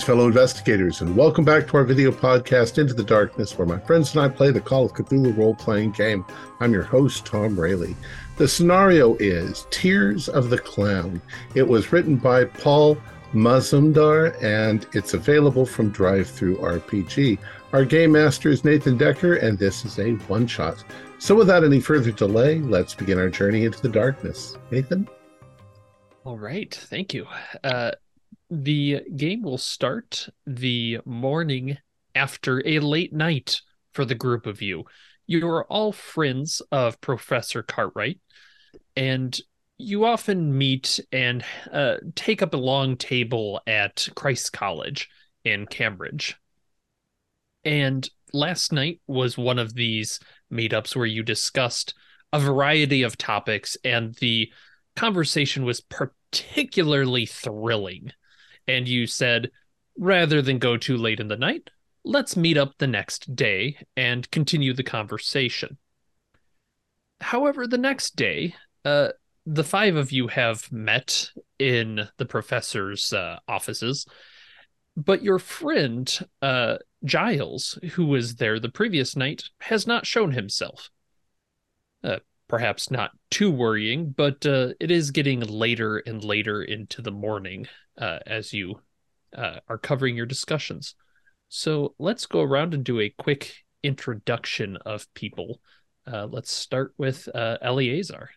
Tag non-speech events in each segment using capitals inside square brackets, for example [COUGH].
Greetings, fellow investigators, and welcome back to our video podcast, Into the Darkness, where my friends and I play the Call of Cthulhu role playing game. I'm your host, Tom Rayleigh. The scenario is Tears of the Clown. It was written by Paul Mazumdar and it's available from DriveThruRPG. Our game master is Nathan Decker, and this is a one shot. So, without any further delay, let's begin our journey into the darkness. Nathan? All right, thank you. Uh, the game will start the morning after a late night for the group of you. You are all friends of Professor Cartwright, and you often meet and uh, take up a long table at Christ College in Cambridge. And last night was one of these meetups where you discussed a variety of topics, and the conversation was particularly thrilling and you said, rather than go too late in the night, let's meet up the next day and continue the conversation. However, the next day, uh, the five of you have met in the professor's uh, offices, but your friend, uh, Giles, who was there the previous night, has not shown himself. Perhaps not too worrying, but uh, it is getting later and later into the morning uh, as you uh, are covering your discussions. So let's go around and do a quick introduction of people. Uh, let's start with uh, Eleazar.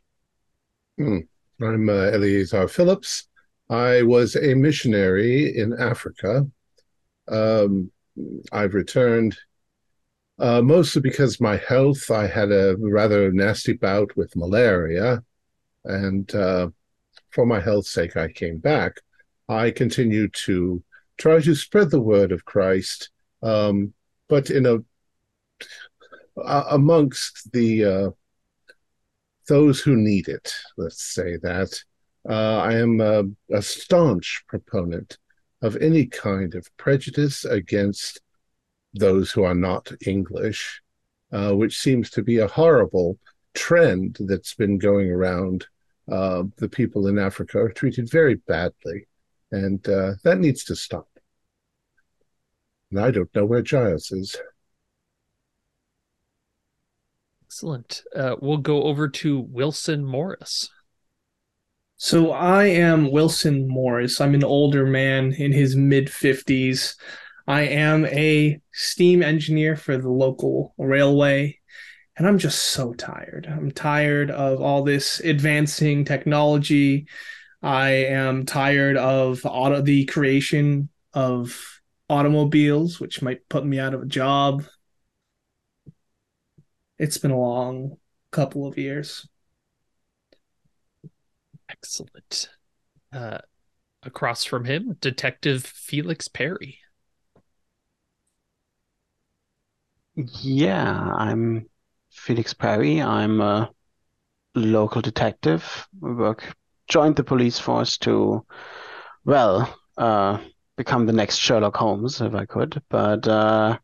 Hmm. I'm uh, Eleazar Phillips. I was a missionary in Africa. Um, I've returned uh, mostly because my health. I had a rather nasty bout with malaria, and uh, for my health's sake, I came back. I continue to try to spread the word of Christ, um, but in a uh, amongst the uh, those who need it. Let's say that uh, I am a, a, staunch proponent of any kind of prejudice against those who are not English, uh, which seems to be a horrible trend that's been going around. Uh, the people in Africa are treated very badly and uh, that needs to stop. And I don't know where Giles is. Excellent. Uh, we'll go over to Wilson Morris. So I am Wilson Morris. I'm an older man in his mid 50s. I am a steam engineer for the local railway, and I'm just so tired. I'm tired of all this advancing technology, I am tired of auto the creation of automobiles, which might put me out of a job. It's been a long couple of years. Excellent. Uh, across from him, Detective Felix Perry. Yeah, I'm Felix Perry. I'm a local detective. We work joined the police force to, well, uh, become the next Sherlock Holmes if I could. But uh,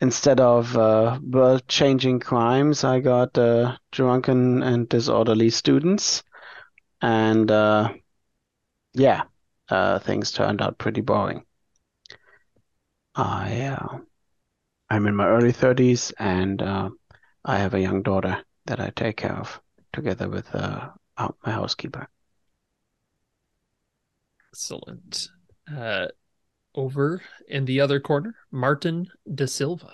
instead of uh, world changing crimes, I got uh, drunken and disorderly students. And uh, yeah, uh, things turned out pretty boring. I, uh, I'm in my early 30s and uh, I have a young daughter that I take care of together with uh, oh, my housekeeper. Excellent. Uh, over in the other corner, Martin De Silva.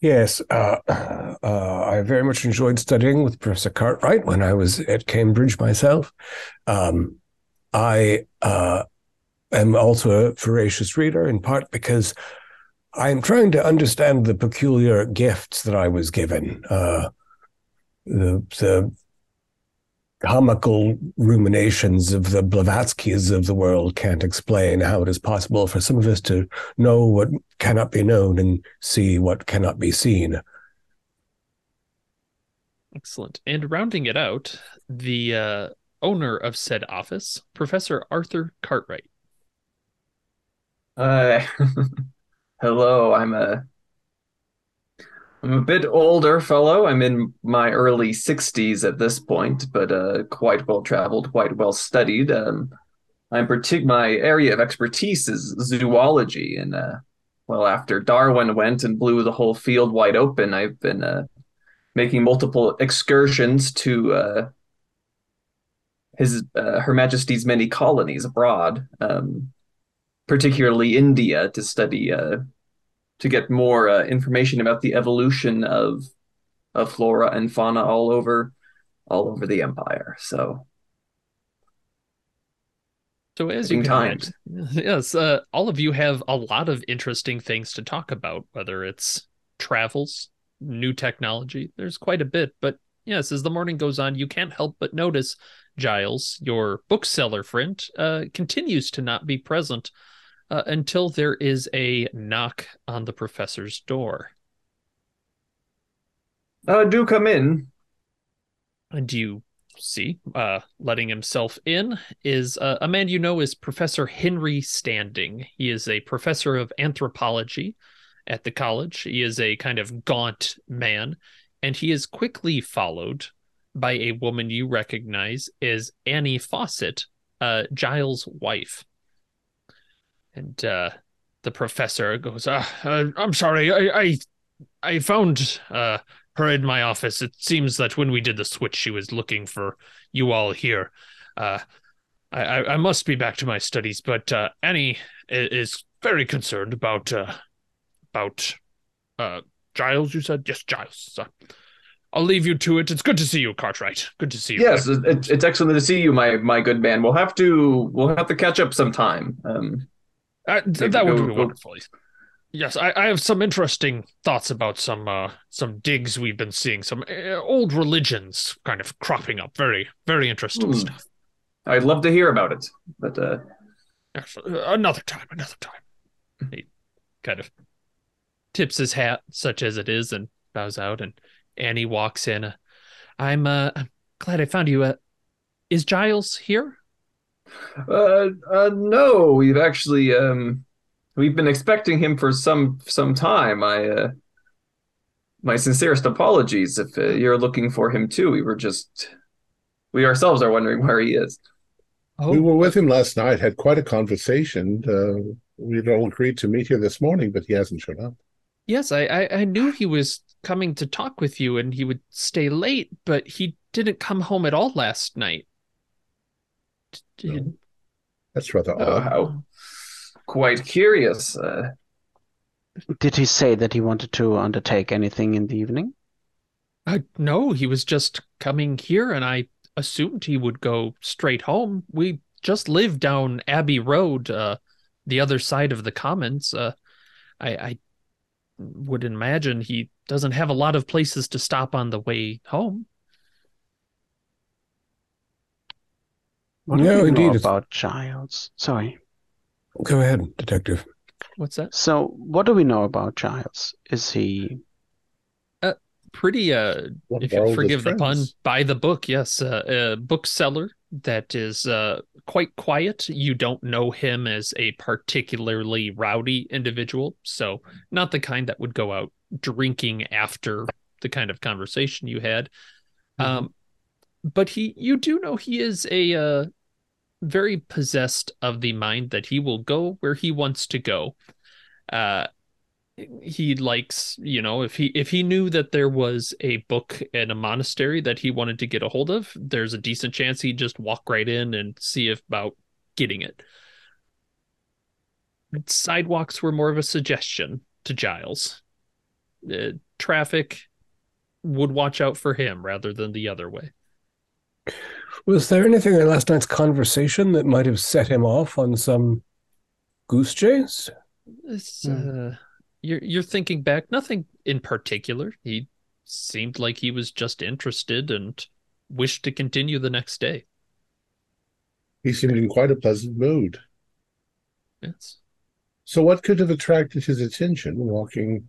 Yes, uh, uh, I very much enjoyed studying with Professor Cartwright when I was at Cambridge myself. Um, I uh, am also a voracious reader, in part because I am trying to understand the peculiar gifts that I was given. Uh, the, the comical ruminations of the Blavatskys of the world can't explain how it is possible for some of us to know what cannot be known and see what cannot be seen. Excellent. And rounding it out, the uh, owner of said office, Professor Arthur Cartwright. Uh, [LAUGHS] hello, I'm a I'm a bit older fellow. I'm in my early 60s at this point, but uh, quite well traveled, quite well studied. Um, I'm partic- my area of expertise is zoology, and uh, well, after Darwin went and blew the whole field wide open, I've been uh, making multiple excursions to uh, his uh, Her Majesty's many colonies abroad, um, particularly India, to study uh, to get more uh, information about the evolution of of flora and fauna all over all over the empire. So So as you times. [LAUGHS] yes, uh, all of you have a lot of interesting things to talk about, whether it's travels, new technology. There's quite a bit, but yes, as the morning goes on, you can't help but notice Giles, your bookseller friend, uh, continues to not be present uh, until there is a knock on the professor's door. uh, do come in. And you see, uh, letting himself in is uh, a man you know is Professor Henry Standing. He is a professor of anthropology at the college. He is a kind of gaunt man, and he is quickly followed by a woman you recognize as Annie Fawcett, uh, Giles' wife. And uh, the professor goes, uh, uh, "I'm sorry, I, I, I found uh, her in my office. It seems that when we did the switch, she was looking for you all here. Uh, I, I, must be back to my studies, but uh, Annie is very concerned about uh, about uh, Giles. You said yes, Giles. I'll leave you to it. It's good to see you, Cartwright. Good to see you. Yes, it, it's excellent to see you, my my good man. We'll have to we'll have to catch up sometime. Um, Uh, th- that would go- be go- wonderful. Yes, I, I have some interesting thoughts about some uh, some digs we've been seeing, some uh, old religions kind of cropping up. Very, very interesting Hmm. stuff. I'd love to hear about it, but uh, Yes, uh, Another time, another time. He kind of tips his hat, such as it is, and bows out. And Annie walks in. Uh, I'm uh, I'm glad I found you. Uh, is Giles here? Uh, uh, no, we've actually um, we've been expecting him for some some time. I uh, my sincerest apologies if uh, you're looking for him too. We were just we ourselves are wondering where he is. Oh, We were with him last night, had quite a conversation. Uh, we'd all agreed to meet here this morning, but he hasn't shown up. yes. I, I I knew he was coming to talk with you, and he would stay late, but he didn't come home at all last night. Did- That's rather Oh, odd. how quite curious. Uh, Did he say that he wanted to undertake anything in the evening? Uh, no, he was just coming here, and I assumed he would go straight home. We just live down Abbey Road, uh, the other side of the Commons. Uh, I, I would imagine he doesn't have a lot of places to stop on the way home. What do No, we know indeed, it's- about Giles? Sorry. Go ahead, detective. What's that? So, what do we know about Giles? Is he uh, Pretty, uh, One if you forgive the pun, by the book. Yes, uh, a bookseller that is uh, quite quiet. You don't know him as a particularly rowdy individual, so not the kind that would go out drinking after the kind of conversation you had. Um, but he, you do know he is a uh, very possessed of the mind that he will go where he wants to go. Uh, he likes you know if he if he knew that there was a book in a monastery that he wanted to get a hold of there's a decent chance he'd just walk right in and see if about getting it. Sidewalks were more of a suggestion to giles. Uh, traffic would watch out for him rather than the other way Was there anything in last night's conversation that might have set him off on some goose chase? It's, Hmm. uh, you're you're thinking back, nothing in particular. He seemed like he was just interested and wished to continue the next day. He seemed in quite a pleasant mood. Yes. So, what could have attracted his attention walking?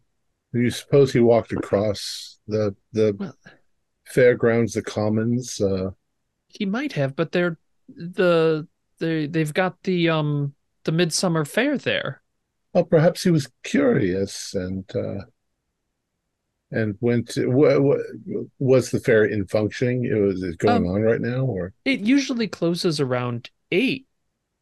Do you suppose he walked across the the Well- fairgrounds, the commons? Uh, He might have, but they're the they they've got the um the midsummer fair there. well, perhaps he was curious and uh, and went. To, was the fair in functioning? It was it going Um, on right now, or It usually closes around eight.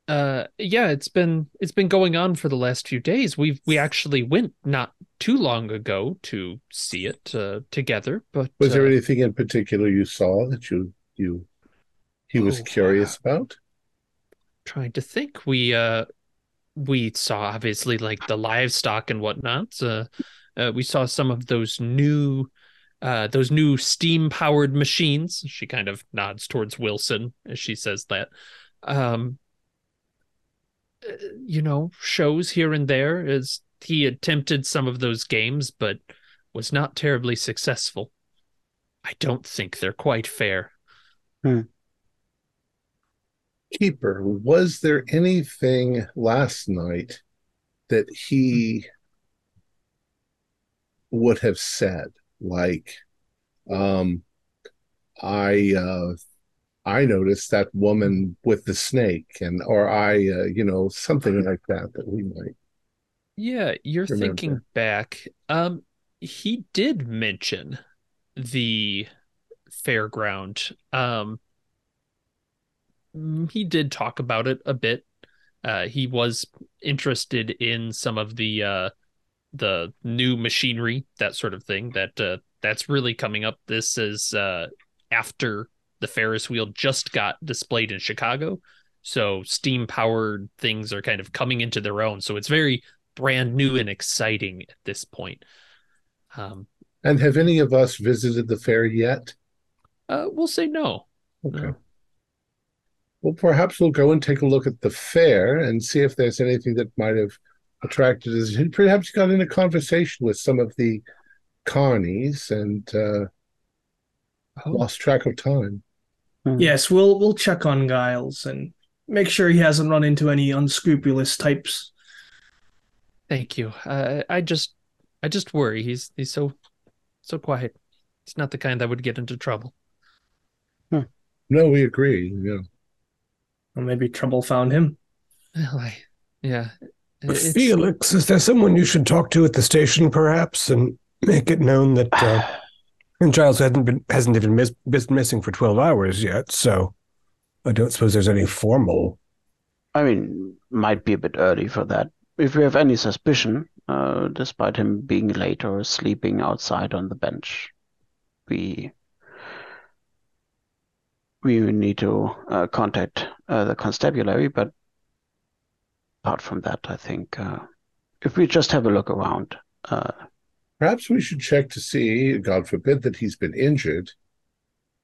Uh, yeah, it's been it's been going on for the last few days. We've we actually went not too long ago to see it uh, together. But Was there uh, anything in particular you saw that you you he was Oh, curious about? trying to think? We uh we saw obviously like the livestock and whatnot. Uh, uh we saw some of those new uh those new steam powered machines. She kind of nods towards Wilson as she says that. Um uh, you know, shows here and there as he attempted some of those games but was not terribly successful. I don't think they're quite fair. Keeper, was there anything last night that he would have said? Like, um, I uh, I noticed that woman with the snake, and or I, uh, you know, something like that that we might. Yeah, you're Remember. thinking back. Um, he did mention the fairground. Um, he did talk about it a bit. Uh, he was interested in some of the uh, the new machinery, that sort of thing. That uh, that's really coming up. This is uh, after the Ferris wheel just got displayed in Chicago, so steam powered things are kind of coming into their own. So it's very brand new and exciting at this point. Um, And have any of us visited the fair yet? uh, we'll say no. Okay. No. Well, perhaps we'll go and take a look at the fair and see if there's anything that might have attracted us. Perhaps you got in a conversation with some of the carnies and uh, Oh. lost track of time. Yes, we'll we'll check on Giles and make sure he hasn't run into any unscrupulous types. Thank you. Uh, I just, I just worry. He's he's so, so quiet. He's not the kind that would get into trouble. No, we agree. Yeah. Or maybe trouble found him. [LAUGHS] Well, I, yeah. It's- Felix, is there someone you should talk to at the station, perhaps, and make it known that uh, [SIGHS] and Giles hasn't been hasn't even miss, been missing for twelve hours yet? So I don't suppose there's any formal. I mean, might be a bit early for that. If we have any suspicion, uh, despite him being late or sleeping outside on the bench, we we need to uh, contact uh, the constabulary. But apart from that, I think uh, if we just have a look around, uh, Perhaps we should check to see, God forbid, that he's been injured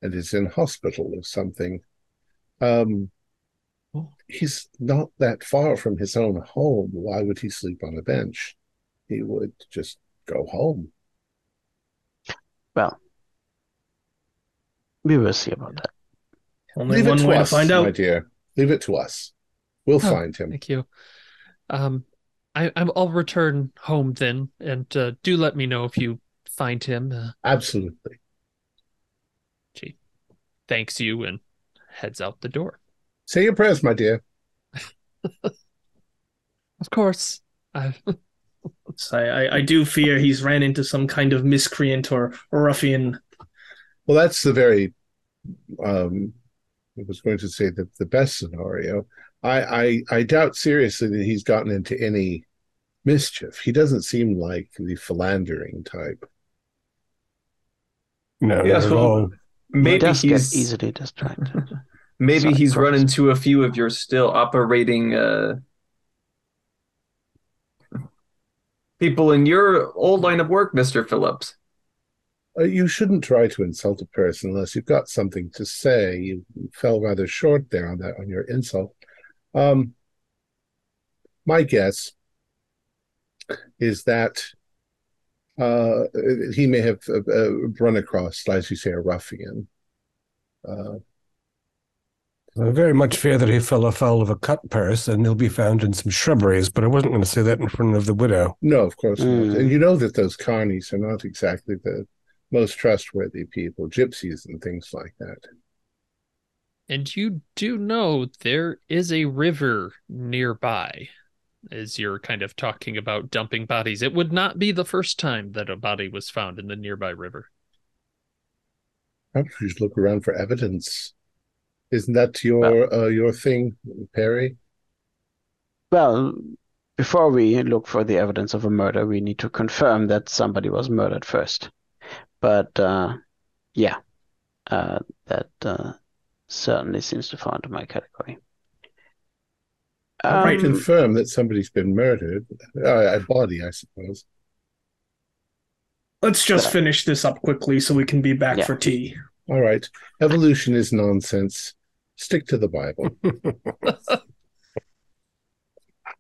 and is in hospital or something. Um, Oh. he's not that far from his own home. Why would he sleep on a bench? He would just go home. well, we will see about that. Only Leave it one to way us, to find my dear. Leave it to us. We'll Oh, find him. Thank you. Um, I I'm- I'll return home then, and uh, do let me know if you find him. Uh, Absolutely. she thanks you and heads out the door. Say your prayers, my dear. [LAUGHS] Of course. I, [LAUGHS] I, I, I do fear he's ran into some kind of miscreant or ruffian. Well, that's the very um I was going to say the, the best scenario. I, I I doubt seriously that he's gotten into any mischief. He doesn't seem like the philandering type. No, Yeah, not at so- all. He Maybe does get he's easily distracted. [LAUGHS] maybe Sorry, he's run into a few of your still operating uh people in your old line of work, Mr. Phillips. Uh, you shouldn't try to insult a person unless you've got something to say. You, you fell rather short there on that on your insult. Um, my guess is that uh, he may have uh, uh, run across, as you say, a ruffian. Uh, I very much fear that he fell afoul of a cut purse and he'll be found in some shrubberies, but I wasn't going to say that in front of the widow. no, of course Mm. not. And you know that those carnies are not exactly the most trustworthy people, gypsies and things like that. and you do know there is a river nearby. As you're kind of talking about dumping bodies, it would not be the first time that a body was found in the nearby river. Perhaps we should look around for evidence. Isn't that your uh, your thing, Perry? Well, before we look for the evidence of a murder, we need to confirm that somebody was murdered first. But uh, yeah, uh, that uh, certainly seems to fall into my category. I Um, confirm that somebody's been murdered. Uh, a body, I suppose. Let's just Right. finish this up quickly so we can be back Yeah. for tea. All right. Evolution is nonsense. Stick to the Bible. [LAUGHS]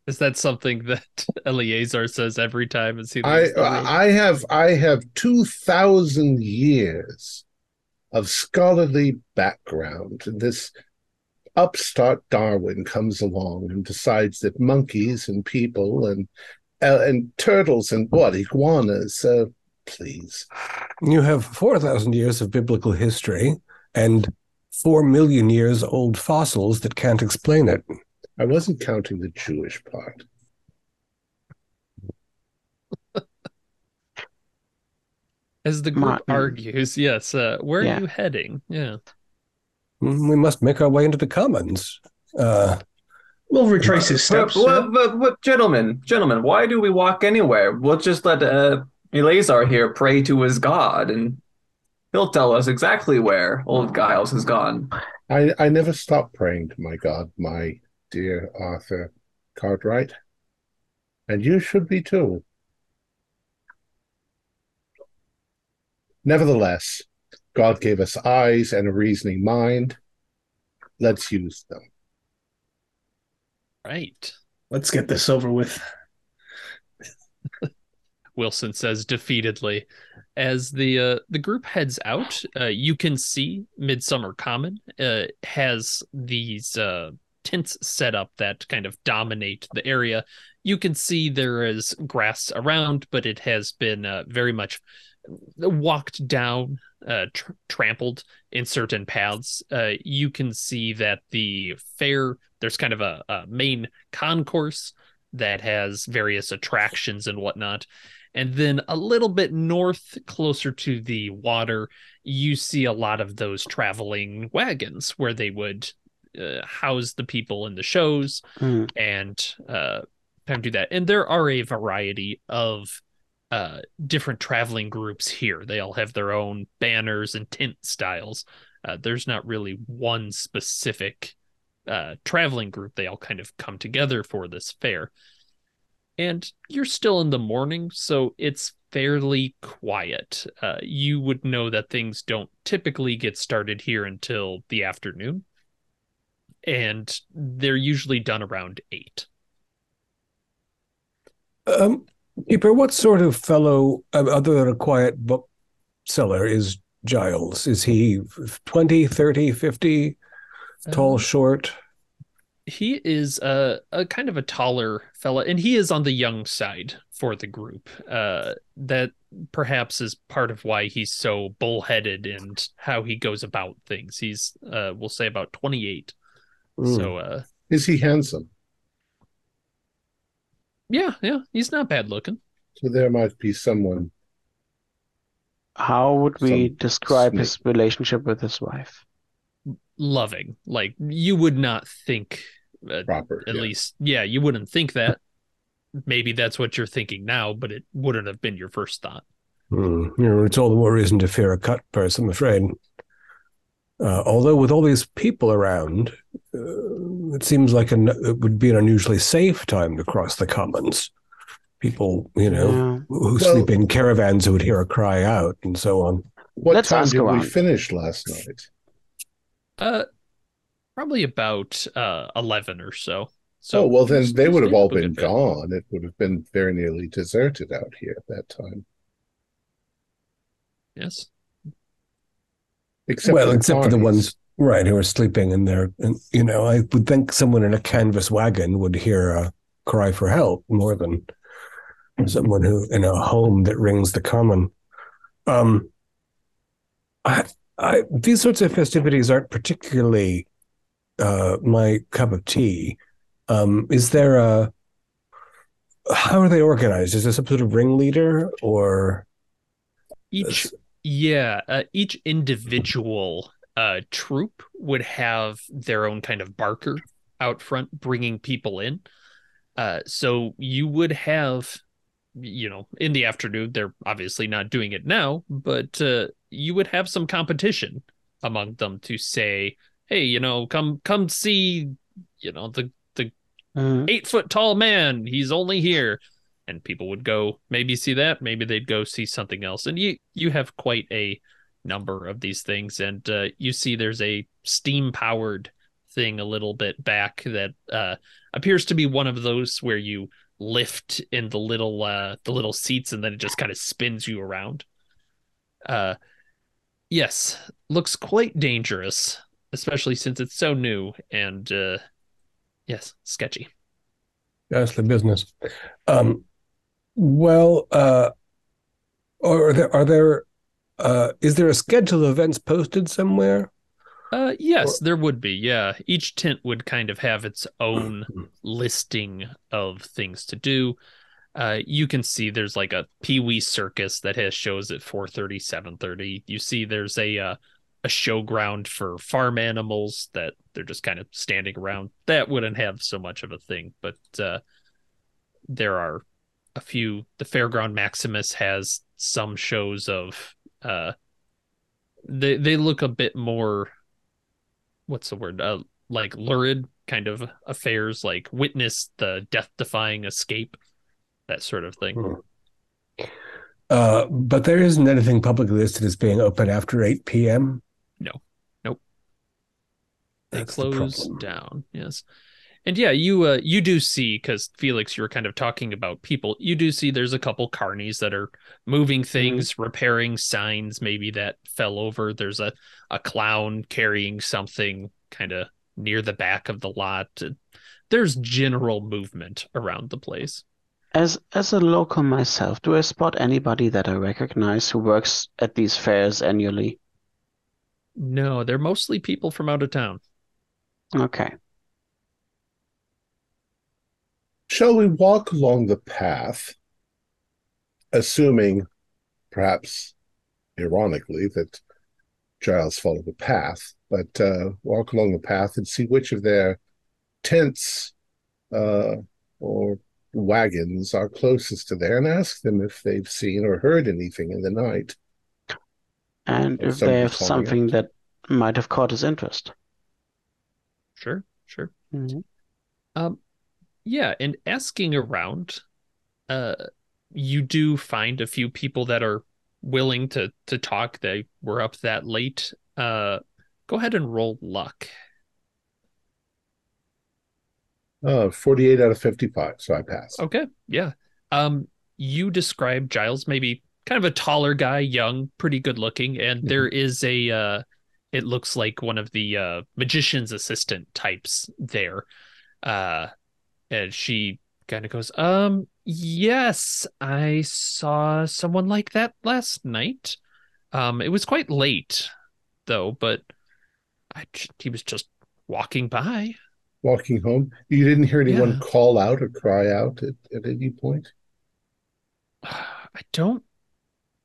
Is that something that [LAUGHS] Eleazar says every time as he I leaves the room? I have I have two thousand years of scholarly background. And This upstart Darwin comes along and decides that monkeys and people and uh, and turtles and what iguanas. Uh, please, You have 4,000 years of biblical history and 4 million years old fossils that can't explain it. I wasn't counting the Jewish part. As the group My- argues, yes. Uh, where Yeah. are you heading? Yeah. We must make our way into the commons. Uh, We'll retrace his steps. but, but, but, gentlemen, gentlemen, why do we walk anywhere? We'll just let uh, Eleazar here pray to his god, and he'll tell us exactly where old Giles has gone. I I never stopped praying to my God, my dear Arthur Cartwright, and you should be too. Nevertheless, God gave us eyes and a reasoning mind. Let's use them. Right. Let's get this over with. [LAUGHS] Wilson says defeatedly. As the uh, the group heads out, uh, you can see Midsummer Common uh, has these uh, tents set up that kind of dominate the area. You can see there is grass around, but it has been uh, very much walked down, uh, tr- trampled in certain paths. Uh, you can see that the fair there's kind of a, a main concourse that has various attractions and whatnot. And then a little bit north, closer to the water, you see a lot of those traveling wagons where they would uh, house the people in the shows hmm. and uh, kind of do that. And there are a variety of uh, different traveling groups here. They all have their own banners and tent styles. Uh, there's not really one specific uh, traveling group. They all kind of come together for this fair. And you're still in the morning, so it's fairly quiet. Uh, you would know that things don't typically get started here until the afternoon. And they're usually done around eight. um, what sort of fellow, uh, other than a quiet bookseller, is Giles? Is he 20, 30, 50, tall, Um, short? he is a, a kind of a taller fella and he is on the young side for the group uh that perhaps is part of why he's so bullheaded and how he goes about things he's uh we'll say about 28 Mm. so uh Is he handsome? yeah yeah he's not bad looking So there might be someone. How would we Some describe snake. his relationship with his wife? loving like you would not think uh, Proper, at yeah. least yeah you wouldn't think that [LAUGHS] maybe that's what you're thinking now but it wouldn't have been your first thought Hmm. You know, it's all the more reason to fear a cut purse, I'm afraid. Uh, although with all these people around, uh, it seems like an, it would be an unusually safe time to cross the commons. People, you know, Yeah. who Well- sleep in caravans who would hear a cry out and so on. What Let's time ask did we around. finish last night? Uh, probably about uh eleven or so. So oh well, then they would have all been gone. It would have been very nearly deserted out here at that time, Yes. Except well, for except for the ones right who are sleeping in there. And you know, I would think someone in a canvas wagon would hear a cry for help more than someone who in a home that rings the common. Um, I, I, these sorts of festivities aren't particularly uh, my cup of tea. Um, is there a how are they organized? Is there some sort of ringleader or Each yeah, uh, each individual uh troop would have their own kind of barker out front bringing people in. Uh, so you would have, you know, in the afternoon, they're obviously not doing it now, but uh, you would have some competition among them to say, hey, you know, come come see, you know, the the Mhm. eight foot tall man. He's only here. And people would go maybe see that, maybe they'd go see something else. And you you have quite a number of these things, and uh, you see there's a steam powered thing a little bit back that uh, appears to be one of those where you lift in the little uh, the little seats, and then it just kind of spins you around. Uh, yes, looks quite dangerous, especially since it's so new and uh, yes, sketchy. That's the business. Um, well, uh, are there are there uh, is there a schedule of events posted somewhere? Uh, yes, there would be. Yeah, each tent would kind of have its own listing of things to do. Uh, you can see there's like a Pee Wee Circus that has shows at 4:30, 7:30. You see there's a uh, a showground for farm animals that they're just kind of standing around. That wouldn't have so much of a thing, but uh, there are a few. The Fairground Maximus has some shows of. Uh, they they look a bit more what's the word uh like lurid kind of affairs like witness the death defying escape that sort of thing Hmm. Uh, but there isn't anything publicly listed as being open after 8 p.m. No. Nope. they That's the close problem. down yes and yeah you uh you do see because felix you were kind of talking about people you do see there's a couple carnies that are moving things repairing signs maybe that fell over. There's a a clown carrying something kind of near the back of the lot. There's general movement around the place. As as a local myself, do I spot anybody that I recognize who works at these fairs annually? no they're mostly people from out of town. Okay. Shall we walk along the path, assuming, perhaps ironically, that Giles followed the path, but uh, walk along the path and see which of their tents uh, or wagons are closest to there and ask them if they've seen or heard anything in the night. And if they have something out. that might have caught his interest. sure sure Mhm. Um, yeah, and asking around, uh, you do find a few people that are willing to to talk. They were up that late. Uh, go ahead and roll luck. Uh, 48 out of 55, so I pass. Okay, yeah. Um, you describe Giles maybe kind of a taller guy, young, pretty good looking, and there is a uh, it looks like one of the uh magician's assistant types there. Uh, and she kind of goes, um, yes, I saw someone like that last night. Um, it was quite late, though, but I he was just walking by. Walking home, you didn't hear anyone Yeah. call out or cry out at, at any point? I don't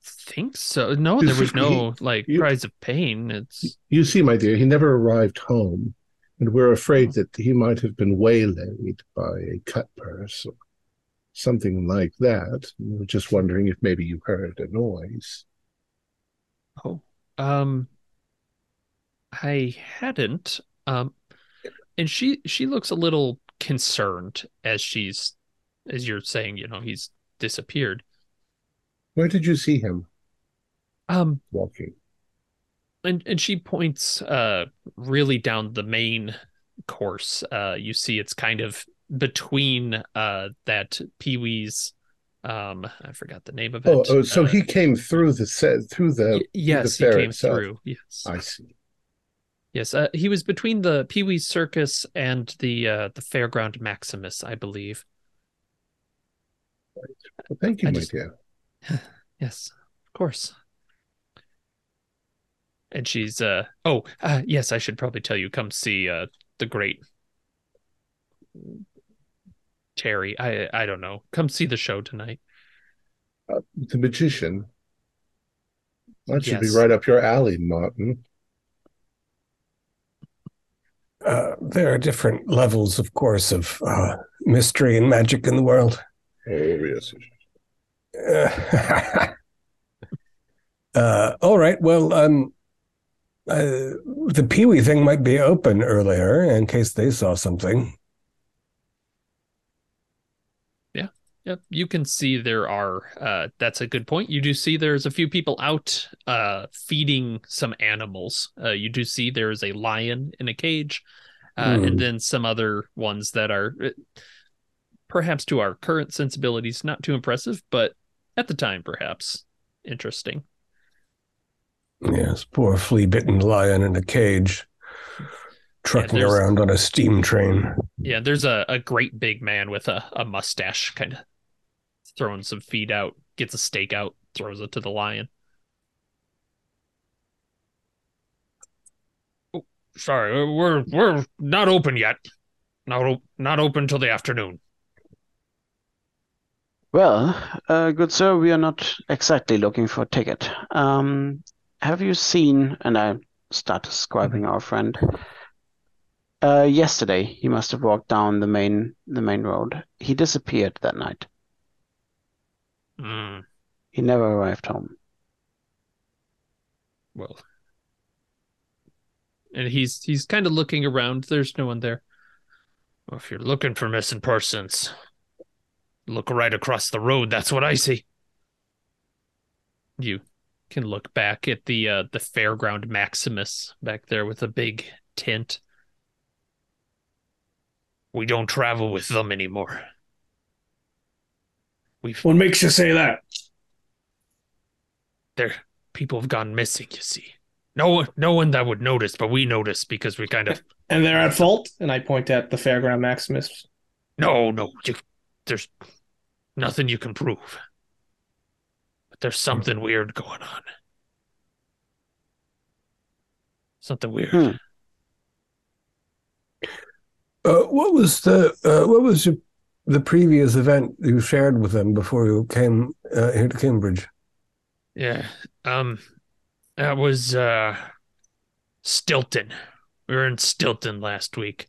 think so. No, there was no like you- cries of pain. It's You see, my dear, he never arrived home, and we're afraid that he might have been waylaid by a cut purse or something like that. We were just wondering if maybe you heard a noise. oh, um, I hadn't. Um, and she she looks a little concerned as she's as you're saying. You know, he's disappeared. Where did you see him Um, walking? And and she points uh really down the main course uh you see it's kind of between uh that pee-wee's um i forgot the name of it Oh, oh so Uh, he came through the set through the. yes he fair came itself. through yes I see. yes uh, he was between the pee-wee's circus and the uh the fairground maximus i believe Well, thank you, I my just- dear. [LAUGHS] Yes, of course. And she's uh oh, uh yes, I should probably tell you come see uh the great Terry. I I don't know. Come see the show tonight. The magician. That should be right up your alley, Martin. uh, there are different levels, of course, of uh, mystery and magic in the world. Oh, yes. Uh, [LAUGHS] uh, all right. Well, um, uh, the Pee Wee thing might be open earlier in case they saw something. Yeah. Yep, you can see there are. Uh, that's a good point. You do see there's a few people out uh, feeding some animals. Uh, you do see there is a lion in a cage, uh, Hmm. and then some other ones that are uh, perhaps to our current sensibilities not too impressive, but at the time perhaps interesting. Yes, poor flea bitten lion in a cage, trucking there's- around on a steam train. Yeah, there's a, a great big man with a, a mustache kind of throwing some feed out, gets a stake out, throws it to the lion. Oh, sorry, we're we're not open yet. Not op- not open till the afternoon. Well, uh, good sir, we are not exactly looking for a ticket. Um, have you seen, and I start describing our friend. Uh, yesterday he must have walked down the main the main road. He disappeared that night. Hmm, He never arrived home. well, and he's he's kind of looking around. There's no one there. Well, if you're looking for missing persons, look right across the road. That's what I see. You can look back at the uh, the fairground Maximus back there with a big tent. We don't travel with them anymore. We've What makes you say that? there people have gone missing. You see, no one, no one that would notice, but we notice because we kind of [LAUGHS] And they're at fault? And I point at the Fairground Maximus. no, no. You, there's nothing you can prove, there's something weird going on. Something weird. Hmm. Uh, what was the uh, what was your, the previous event you shared with them before you came uh, here to Cambridge? Yeah. Um that was uh Stilton. We were in Stilton last week.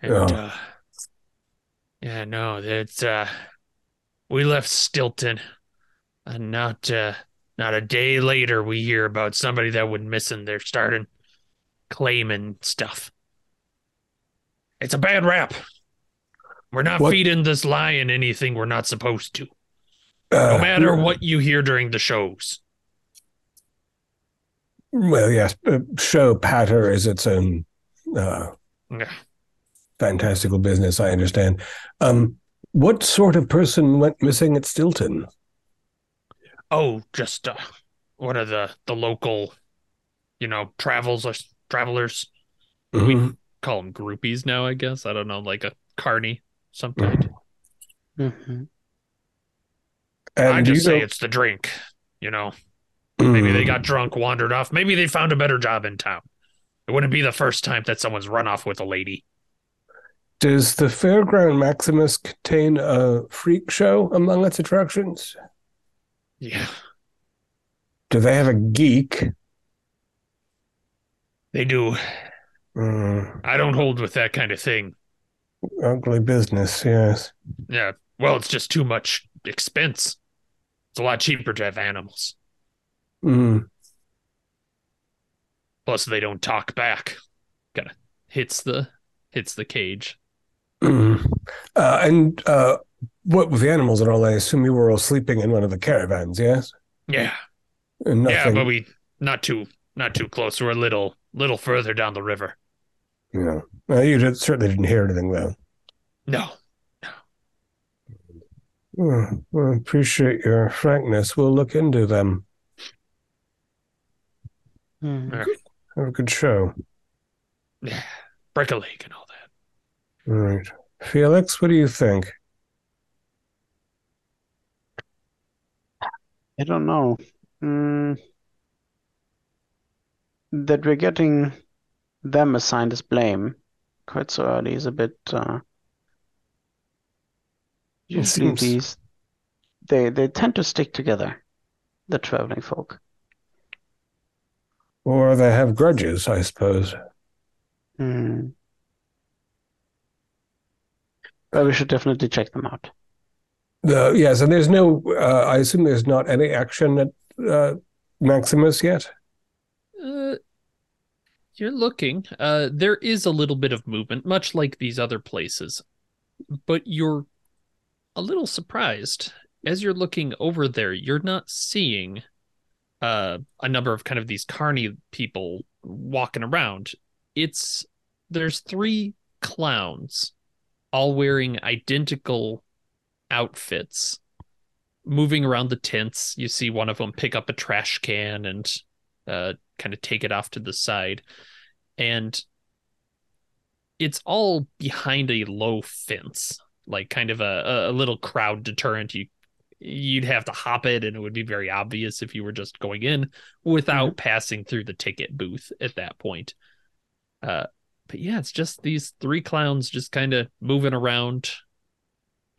And Oh. uh Yeah, no, it's uh we left Stilton and not uh not a day later we hear about somebody that went missing. They're starting claiming stuff. It's a bad rap. We're not What- feeding this lion anything we're not supposed to. No Uh, matter what you hear during the shows. Well, yes, uh, show patter is its own uh, Yeah. fantastical business. I understand. Um, what sort of person went missing at Stilton? Oh, just uh, one of the the local, you know, travels or travelers. Mhm. Call them groupies now, I guess. I don't know, like a carny, some kind. Mhm. And I just say know- it's the drink. You know, maybe they got drunk, wandered off. Maybe they found a better job in town. It wouldn't be the first time that someone's run off with a lady. Does the Fairground Maximus contain a freak show among its attractions? Yeah, Do they have a geek? they do. Mm, I don't hold with that kind of thing. ugly business, yes. Yeah, well, it's just too much expense. It's a lot cheaper to have animals. Mm. Plus, they don't talk back. Kind of hits the hits the cage. Mm. Uh, and uh, what with the animals and all? I assume you were all sleeping in one of the caravans, yes? Yeah, And yeah, but we not too not too close. We're a little little further down the river. Yeah. Uh, you did, certainly didn't hear anything, though. No, no. Well, I appreciate your frankness. We'll look into them. Mhm. Have a good show. yeah, break a leg and all that. All right. Felix, what do you think? I don't know. Mm, that we're getting them assigned as blame quite so early is a bit uh, usually seems- these they they tend to stick together, the traveling folk. Or they have grudges, I suppose. Hmm. Well, we should definitely check them out. The, yes, and there's no. Uh, I assume there's not any action at uh, Maximus yet. Uh, you're looking. Uh, there is a little bit of movement, much like these other places, but you're a little surprised as you're looking over there. You're not seeing uh, a number of kind of these carny people walking around. It's there's three clowns, all wearing identical outfits, moving around the tents. You see one of them pick up a trash can and uh, kind of take it off to the side. And it's all behind a low fence, like kind of a, a little crowd deterrent. You you'd have to hop it and it would be very obvious if you were just going in without mm-hmm. passing through the ticket booth at that point. Uh, but yeah, it's just these three clowns just kind of moving around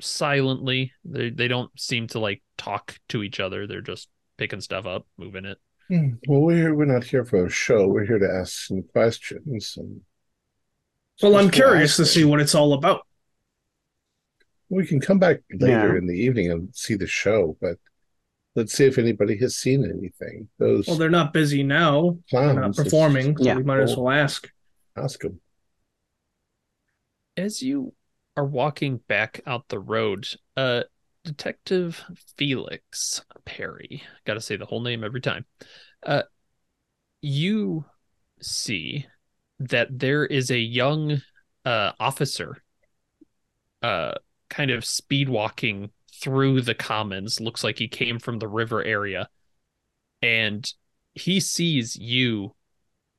silently. They they don't seem to like talk to each other. They're just picking stuff up, moving it. Hmm. Well, we're we're not here for a show. We're here to ask some questions. And well, I'm curious to see what it's all about. We can come back later yeah. in the evening and see the show, but let's see if anybody has seen anything. Those well, they're not busy now. They're not performing. So yeah, we might as well ask. Ask them. As you are walking back out the road, uh, Detective Felix Perry, got to say the whole name every time. Uh, you see that there is a young uh, officer uh, kind of speed walking through the commons. Looks like he came from the river area. And he sees you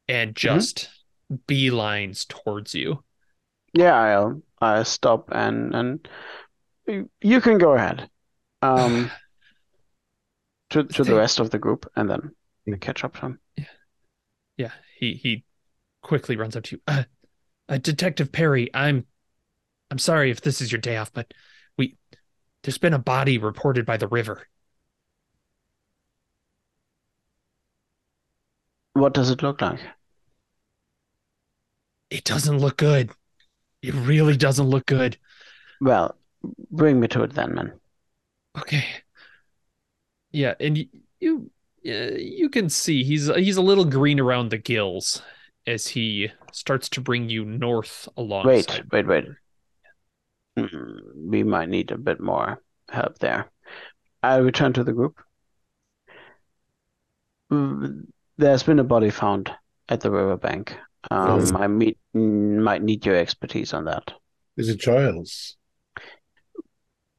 and mm-hmm. just mm-hmm. beelines towards you. Yeah, I'll I stop and and you can go ahead. Um, [SIGHS] to to the rest of the group, and then catch up to him. Yeah, yeah. He he quickly runs up to you. Uh, uh, Detective Perry, I'm I'm sorry if this is your day off, but we there's been a body reported by the river. What does it look like? It doesn't look good. It really doesn't look good. Well, bring me to it then, man. Okay. Yeah, and you you, uh, you can see he's he's a little green around the gills as he starts to bring you north along. Wait, wait, wait. Mm, we might need a bit more help there. I return to the group. Mm, there's been a body found at the riverbank. Um, I meet, might need your expertise on that. Is it Giles?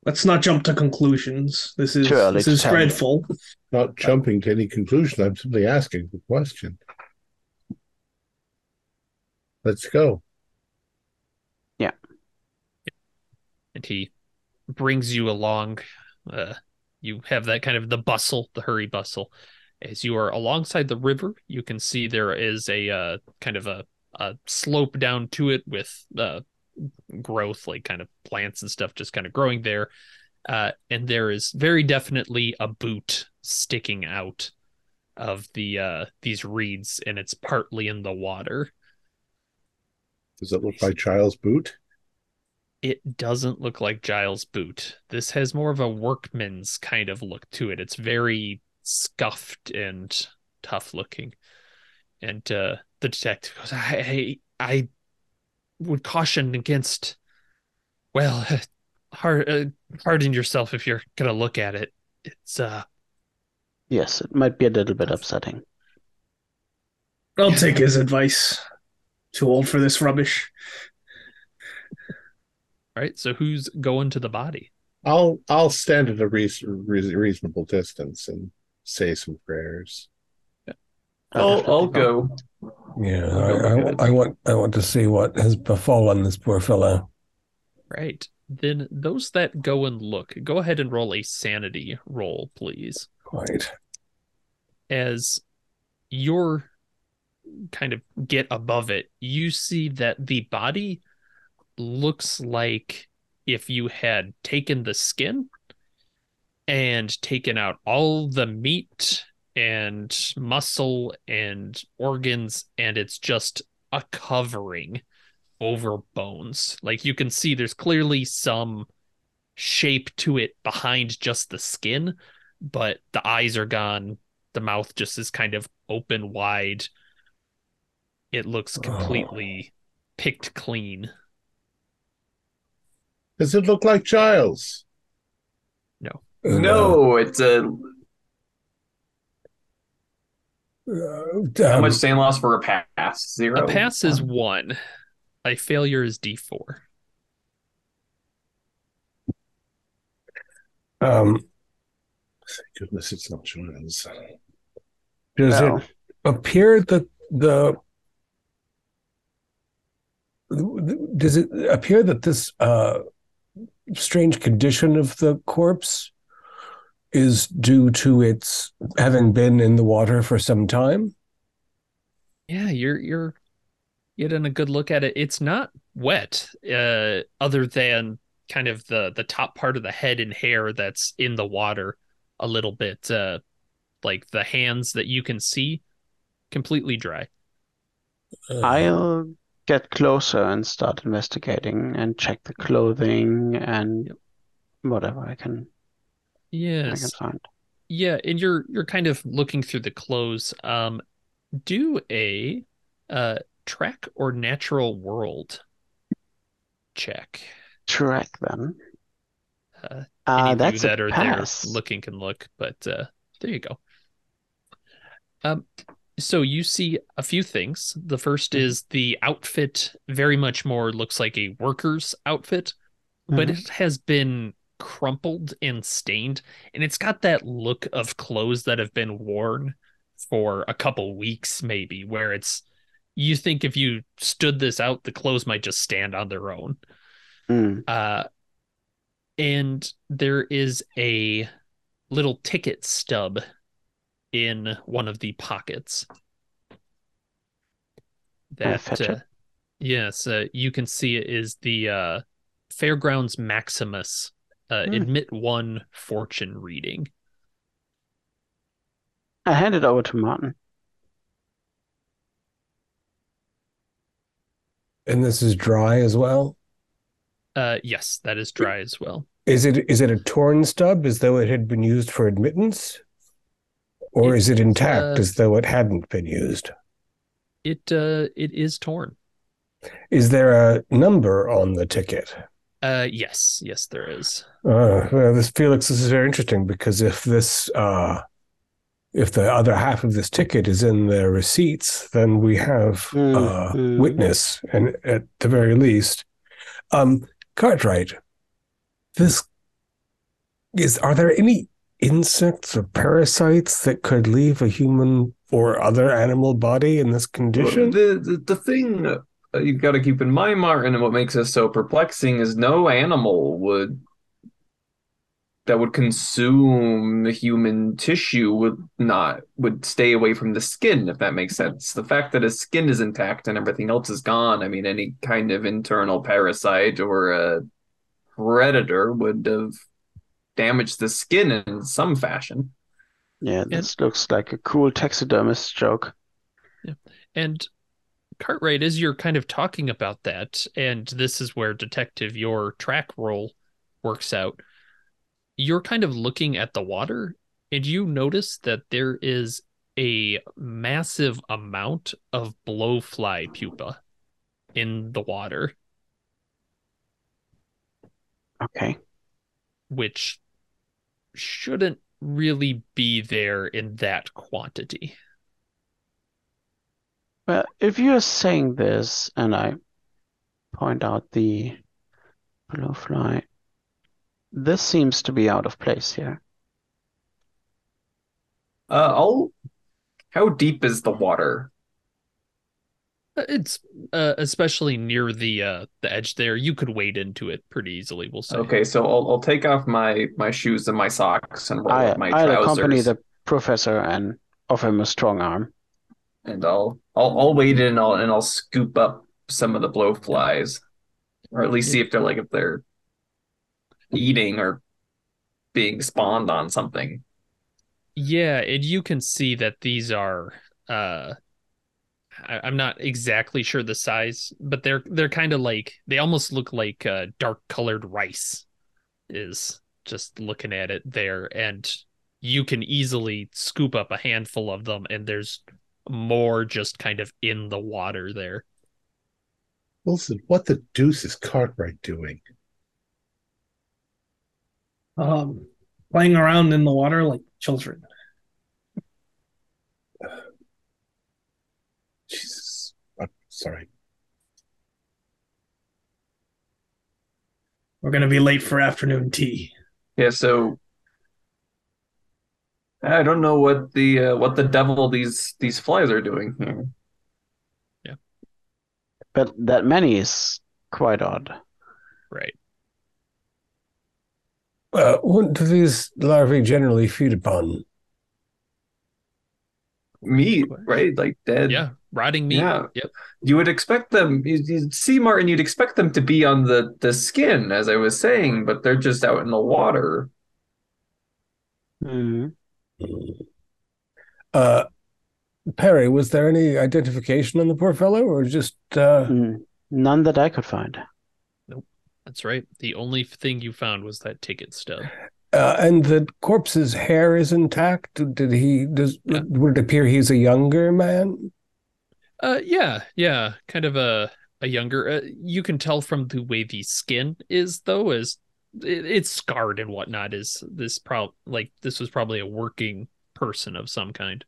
Let's not jump to conclusions. This is this is dreadful. Not jumping to any conclusion. I'm simply asking the question. Let's go. Yeah. And he brings you along. Uh, you have that kind of the bustle, the hurry bustle. As you are alongside the river, you can see there is a uh, kind of a, a slope down to it with uh, growth, like kind of plants and stuff just kind of growing there. Uh, and there is very definitely a boot sticking out of the uh, these reeds, and it's partly in the water. Does it look like Giles' boot? It doesn't look like Giles' boot. This has more of a workman's kind of look to it. It's very scuffed and tough looking. And uh, the detective goes, I, I would caution against, well, [LAUGHS] hard, uh, harden yourself if you're going to look at it. It's, uh, yes, it might be a little bit upsetting. I'll take his advice. Too old for this rubbish. All right, so who's going to the body? I'll I'll stand at a reasonable distance and say some prayers. Yeah. I'll I'll go. Yeah, I, I, I, want I want to see what has befallen this poor fellow. Right. Then those that go and look, go ahead and roll a sanity roll, please. Right. As you're kind of get above it, you see that the body looks like if you had taken the skin and taken out all the meat and muscle and organs and it's just a covering over bones. Like you can see there's clearly some shape to it behind just the skin, but the eyes are gone. The mouth just is kind of open wide. It looks completely picked clean. Does it look like Giles? No, it's a Uh, how um, much stain loss for a pass? Zero. A pass is one. A failure is D4. um, goodness it's not Giles. does Well. it appear that the does it appear that this uh, strange condition of the corpse is due to its having been in the water for some time? Yeah, you're you're getting a good look at it. It's not wet, uh, other than kind of the the top part of the head and hair that's in the water a little bit. Uh, like the hands that you can see, completely dry. Uh, I'll get closer and start investigating and check the clothing and whatever I can Yes, yeah, and you're you're kind of looking through the clothes. Um, do a uh track or natural world check. Track then. Uh, Uh, that's that are pass. there looking can look, but uh, there you go. Um, so you see a few things. The first Mm-hmm. is the outfit very much more looks like a worker's outfit, but Mhm. it has been crumpled and stained, and it's got that look of clothes that have been worn for a couple weeks, maybe, where it's you think if you stood this out, the clothes might just stand on their own. Mm. Uh, and there is a little ticket stub in one of the pockets. That uh, yes, uh, you can see it is the uh, Fairgrounds Maximus uh, Hmm. admit one fortune reading. I hand it over to Martin. and this is dry as well. Uh, yes, that is dry as well. Is it is it a torn stub as though it had been used for admittance? Or is it intact uh, as though it hadn't been used? It uh, it is torn. Is there a number on the ticket? Uh, yes, yes, there is. Uh, well, this Felix, this is very interesting because if this, uh, if the other half of this ticket is in the receipts, then we have Mm, uh, mm. witness, and at the very least, um, Cartwright, this is. Are there any insects or parasites that could leave a human or other animal body in this condition? The, the the thing uh, Uh, you've got to keep in mind, Martin, and what makes this so perplexing is no animal would that would consume the human tissue would not would stay away from the skin, if that makes sense. The fact that his skin is intact and everything else is gone, I mean, any kind of internal parasite or a predator would have damaged the skin in some fashion. Yeah, this looks like a cool taxidermist joke. Yeah. And Cartwright, as you're kind of talking about that, and this is where Detective your track roll works out, you're kind of looking at the water and you notice that there is a massive amount of blowfly pupa in the water, Okay. which shouldn't really be there in that quantity. Well, if you're saying this, and I point out the blowfly, this seems to be out of place here. Uh, I'll. How deep is the water? Uh, It's uh, especially near the uh, the edge there. You could wade into it pretty easily. We'll say. Okay, so I'll I'll take off my my shoes and my socks and roll I, up my I'll accompany the professor and offer him a strong arm. And I'll I'll I'll wade in and I'll and I'll scoop up some of the blowflies, or at least see if they're like if they're eating or being spawned on something. Yeah, and you can see that these are uh I, I'm not exactly sure the size, but they're they're kind of like they almost look like uh, dark colored rice. Is just looking at it there, and you can easily scoop up a handful of them, and there's more just kind of in the water there. Wilson, what the deuce is Cartwright doing? Um, playing around in the water like children. [SIGHS] Jesus. I'm sorry. We're gonna be late for afternoon tea. Yeah, so I don't know what the uh, what the devil these these flies are doing here. Yeah, but that many is quite odd. Right. Uh, what do these larvae generally feed upon? Meat, right? Like dead. Yeah. Rotting meat. Yeah. Yep. You would expect them. You, you see, Martin. You'd expect them to be on the the skin, as I was saying, but they're just out in the water. Hmm. Uh, Perry, was there any identification on the poor fellow, or just uh, Mm, None that I could find. Nope, that's right. The only thing you found was that ticket stub. uh, and the corpse's hair is intact? Did he? Does Yeah. would it appear he's a younger man? Uh, yeah, yeah, kind of a a younger. Uh, you can tell from the way the skin is, though, is it, it's scarred and whatnot. Is this prob like this was probably a working person of some kind?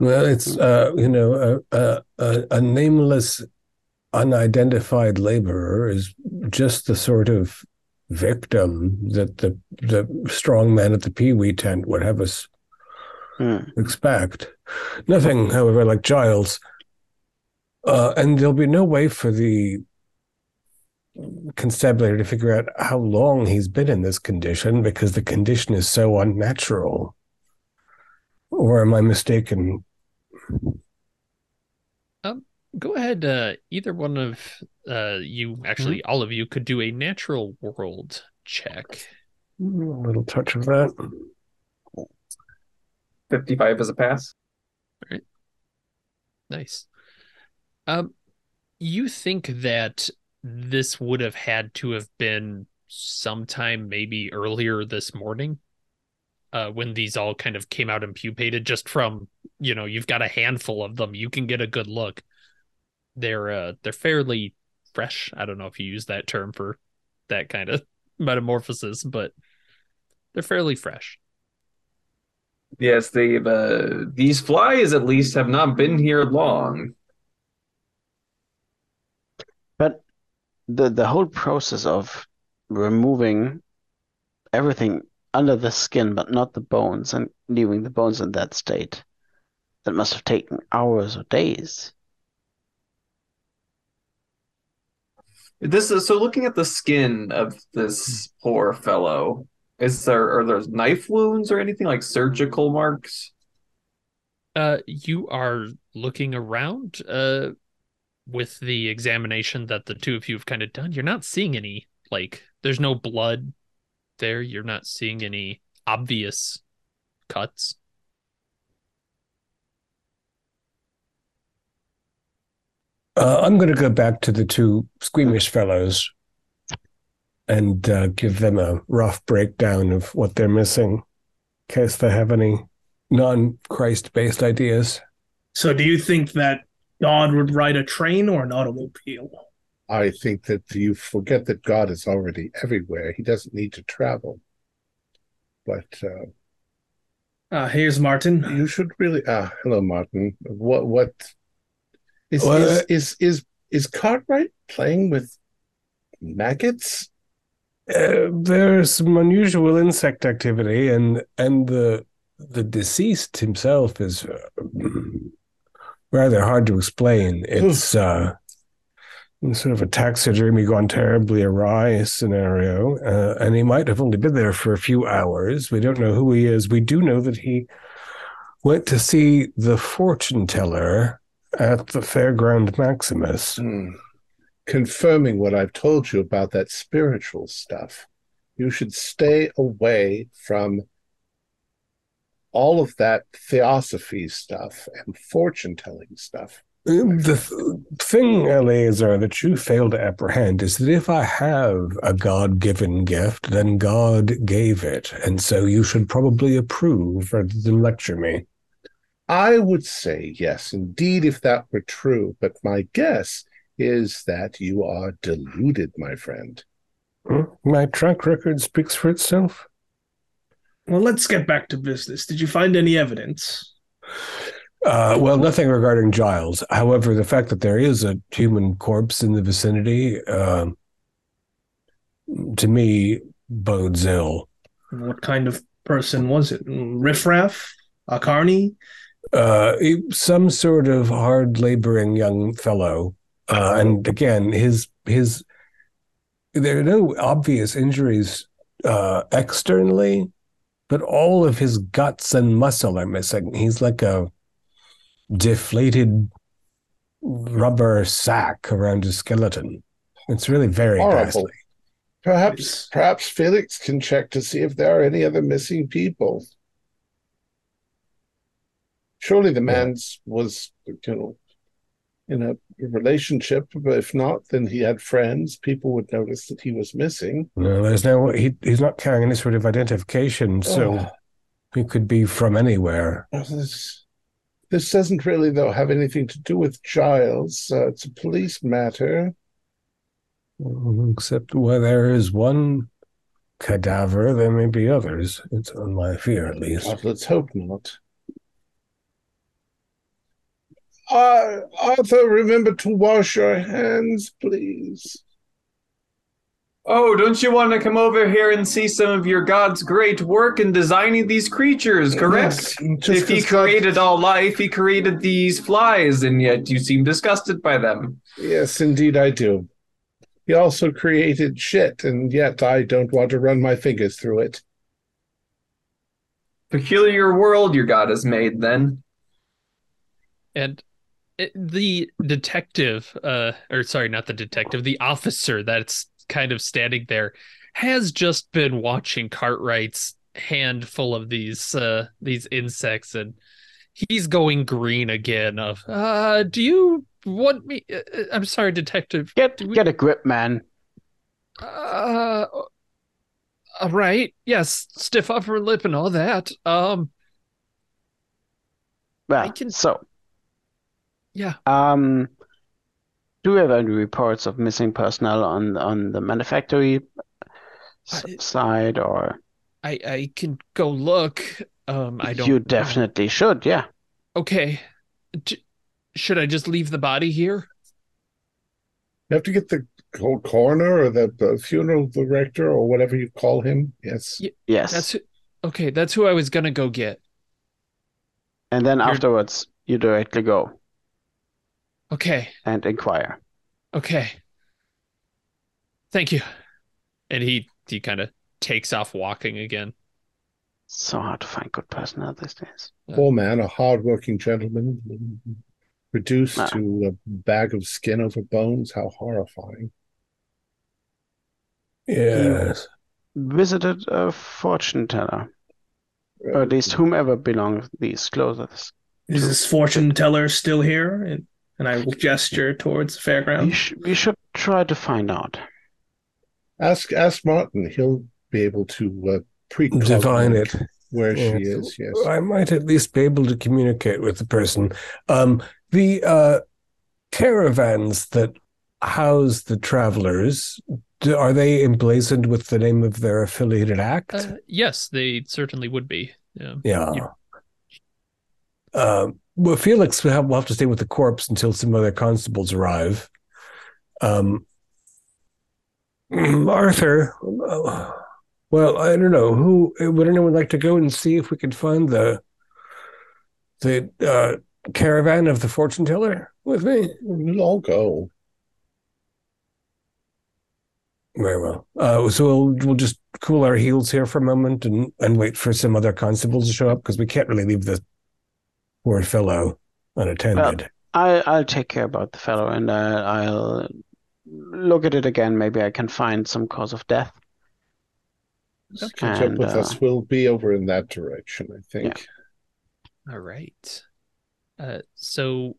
Well, it's uh, you know a, a a a nameless, unidentified laborer is just the sort of victim that the the strong man at the peewee tent would have us Hmm. expect. Nothing, however, like Giles. Uh, and there'll be no way for the constabulary to figure out how long he's been in this condition because the condition is so unnatural. Or am I mistaken? Go ahead. Uh, either one of uh you, actually, all of you, could do a natural world check. A little touch of that. Fifty-five is a pass. All right. Nice. Um, you think that this would have had to have been sometime maybe earlier this morning, uh, when these all kind of came out and pupated. Just from you know, you've got a handful of them, you can get a good look. They're uh, they're fairly fresh. I don't know if you use that term for that kind of [LAUGHS] metamorphosis, but they're fairly fresh. Yes, they've uh, these flies at least have not been here long. But the the whole process of removing everything under the skin, but not the bones, and leaving the bones in that state, that must have taken hours or days. This is so. Looking at the skin of this poor fellow, is there are there knife wounds or anything like surgical marks? Uh, you are looking around uh with the examination that the two of you have kind of done. You're not seeing any like there's no blood there. You're not seeing any obvious cuts. Uh, I'm going to go back to the two squeamish fellows and uh, give them a rough breakdown of what they're missing, in case they have any non-Christ based ideas. So, do you think that God would ride a train or an automobile? I think that you forget that God is already everywhere. He doesn't need to travel. But uh, Uh, here's Martin. you should really. Ah, hello, Martin. What? What is Well, is, uh, is is is Cartwright playing with maggots? Uh, there's some unusual insect activity, and and the the deceased himself is uh, rather hard to explain. It's uh, sort of a taxidermy gone terribly awry scenario, uh, and he might have only been there for a few hours. We don't know who he is. We do know that he went to see the fortune teller at the Fairground Maximus. Hmm. Confirming what I've told you about that spiritual stuff. You should stay away from all of that theosophy stuff and fortune telling stuff. The th- thing, Eleazar, that you fail to apprehend is that if I have a God given gift, then God gave it. And so you should probably approve rather than lecture me. I would say yes, indeed, if that were true. But my guess is that you are deluded, my friend. Hmm? My track record speaks for itself. Well, let's get back to business. Did you find any evidence? Uh, well, nothing regarding Giles. However, the fact that there is a human corpse in the vicinity, uh, to me, bodes ill. What kind of person was it? Riffraff? A carney? Uh, some sort of hard laboring young fellow. Uh, and again, his his there are no obvious injuries uh, externally, but all of his guts and muscle are missing. He's like a deflated rubber sack around his skeleton. It's really very Horrible. ghastly. Perhaps, perhaps Felix can check to see if there are any other missing people. Surely the man's was, you know, in a relationship, but if not, then he had friends. People would notice that he was missing. No, there's no he he's not carrying any sort of identification, so Oh. he could be from anywhere. This, this doesn't really, though, have anything to do with Giles. Uh, it's a police matter. Except where there is one cadaver, there may be others. It's on my fear, at least. God, let's hope not. Uh, Arthur, remember to wash your hands, please. Oh, don't you want to come over here and see some of your god's great work in designing these creatures, correct? Yes, just if he 'cause God- created all life, he created these flies, and yet you seem disgusted by them. Yes, indeed, I do. He also created shit, and yet I don't want to run my fingers through it. Peculiar world your god has made, then. And it, the detective, uh, or sorry, not the detective, the officer that's kind of standing there has just been watching Cartwright's handful of these uh these insects and he's going green again of uh do you want me uh, uh, i'm sorry detective Get we- get a grip, man. uh all right yes stiff upper lip and all that um Well, I can- so yeah um, do we have any reports of missing personnel on on the manufactory s- I- side, or i i can go look um i don't you know. definitely should? Yeah. Okay. D- should I just leave the body here? You have to get the co- coroner or the, the funeral director or whatever you call him. Yes. Yeah. Yes. That's who, okay. That's who I was gonna go get. And then You're- afterwards, you directly go Okay. and inquire. Okay. Thank you. And he he kind of takes off walking again. So hard to find good personnel these days. Poor man, a hard-working gentleman, reduced Ah. to a bag of skin over bones. How horrifying! Yes. Visited a fortune teller, or at least whomever belonged these clothes. Is this fortune teller still here? And, and I will gesture towards the We, fairground. sh we should try to find out. Ask ask Martin. He'll be able to uh, pre Divine it. where Yes. she is. Yes. I might at least be able to communicate with the person. Um, the uh, caravans that house the travelers, do, are they emblazoned with the name of their affiliated act? Uh, yes, they certainly would be. Yeah. yeah. yeah. Um, well, Felix will have, will have to stay with the corpse until some other constables arrive. Um, [CLEARS THROAT] Arthur, uh, well, I don't know who would anyone like to go and see if we could find the the uh, caravan of the fortune teller with me. We'll all go. Very well. Uh, so we'll we'll just cool our heels here for a moment and and wait for some other constables to show up because we can't really leave the poor fellow unattended. I I'll take care about the fellow, and uh, I'll look at it again. Maybe I can find some cause of death. Catch up with uh, us. We'll be over in that direction. I think. All right. Uh, so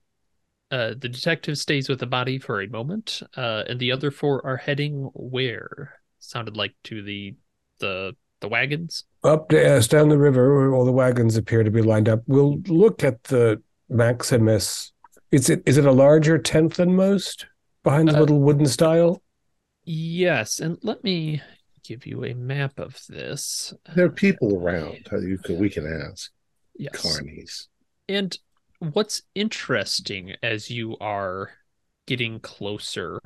uh, the detective stays with the body for a moment, uh, and the other four are heading where? Sounded like to the the the wagons. Up to, yes, down the river where all the wagons appear to be lined up. We'll look at the Maximus. Is it is it a larger tent than most behind the Uh, little wooden style? Yes, and let me give you a map of this. There are people around. uh, You could, we can ask. Yes. Carnies. And what's interesting as you are getting closer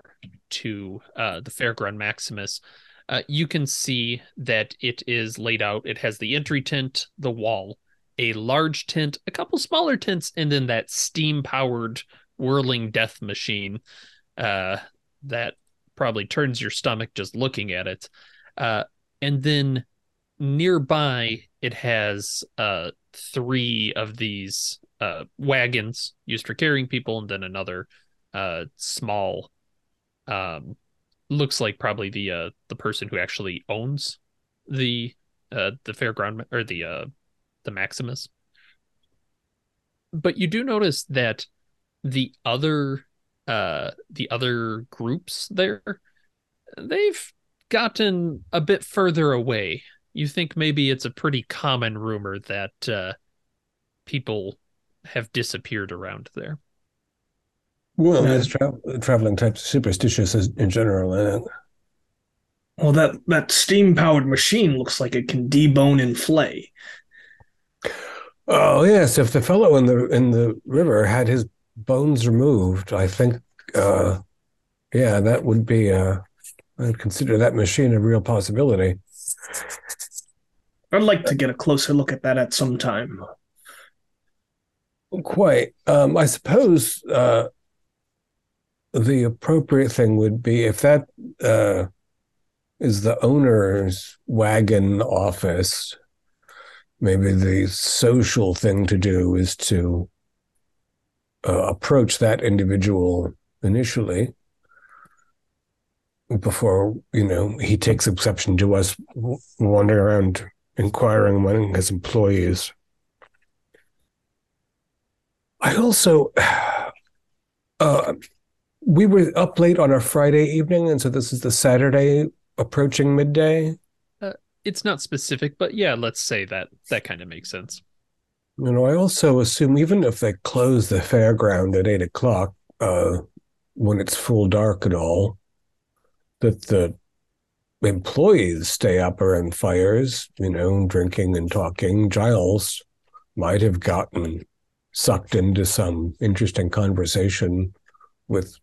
to uh, the Fairground Maximus, uh, you can see that it is laid out. It has the entry tent, the wall, a large tent, a couple smaller tents, and then that steam powered whirling death machine uh, that probably turns your stomach just looking at it. Uh, and then nearby, it has uh, three of these uh, wagons used for carrying people, and then another uh, small, um, looks like probably the uh, the person who actually owns the uh, the fairground or the uh, the Maximus. But you do notice that the other uh, the other groups there, they've gotten a bit further away. You think maybe it's a pretty common rumor that uh, people have disappeared around there. Well, Yeah. as tra- traveling types superstitious in general. Well, that that steam powered machine looks like it can debone and flay. oh yes, if the fellow in the in the river had his bones removed, I think, uh, yeah, that would be. Uh, I'd consider that machine a real possibility. I'd like to get a closer look at that at some time. Quite. Um, I suppose uh, the appropriate thing would be if that uh, is the owner's wagon office, maybe the social thing to do is to uh, approach that individual initially before, you know, he takes exception to us wandering around inquiring among his employees. I also, [SIGHS] uh, we were up late on a Friday evening, and so this is the Saturday approaching midday. It's not specific, but yeah, let's say that that kind of makes sense. You know, I also assume even if they close the fairground at eight o'clock, uh, when it's full dark and all, that the employees stay up around fires, you know, drinking and talking. Giles might have gotten sucked into some interesting conversation with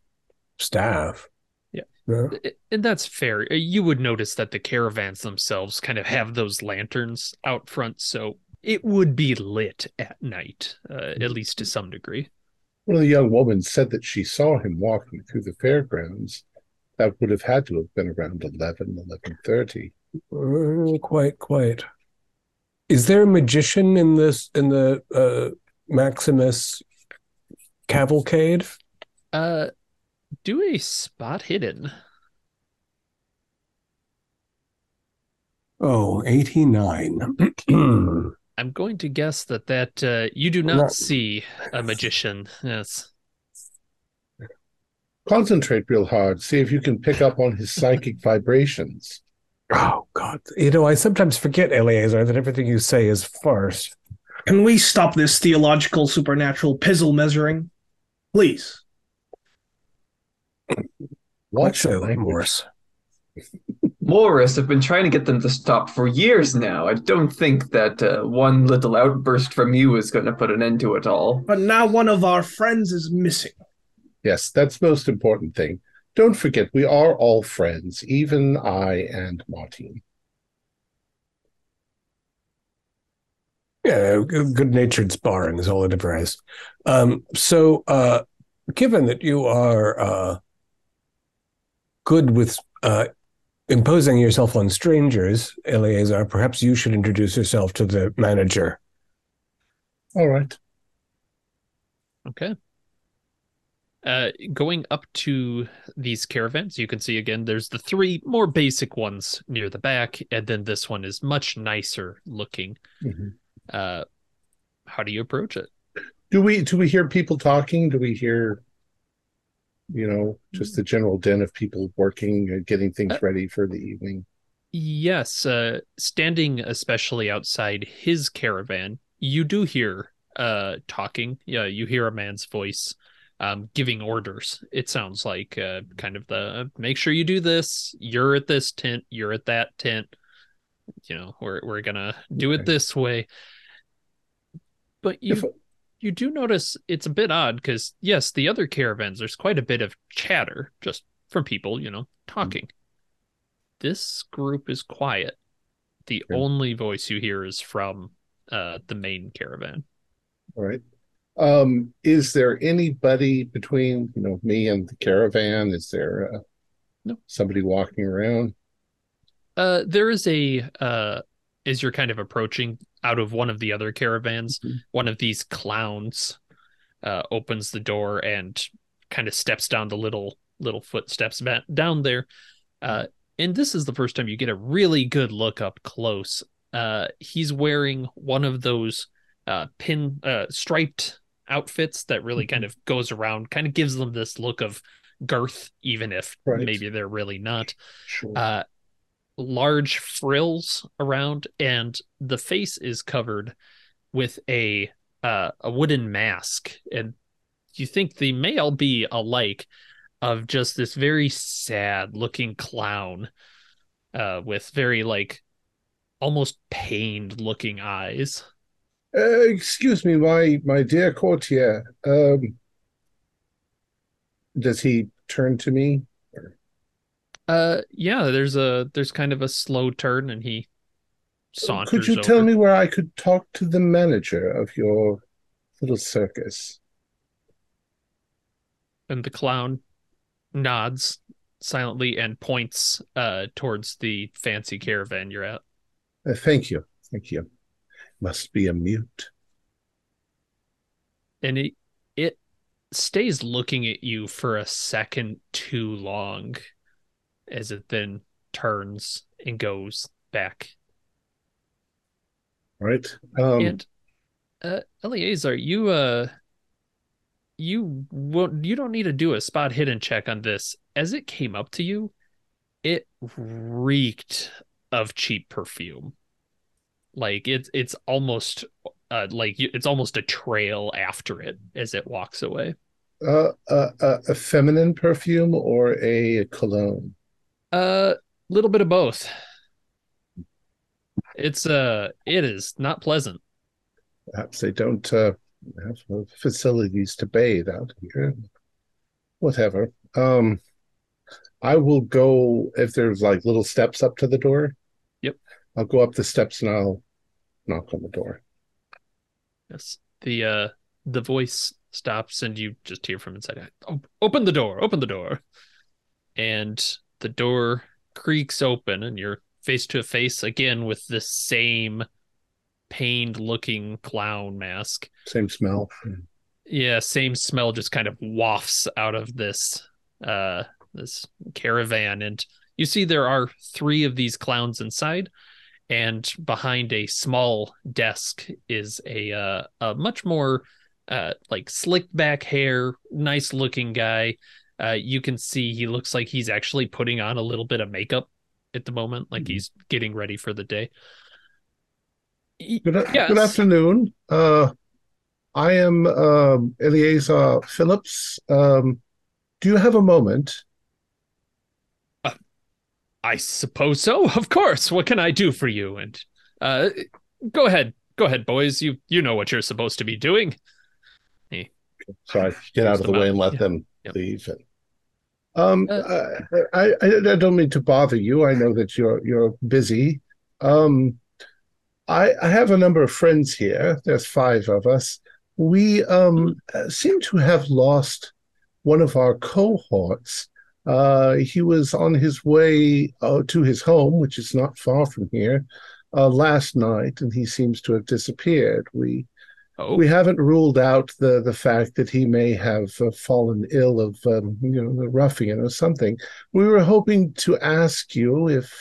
staff. Yeah. Yeah. And that's fair. Uh, You would notice that the caravans themselves kind of have those lanterns out front, so it would be lit at night, uh, at least to some degree. Well, the young woman said that she saw him walking through the fairgrounds. That would have had to have been around 11, 11.30. Uh, quite, quite. Is there a magician in this in the uh, Maximus cavalcade? Uh, do a spot hidden. Oh, 89. [CLEARS THROAT] I'm going to guess that that uh, you do not Not- see a magician. Yes. Concentrate real hard. See if you can pick up on his psychic vibrations. oh, God. You know, I sometimes forget, Eleazar, that everything you say is farce. Can we stop this theological supernatural pizzle measuring? Please. Watch so, your language. Morris. Morris, I've been trying to get them to stop for years now. I don't think that uh, one little outburst from you is going to put an end to it all. But now one of our friends is missing. Yes, that's the most important thing. Don't forget, we are all friends, even I and Martin. Yeah, good natured sparring is all it ever has. Um, so, uh, given that you are uh, good with uh, imposing yourself on strangers, Eleazar, perhaps you should introduce yourself to the manager. All right. Okay. Uh, going up to these caravans, you can see again there's the three more basic ones near the back, and then this one is much nicer looking. Mhm. Uh, how do you approach it? Do we do we hear people talking? Do we hear, you know, just the general din of people working, uh, getting things Uh, ready for the evening? Yes, uh, standing especially outside his caravan, you do hear uh talking. Yeah, you hear a man's voice um giving orders. It sounds like uh kind of the make sure you do this, you're at this tent, you're at that tent. You know, we're we're gonna do it this way. But you If you do notice it's a bit odd because yes, the other caravans, there's quite a bit of chatter just from people, you know, talking. This group is quiet. The Okay. only voice you hear is from uh the main caravan. all right. Um, is there anybody between you know me and the caravan? Is there uh, No. somebody walking around? Uh there is a uh as you're kind of approaching out of one of the other caravans, Mhm. one of these clowns uh opens the door and kind of steps down the little little footsteps down there. Uh and this is the first time you get a really good look up close. Uh he's wearing one of those uh pin uh striped outfits that really kind of goes around, kind of gives them this look of girth even if Right. maybe they're really not Sure. Large frills around and the face is covered with a uh a wooden mask and you think they may all be alike of just this very sad looking clown uh with very like almost pained looking eyes Uh, excuse me, my my dear courtier. Um, does he turn to me? Uh yeah there's a there's kind of a slow turn and he saunters Could you over. tell me where I could talk to the manager of your little circus? and the clown nods silently and points uh towards the fancy caravan you're at Uh, thank you, thank you. Must be a mute. and it it stays looking at you for a second too long as it then turns and goes back Right. Um, and uh Eleazar you uh you won't you don't need to do a spot hidden check on this as it came up to you it reeked of cheap perfume like it's it's almost uh like you- it's almost a trail after it as it walks away uh, uh, uh, a feminine perfume or a cologne? A little bit of both. It's uh it is not pleasant. Perhaps they don't uh, have uh, facilities to bathe out here. Whatever. Um, I will go if there's like little steps up to the door. Yep. I'll go up the steps and I'll knock on the door. Yes. The uh the voice stops and you just hear from inside. "O- Open the door, open the door. And the door creaks open and you're face to face again with the same pained looking clown mask. Same smell. Yeah, same smell just kind of wafts out of this uh this caravan and you see there are 3 of these clowns inside and behind a small desk is a uh a much more uh like slicked back hair, nice looking guy. Uh you can see he looks like he's actually putting on a little bit of makeup at the moment like Mhm. he's getting ready for the day. Good, Yes. good afternoon. Uh, I am um, Eleazar Phillips. Um, do you have a moment? I suppose so. [LAUGHS] Of course. What can I do for you? And uh go ahead. Go ahead, boys. You you know what you're supposed to be doing. So I get out of the way and let Yeah. them Yep. leave. And, um, Uh, I, I I don't mean to bother you. I know that you're you're busy. Um, I I have a number of friends here. There's five of us. We um seem to have lost one of our cohorts. Uh, he was on his way uh, to his home, which is not far from here, uh, last night, and he seems to have disappeared. We Oh, we haven't ruled out the the fact that he may have uh, fallen ill of um, you know the ruffian or something. We were hoping to ask you if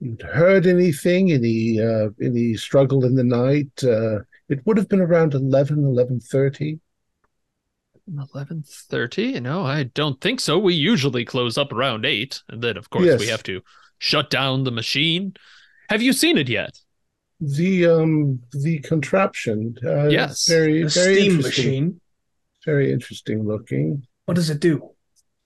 you'd heard anything, any uh, any struggle in the night, uh, It would have been around 11, 11.30. Eleven thirty? No, I don't think so. We usually close up around eight, and then of course Yes. we have to shut down the machine. Have you seen it yet? The um the contraption. Uh, Yes. Very The very steam machine. Very interesting looking. What does it do?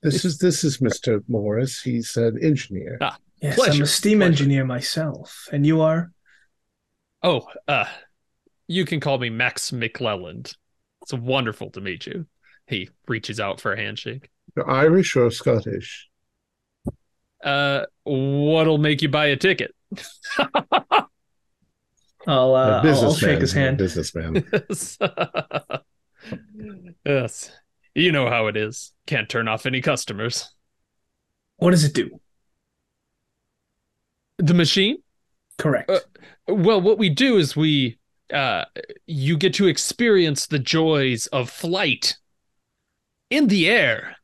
This is this is Mr. Morris. He's an engineer. Ah. Yes, Pleasure, I'm a steam pleasure. engineer myself. And you are? Oh, uh, you can call me Max McClelland. It's wonderful to meet you. He reaches out for a handshake. Irish or Scottish? Uh, what'll make you buy a ticket? [LAUGHS] I'll, uh, A I'll, I'll shake his hand. Businessman. [LAUGHS] yes. yes. You know how it is. Can't turn off any customers. What does it do? The machine? Correct. Uh, Well, what we do is we uh you get to experience the joys of flight in the air.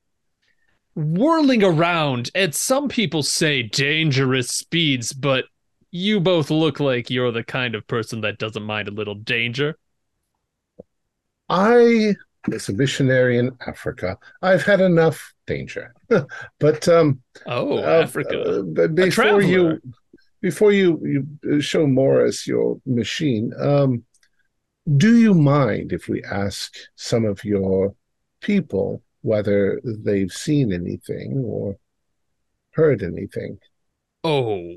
Whirling around at some people say dangerous speeds, but you both look like you're the kind of person that doesn't mind a little danger. I was a missionary in Africa. I've had enough danger. [LAUGHS] but um Oh, uh, Africa. uh, before you before you you show Morris your machine, um do you mind if we ask some of your people whether they've seen anything or heard anything? Oh,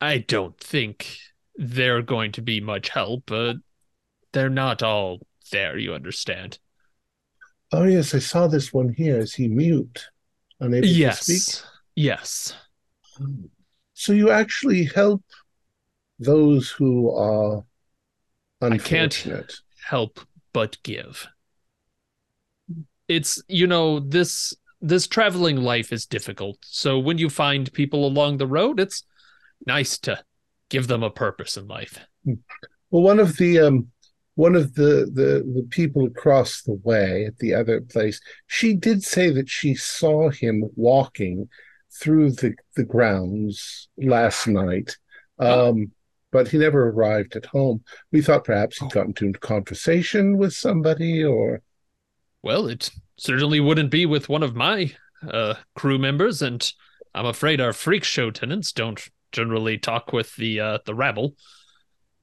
I don't think they're going to be much help, but they're not all there, you understand. Oh yes, I saw this one here. Is he mute? Unable to speak? Yes. Yes. So you actually help those who are I can't- unfortunate. Help but give. It's, you know, this this traveling life is difficult. So when you find people along the road, it's nice to give them a purpose in life. Well, one of the um, one of the, the the people across the way at the other place, she did say that she saw him walking through the the grounds last night. Oh. Um, but he never arrived at home. We thought perhaps he'd gotten into conversation with somebody, or Well, it certainly wouldn't be with one of my uh, crew members, and I'm afraid our freak show tenants don't generally talk with the uh, the rabble.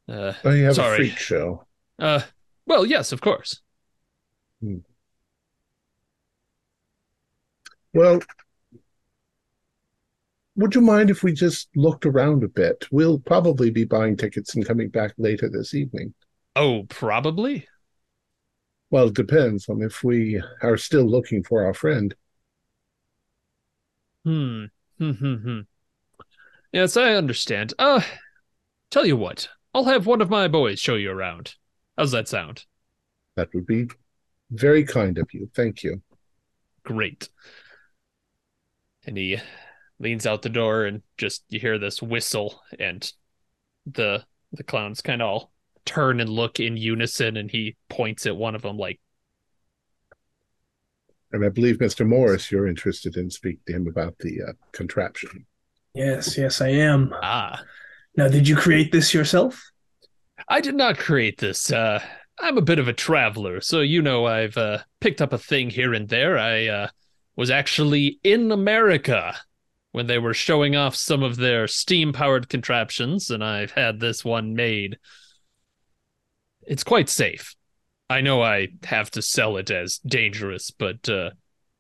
Uh, oh, you have Sorry. a freak show. uh, well, yes, of course. Well, would you mind if we just looked around a bit? We'll probably be buying tickets and coming back later this evening. Oh, probably. Well, it depends on if we are still looking for our friend. Hmm. Hmm. Hmm. Hmm. Yes, I understand. Uh, tell you what, I'll have one of my boys show you around. How's that sound? That would be very kind of you. Thank you. Great. And he leans out the door and just you hear this whistle and the the clowns kind of all turn and look in unison and he points at one of them like And I believe, Mr. Morris, you're interested in speaking to him about the uh, contraption. Yes, yes, I am. ah Now, did you create this yourself? I did not create this uh I'm a bit of a traveler so you know I've uh picked up a thing here and there I uh was actually in America when they were showing off some of their steam powered contraptions and I've had this one made it's quite safe. I know I have to sell it as dangerous, but uh,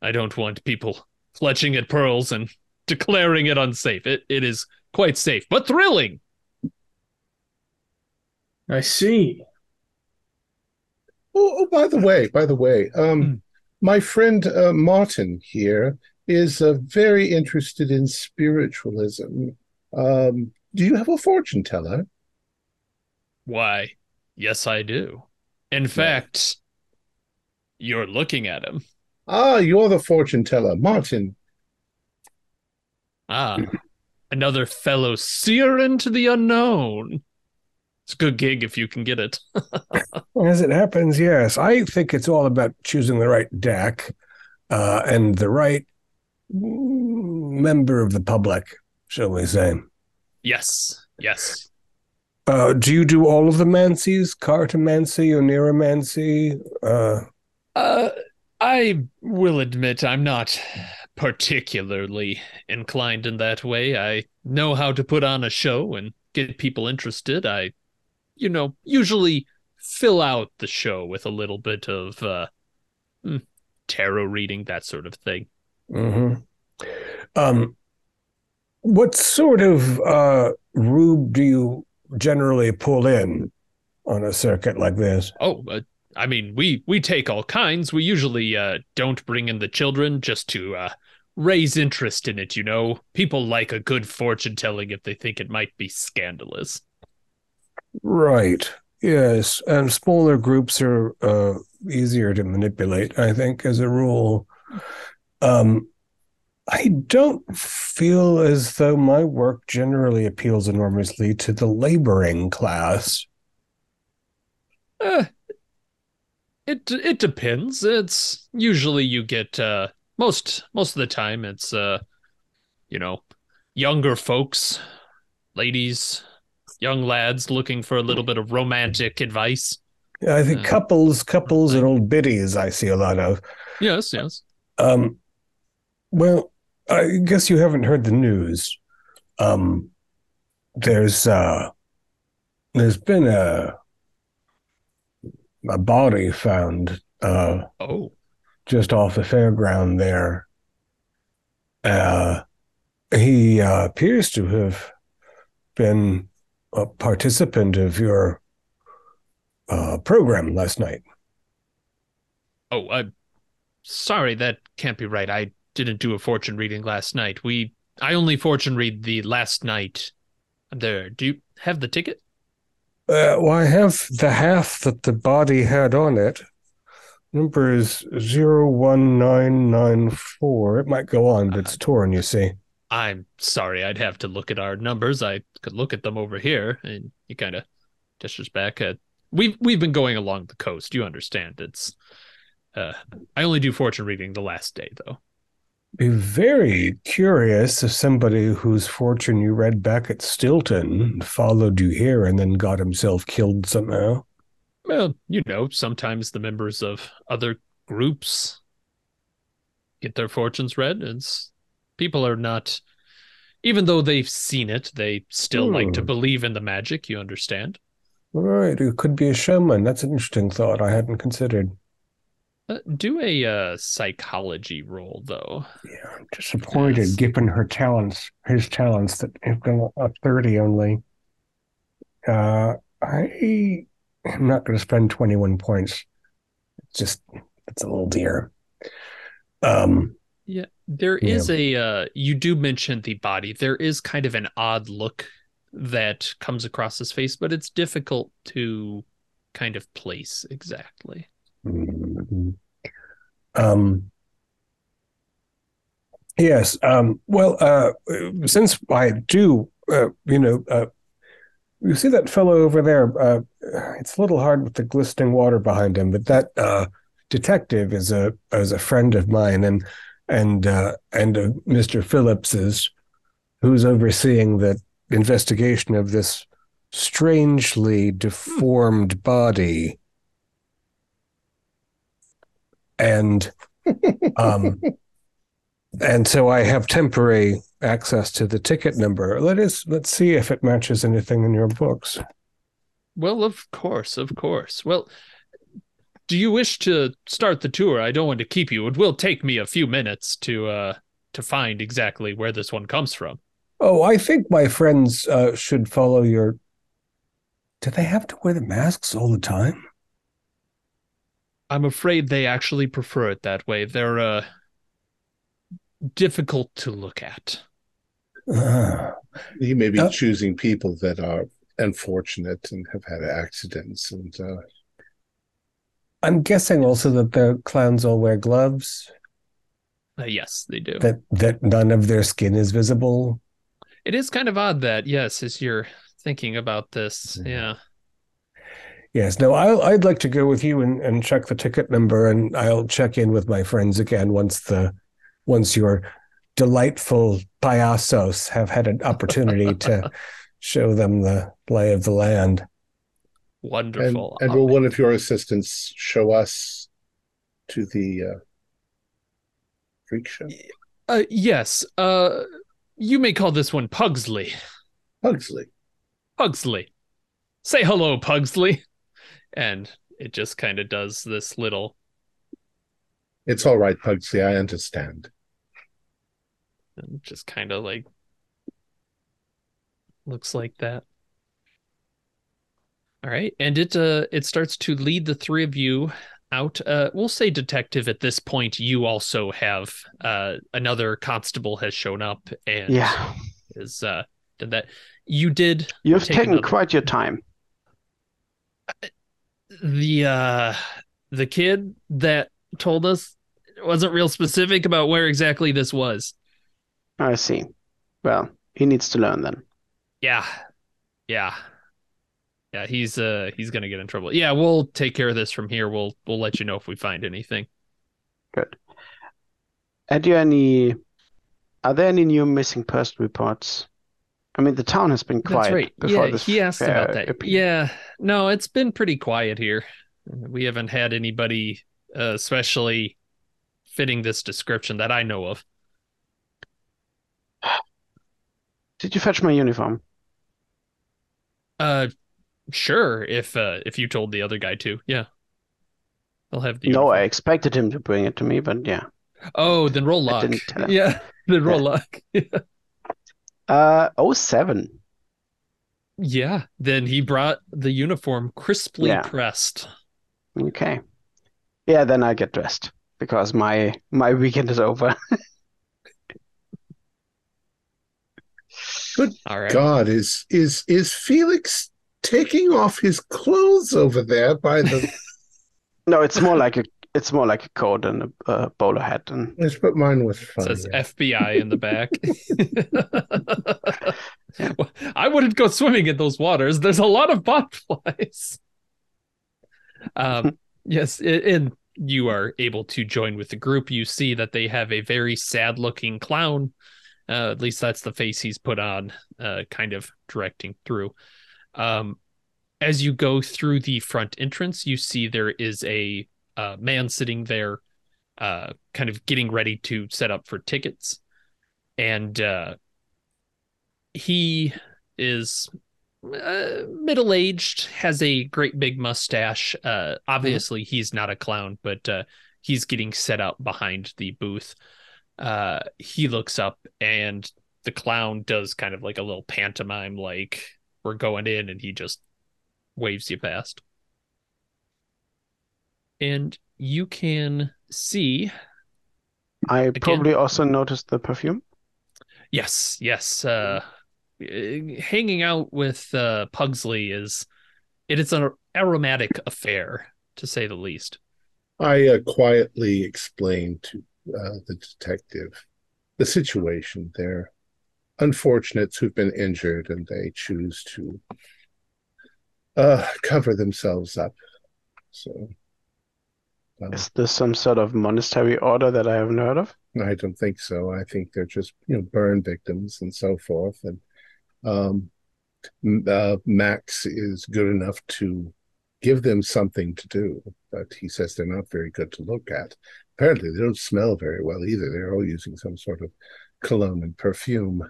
I don't want people clutching at pearls and declaring it unsafe. It it is quite safe, but thrilling. I see. Oh, oh by the way, by the way, um, Hmm. my friend uh, Martin here is uh, very interested in spiritualism. Um, do you have a fortune teller? Why, yes, I do. In fact, you're looking at him. Ah, you're the fortune teller, Martin. Ah, another fellow seer into the unknown. It's a good gig if you can get it. [LAUGHS] As it happens, yes. I think it's all about choosing the right deck uh, and the right member of the public, shall we say. Yes, yes. Uh, do you do all of the mancies? Cartomancy, Oniromancy? Uh, Uh, I will admit I'm not particularly inclined in that way. I know how to put on a show and get people interested. I, you know, usually fill out the show with a little bit of uh, hmm, tarot reading, that sort of thing. hmm Um, what sort of uh, rube do you generally pull in on a circuit like this? Oh, uh, I mean, we we take all kinds. We usually uh, don't bring in the children just to uh, raise interest in it. You know, people like a good fortune telling if they think it might be scandalous. Right. Yes, and smaller groups are uh, easier to manipulate, I think, as a rule. Um, I don't feel as though my work generally appeals enormously to the laboring class. Uh, it it depends. It's usually you get uh, most most of the time it's uh, you know, younger folks, ladies, young lads looking for a little bit of romantic advice. I think Uh, couples, couples, and old biddies I see a lot of. Yes, yes. Um, well, I guess you haven't heard the news. Um, there's uh, there's been a a body found uh, Oh, just off the fairground there. Uh, he uh, appears to have been a participant of your uh, program last night. oh, I'm sorry. That can't be right. I didn't do a fortune reading last night. We I only fortune read the last night. There. Do you have the ticket? Uh, well, I have the half that the body had on it. Number is 01994. It might go on, but it's torn, you see. I'm sorry. I'd have to look at our numbers. I could look at them over here, and you kind of gestures back at. We've we've been going along the coast. You understand? It's. Uh, I only do fortune reading the last day, though. Be very curious if somebody whose fortune you read back at Stilton followed you here and then got himself killed somehow. Well, you know, sometimes the members of other groups get their fortunes read. It's people are not, even though they've seen it, they still like to Hmm. believe in the magic. You understand? Right. it could be a showman. That's an interesting thought I hadn't considered. Uh, do a uh, psychology roll, though. Yeah, I'm disappointed Yes. given her talents, his talents that have gone up 30 only. Uh, I am not going to spend 21 points. It's just, it's a little dear. Um, Yeah, there is a. Uh, you do mention the body. There is kind of an odd look that comes across his face, but it's difficult to kind of place exactly. mm, um, yes. Um, well, uh, since I do, uh, you know, uh, you see that fellow over there, uh, it's a little hard with the glistening water behind him, but that, uh, detective is a, is a friend of mine and, and, uh, and uh, Mr. Phillips's, who's overseeing the investigation of this strangely deformed body. And um [LAUGHS] and so I have temporary access to the ticket number. Let us let's see if it matches anything in your books. Well, of course, of course. Well, do you wish to start the tour? I don't want to keep you. It will take me a few minutes to uh to find exactly where this one comes from. Oh, I think my friends uh, should follow your. Do they have to wear the masks all the time? I'm afraid they actually prefer it that way. They're uh difficult to look at. Ah. [SIGHS] He may be Uh, choosing people that are unfortunate and have had accidents and uh, I'm guessing also that the clowns all wear gloves. Uh, yes, they do. That that none of their skin is visible. It is kind of odd that, yes, as you're thinking about this, Mhm. yeah. Yes. No, I'll, I'd like to go with you and, and check the ticket number, and I'll check in with my friends again once the once your delightful payasos have had an opportunity to show them the lay of the land. Wonderful. and Uh, will one of your assistants show us to the uh, freak show? uh, yes. Uh, you may call this one Pugsley. Pugsley. Pugsley. Say hello, Pugsley. And it just kind of does this little It's all right, Pugsley. I understand. And just kind of like looks like that. All right, and it uh it starts to lead the three of you out. Uh, we'll say detective at this point. You also have uh another constable has shown up and Yeah, is uh did that. You did you've taken another- quite your time. the uh the kid that told us wasn't real specific about where exactly this was. I see. Well, he needs to learn then. Yeah. Yeah. Yeah, he's uh he's gonna get in trouble. Yeah, we'll take care of this from here. We'll we'll let you know if we find anything. Good. Are there any? Are there any new missing person reports? I mean, the town has been quiet That's right. before Yeah, this he asked about that. Yeah. No, it's been pretty quiet here. We haven't had anybody uh, especially fitting this description that I know of. Did you fetch my uniform? Uh sure, if uh if you told the other guy to. Yeah. I'll have the No, I expected him to bring it to me, but yeah. Oh, then roll luck. didn't tell him. [LAUGHS] Yeah, then roll Yeah. luck. [LAUGHS] Uh, oh seven. yeah, then he brought the uniform crisply Yeah. pressed. Okay. Yeah, then I get dressed because my my weekend is over. [LAUGHS] All right. God, is is is Felix taking off his clothes over there by the? [LAUGHS] No, it's more like a it's more like a coat and a, a bowler hat and Let's put mine was It funny. says FBI in the back. [LAUGHS] [LAUGHS] I wouldn't go swimming in those waters. There's a lot of botflies. Um, yes, and you are able to join with the group. You see that they have a very sad-looking clown. Uh, at least that's the face he's put on, uh, kind of directing through. Um, as you go through the front entrance, you see there is a uh, man sitting there, uh, kind of getting ready to set up for tickets, and uh, he is uh, middle aged, has a great big mustache. Uh, obviously, he's not a clown, but uh, he's getting set up behind the booth. Uh, he looks up, and the clown does kind of like a little pantomime, like we're going in, and he just waves you past. And you can see I probably also noticed the perfume. Yes, yes. Uh, hanging out with uh, Pugsley is it is an aromatic affair, to say the least. I uh, quietly explained to uh, the detective the situation. They're unfortunates who've been injured, and they choose to uh, cover themselves up. So uh, Is this some sort of monastery order that I haven't heard of? I don't think so. I think they're just you know burn victims and so forth. And um, uh, Max is good enough to give them something to do, but he says they're not very good to look at. Apparently, they don't smell very well either. They're all using some sort of cologne and perfume.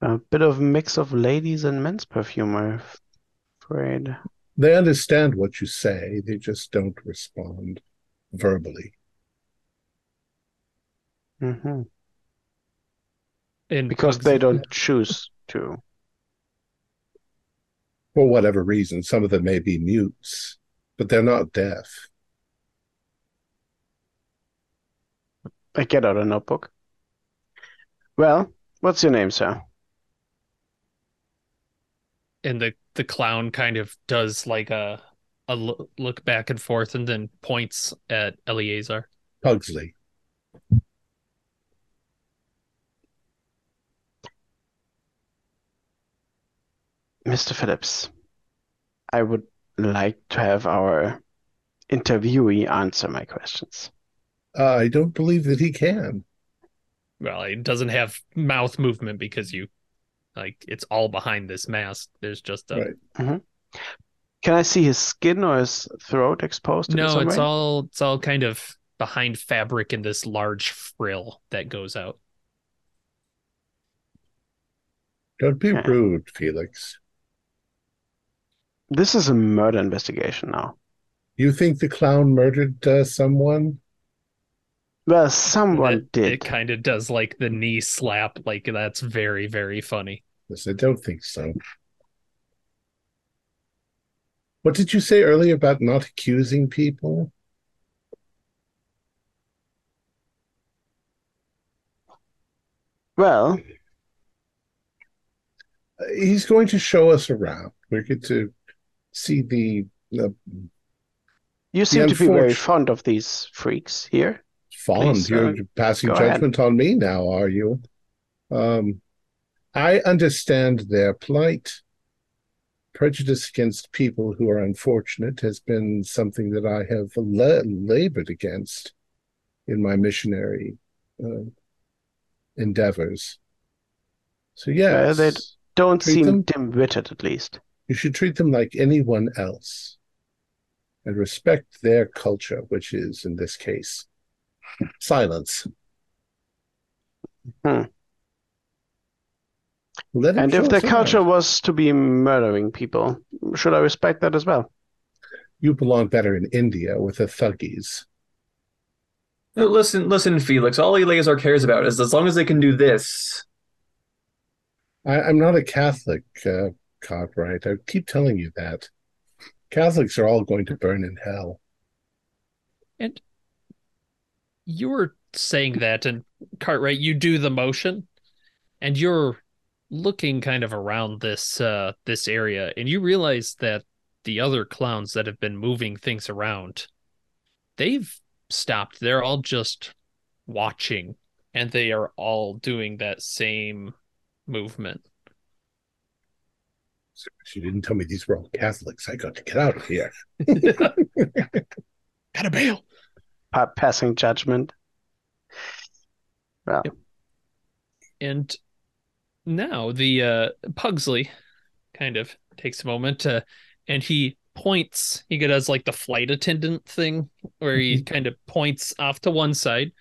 A bit of mix of ladies and men's perfume, I'm afraid. They understand what you say, they just don't respond verbally. hmm And Because they don't choose to. For whatever reason, some of them may be mutes, but they're not deaf. I get out a notebook. Well, what's your name, sir? and the the clown kind of does like a a look back and forth, and then points at Eleazar. Pugsley. Mr. Phillips, I would like to have our interviewee answer my questions. Uh, I don't believe that he can. Well, he doesn't have mouth movement because you Like it's all behind this mask. There's just a Right. Can I see his skin or his throat exposed? no. It's way? all it's all kind of behind fabric in this large frill that goes out. Don't be Yeah. rude, Felix. This is a murder investigation now. You think the clown murdered uh, someone? Well, someone it, did. It kind of does like the knee slap. Like that's very very funny. Yes, I don't think so. What did you say earlier about not accusing people? Well, Uh, He's going to show us around. We get to see the uh, you seem to be very fond of these freaks here. Fond. Please, You're uh, passing go ahead. judgment on me now, are you? Um, I understand their plight. Prejudice against people who are unfortunate has been something that I have la- labored against in my missionary uh, endeavors. So, yes, they- Don't seem them- dim-witted, at least. you should treat them like anyone else and respect their culture, which is, in this case, silence. Hmm. Let And if their us culture around. was to be murdering people, should I respect that as well? You belong better in India with the thuggies. No, Listen, listen, Felix. All Eleazar cares about is as long as they can do this. I, I'm not a Catholic, uh, Cartwright. I keep telling you that. Catholics are all going to burn in hell. You were saying that, and Cartwright, you do the motion, and you're looking kind of around this uh this area, and you realize that the other clowns that have been moving things around, they've stopped. They're all just watching, and they are all doing that same movement. She didn't tell me these were all Catholics. I got to get out of here. [LAUGHS] [LAUGHS] Gotta bail. Pa- passing judgment. Well, Yep. And now the uh Pugsley kind of takes a moment to, and he points he does like the flight attendant thing where he kind of points off to one side.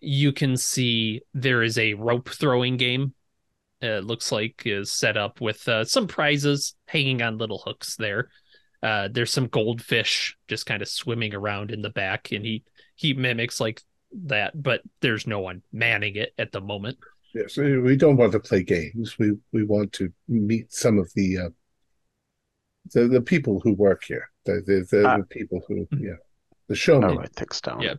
You can see there is a rope throwing game. Uh, looks like is set up with uh, some prizes hanging on little hooks there. Uh, there's some goldfish just kind of swimming around in the back, and he he mimics like that, but there's no one manning it at the moment. Yes, we we don't want to play games. We we want to meet some of the uh, the the people who work here. The the, the, Ah. the people who yeah, the showmen. no right thick stone. Yeah.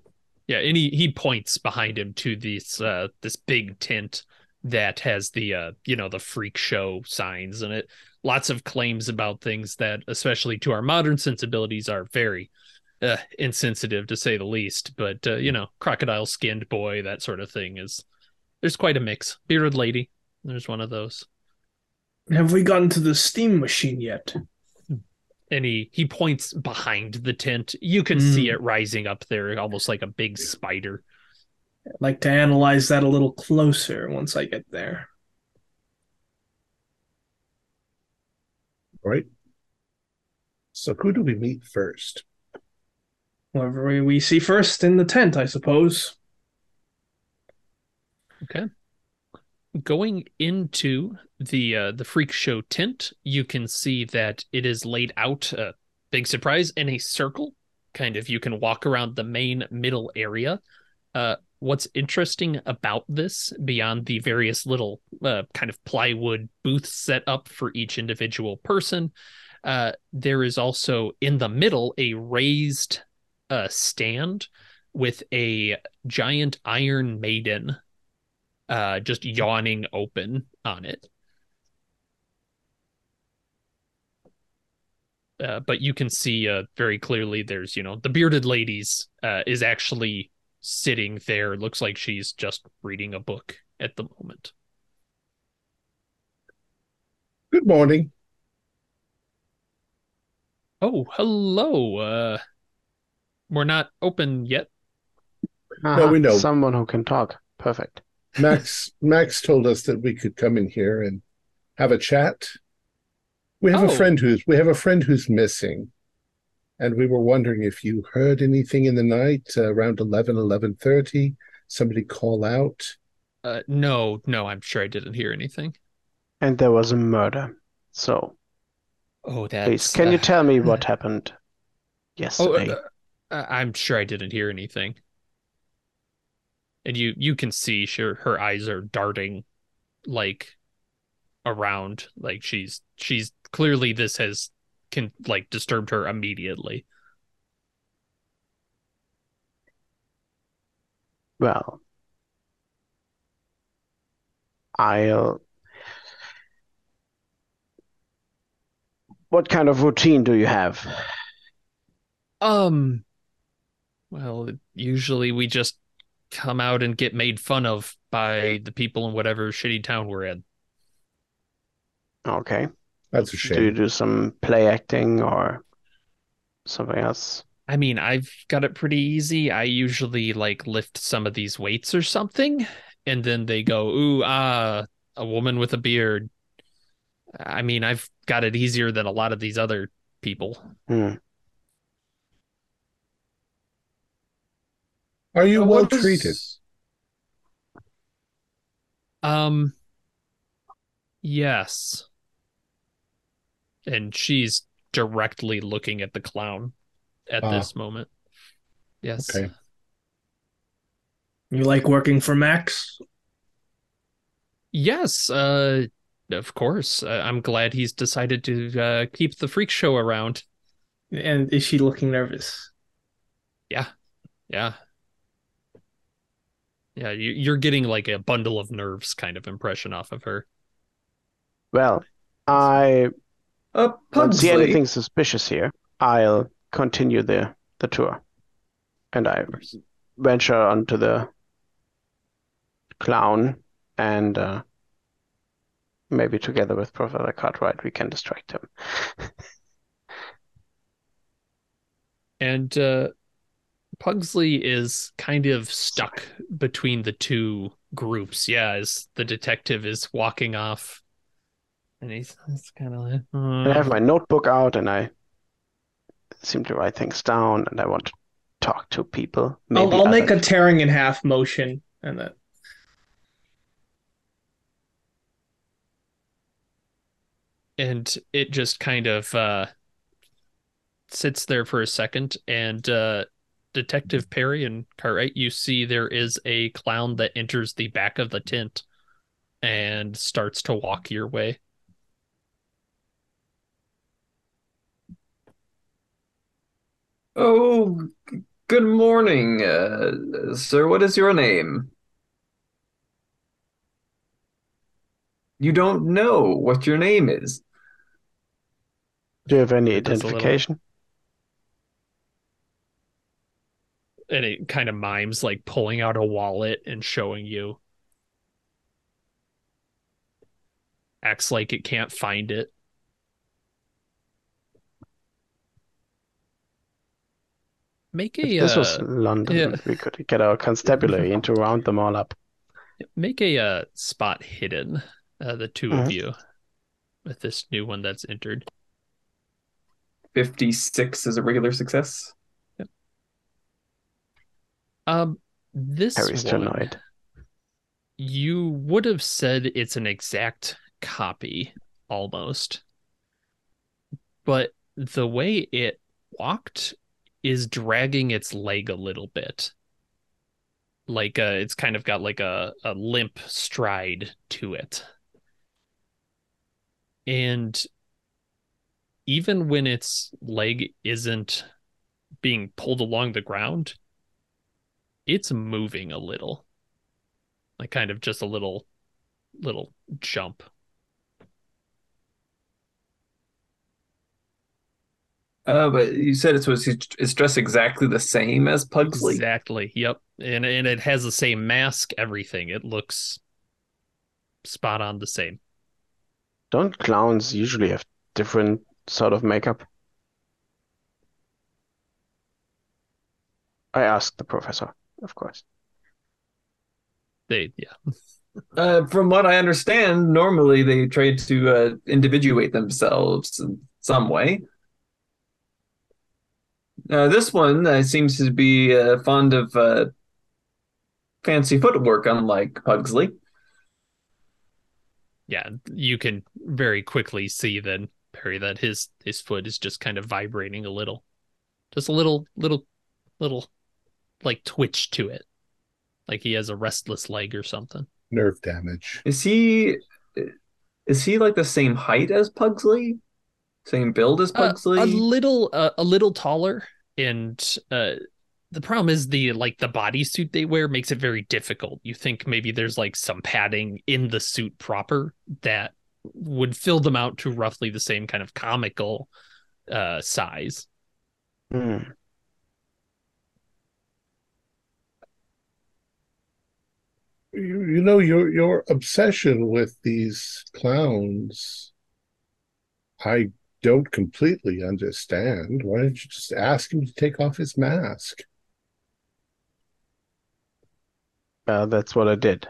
Yeah, and he he points behind him to this uh this big tent that has the uh you know the freak show signs in it. Lots of claims about things that, especially to our modern sensibilities, are very uh, insensitive to say the least. But uh, you know, crocodile skinned boy, that sort of thing is. There's quite a mix. Bearded lady, there's one of those, Have we gotten to the steam machine yet? and he he points behind the tent. You can see Mm. it rising up there, almost like a big spider. I'd like to analyze that a little closer once I get there. Right. So who do we meet first? Whoever we- we see first in the tent, I suppose. Okay. Going into the uh, the freak show tent you can see that it is laid out uh, big surprise in a circle kind of you can walk around the main middle area uh, what's interesting about this beyond the various little uh, kind of plywood booths set up for each individual person uh, there is also in the middle a raised uh, stand with a giant iron maiden uh just yawning open on it. Uh, but you can see uh very clearly there's you know the bearded ladies is actually sitting there looks like she's just reading a book at the moment Good morning. oh hello uh we're not open yet Aha, we know. Someone who can talk. Perfect. Max Max told us that we could come in here and have a chat. We have Oh. a friend who's we have a friend who's missing, and we were wondering if you heard anything in the night uh, around 11, 11.30, Somebody call out. Uh, no, no, I'm sure I didn't hear anything. And there was a murder. So Oh, please, that's. can you uh, tell me what happened Oh, yesterday? uh, uh, I'm sure I didn't hear anything. And you you can see sure her eyes are darting like around like she's she's clearly this has can like disturbed her immediately. Well, I'll. What kind of routine do you have? Um well, usually we just come out and get made fun of by the people in whatever shitty town we're in. Okay. That's a Do you do some play acting or something else? I mean, I've got it pretty easy. I usually like lift some of these weights or something, and then they go, "Ooh, ah, a woman with a beard." I mean, I've got it easier than a lot of these other people. Hmm. Are you well treated? Um, yes. And she's directly looking at the clown at Ah. this moment. Yes. Okay. You like working for Max? Yes, uh, of course. Uh, I'm glad he's decided to uh, keep the freak show around. And is she looking nervous? Yeah, yeah. Yeah, you, you're getting like a bundle of nerves kind of impression off of her. Well, I Uh, don't see anything suspicious here. I'll continue the the tour, and I venture onto the clown, and uh, maybe together with Professor Cartwright we can distract him. [LAUGHS] And uh, Pugsley is kind of stuck between the two groups. Yeah, as the detective is walking off. And he's, he's kind of like, And I have "Uh." my notebook out, and I seem to write things down, and I want to talk to people. I'll, Maybe I'll make a tearing in half motion, and then and it just kind of uh sits there for a second and uh detective perry and cartwright you see there is a clown that enters the back of the tent and starts to walk your way Oh, good morning, uh, sir. What is your name? You don't know what your name is. Do you have any It a little- identification? and it kind of mimes like pulling out a wallet and showing you acts like it can't find it make a If this was uh, London, yeah. we could get our constabulary [LAUGHS] in to round them all up. Make a uh, spot hidden, uh, the 2 of Mhm. you, with this new one that's entered. 56 is a regular success. Yep. Um, this Harry's too one, annoyed. you would have said it's an exact copy, almost, but the way it walked is dragging its leg a little bit. Like uh, it's kind of got like a, a limp stride to it. And even when its leg isn't being pulled along the ground, it's moving a little. Like kind of just a little little jump. Uh, but you said it was it's dressed exactly the same as Pugsley. Exactly. Yep. And and it has the same mask, everything. It looks spot on the same. Don't clowns usually have different sort of makeup? I asked the professor, of course. They yeah. [LAUGHS] Uh, from what I understand, normally they try to uh, individuate themselves in some way. Uh, this one uh, seems to be uh, fond of uh, fancy footwork, unlike Pugsley. Yeah, you can very quickly see then, Perry, that his his foot is just kind of vibrating a little. Just a little little little like twitch to it. Like he has a restless leg or something. Nerve damage. Is he is he like the same height as Pugsley? Same build as Uh, Pugsley? a little uh, a little taller and uh the problem is the like the bodysuit they wear makes it very difficult. You think maybe there's like some padding in the suit proper that would fill them out to roughly the same kind of comical uh size. Hmm. You, you know your your obsession with these clowns. I don't completely understand. Why don't you just ask him to take off his mask? Uh, that's what I did.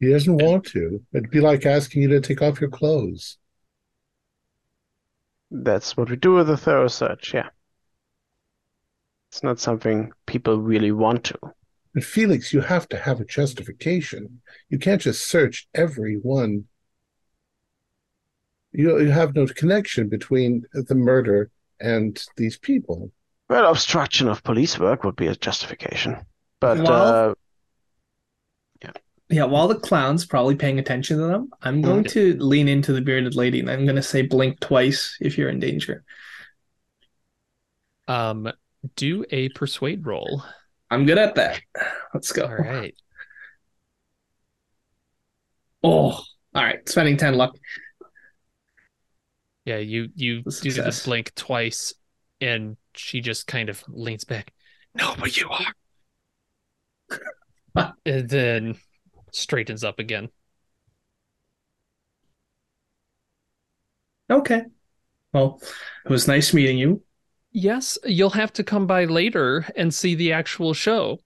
He doesn't want to. It'd be like asking you to take off your clothes. That's what we do with a thorough search, yeah. It's not something people really want to. But Felix, you have to have a justification. You can't just search everyone. You you have no connection between the murder and these people. Well, obstruction of police work would be a justification. But Well- uh, Yeah, while the clown's probably paying attention to them, I'm going to lean into the bearded lady and I'm going to say blink twice if you're in danger. Um do a persuade roll. I'm good at that. Let's go. All right. Oh, all right. Spending 10 luck. Yeah, you you do the blink twice and she just kind of leans back. No, but you are. [LAUGHS] and then straightens up again. Okay. Well, it was nice meeting you. Yes, you'll have to come by later and see the actual show.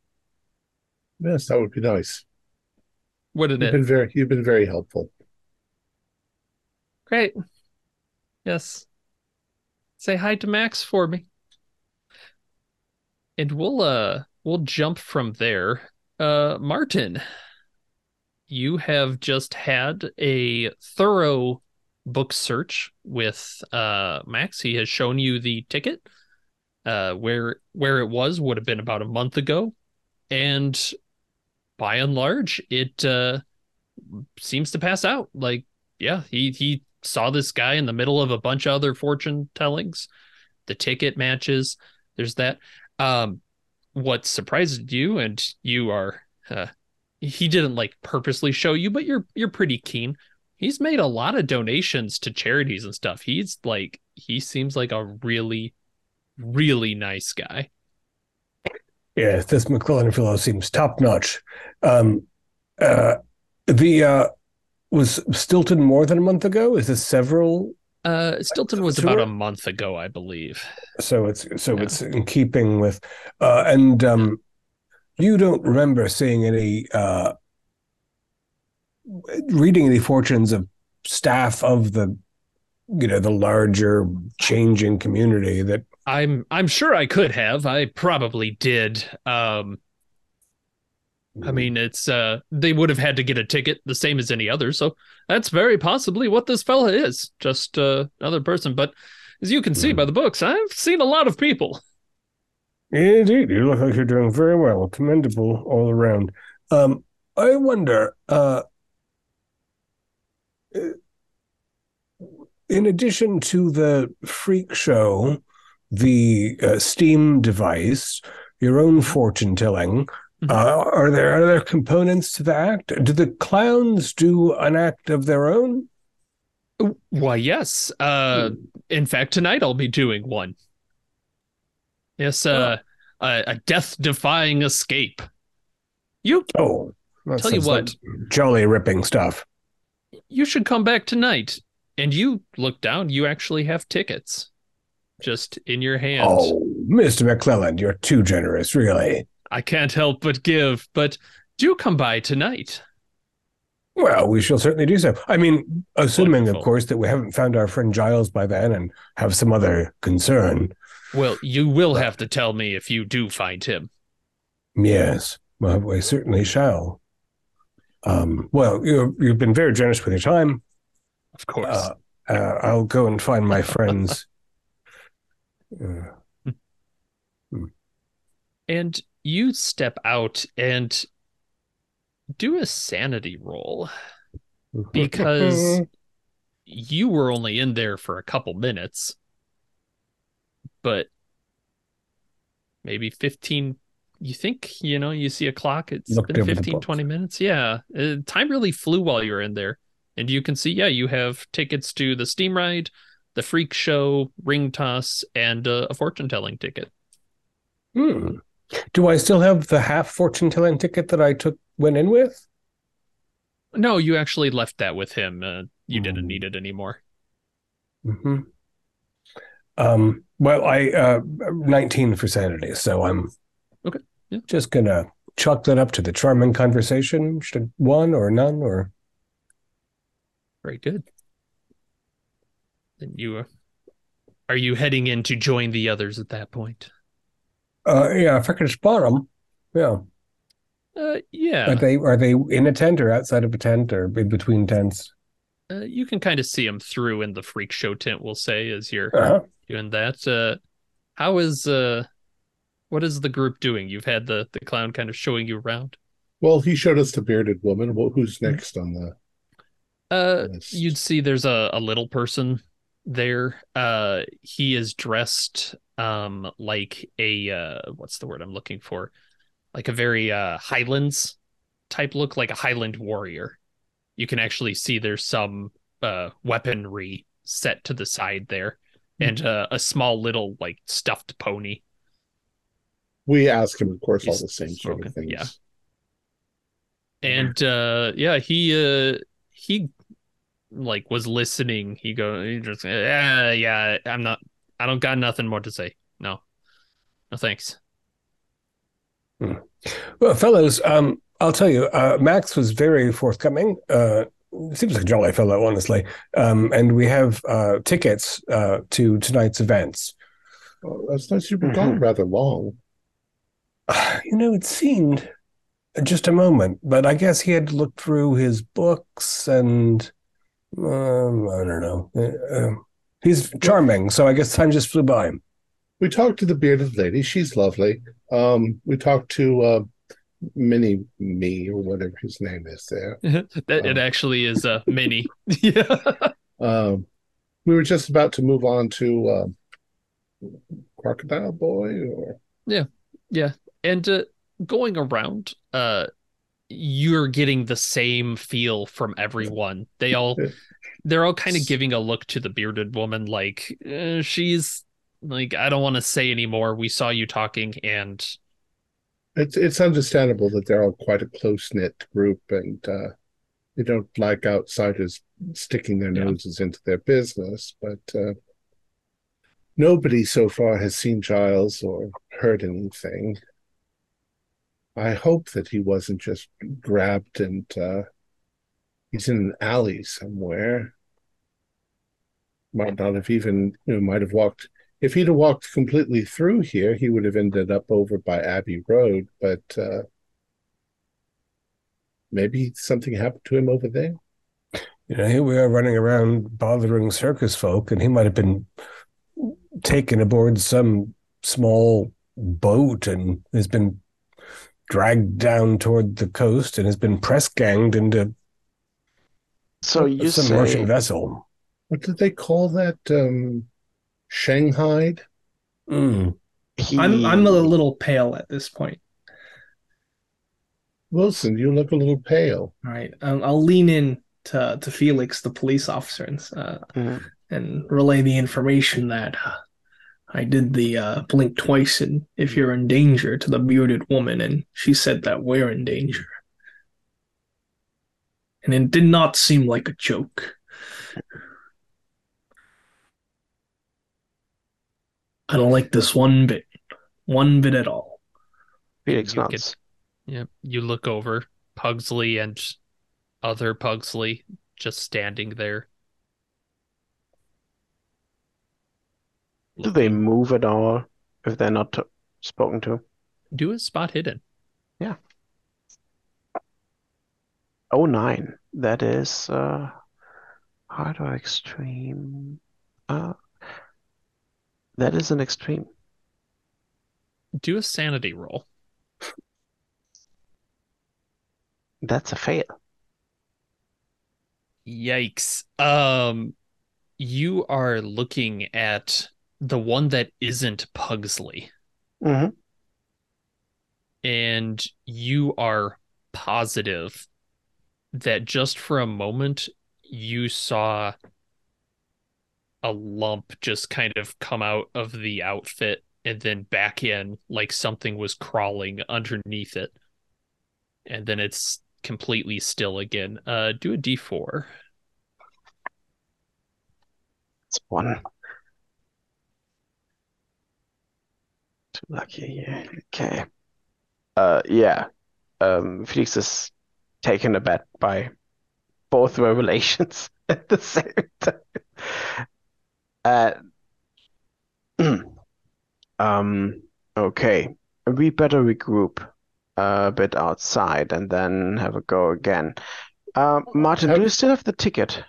Yes, that would be nice. Wouldn't You've it? been very you've been very helpful. Great. Yes. Say hi to Max for me. And we'll uh we'll jump from there. Uh Martin, you have just had a thorough book search with uh Max. He has shown you the ticket. Uh where where it was would have been about a month ago. And by and large, it uh seems to pass out. Like, yeah, he he saw this guy in the middle of a bunch of other fortune tellings. The ticket matches. There's that. Um, what surprised you, and you are, uh, he didn't like purposely show you, but you're you're pretty keen. He's made a lot of donations to charities and stuff. He's like, he seems like a really, really nice guy. Yeah, this McClellan fellow seems top notch. Um, uh, the uh, was Stilton more than a month ago? Is this several? Uh, Stilton was Sure. about a month ago, I believe. So it's so Yeah. it's in keeping with, uh, and um, you don't remember seeing any uh, reading the fortunes of staff of the, you know, the larger changing community that I'm I'm sure I could have. I probably did. Um I mean, it's uh they would have had to get a ticket the same as any other, so that's very possibly what this fella is. Just uh, another person, but as you can see Mhm. by the books, I've seen a lot of people. Indeed, you look like you're doing very well. Commendable all around. Um, I wonder, uh, in addition to the freak show, the uh, Steam device, your own fortune telling, Mhm. uh, are there other components to the act? Do the clowns do an act of their own? Why, yes. Uh in fact, tonight I'll be doing one. Yes, uh a, a death-defying escape. You Oh, Tell you what. jolly ripping stuff. You should come back tonight. And you look down, you actually have tickets just in your hand. Oh, Mr. McClelland, you're too generous, really. I can't help but give, but do come by tonight. Well, we shall certainly do so. I mean, assuming, Wonderful. of course, that we haven't found our friend Giles by then and have some other concern. Well, you will have to tell me if you do find him. Yes, well, we certainly shall. Um, well, you, you've been very generous with your time. Of course. Uh, uh, I'll go and find my friends. [LAUGHS] Uh, and you step out and do a sanity roll because you were only in there for a couple minutes, but maybe 15. You think, you know, you see a clock, It's been over 15, 20 minutes. Yeah. Uh, time really flew while you were in there. And you can see, yeah, you have tickets to the steam ride, the freak show, ring toss, and uh, a fortune telling ticket. Hmm. Do I still have the half fortune telling ticket that I took went in with? No, you actually left that with him. Uh, you didn't Mm. need it anymore. hmm Um, well, I uh, 19 for sanity, so I'm yeah. just gonna chalk that up to the charming conversation. Should one or none or Very good. Then you are, are you heading in to join the others at that point? uh, yeah, if I could spot them, yeah. Uh, yeah. Are they are they in a tent or outside of a tent or in between tents? Uh, you can kind of see them through in the freak show tent. We'll say as you're Uh-huh. doing that. Uh, how is uh, what is the group doing? You've had the the clown kind of showing you around. Well, he showed us the bearded woman. Well, who's next on the Uh, list? you'd see there's a, a little person there. Uh, he is dressed um like a uh, what's the word I'm looking for? Like a very uh Highlands type look, like a Highland warrior. You can actually see there's some uh weaponry set to the side there, and uh, a small little like stuffed pony. We ask him, of course, all the same sort broken, of things. yeah. and uh yeah he uh he like was listening he go he just yeah yeah i'm not i don't got nothing more to say no no thanks Well, fellows, um, I'll tell you, uh, Max was very forthcoming. Uh, seems like a jolly fellow, honestly. Um, and we have uh, tickets uh, to tonight's events. Well, that's nice. You've been gone rather long. [SIGHS] You know, it seemed just a moment, but I guess he had to look through his books and um, I don't know. Uh, uh, he's charming, so I guess time just flew by. We talked to the bearded lady. She's lovely. Um, we talked to uh, Mini Me or whatever his name is there. [LAUGHS] that it Oh. actually is [LAUGHS] a mini [LAUGHS] yeah Um, we were just about to move on to um Crocodile Boy or Yeah. yeah and uh, going around uh you're getting the same feel from everyone they all [LAUGHS] they're all kind of giving a look to the bearded woman like uh, she's like i don't want to say anymore we saw you talking and it's it's understandable that they're all quite a close knit group and uh, they don't like outsiders sticking their Yeah. noses into their business. But uh, nobody so far has seen Giles or heard anything. I hope that he wasn't just grabbed and uh, he's in an alley somewhere. Might not have even, you know, might have walked if he'd have walked completely through here, he would have ended up over by Abbey Road, but uh, maybe something happened to him over there. You know, here we are running around bothering circus folk, and he might have been taken aboard some small boat and has been dragged down toward the coast and has been press ganged into So you some say merchant vessel. What did they call that? Um, Shanghai? Mm. he I'm I'm a little pale at this point. Wilson, you look a little pale. All right, um, I'll lean in to to Felix, the police officer, and uh, Mhm. and relay the information that uh, I did the uh, blink twice and if you're in danger to the bearded woman, and she said that we're in danger. And it did not seem like a joke. I don't like this one bit, one bit at all. Felix You could- nods. Yeah, you look over Pugsley and other Pugsley just standing there. Do they move at all if they're not t- spoken to? do a spot hidden? Yeah. Oh nine. That is uh hard or extreme. Uh that is an extreme. Do a sanity roll. That's a fail. Yikes. Um you are looking at the one that isn't Pugsley hmm and you are positive that just for a moment you saw a lump just kind of come out of the outfit and then back in like something was crawling underneath it. And then it's completely still again. Uh do a d4. It's one. Lucky. Yeah. Okay. Uh, yeah. Um, Felix is taken aback by both revelations [LAUGHS] at the same time. Uh, [CLEARS THROAT] um, okay. We better regroup a bit outside and then have a go again. Uh, Martin, do you still have the ticket?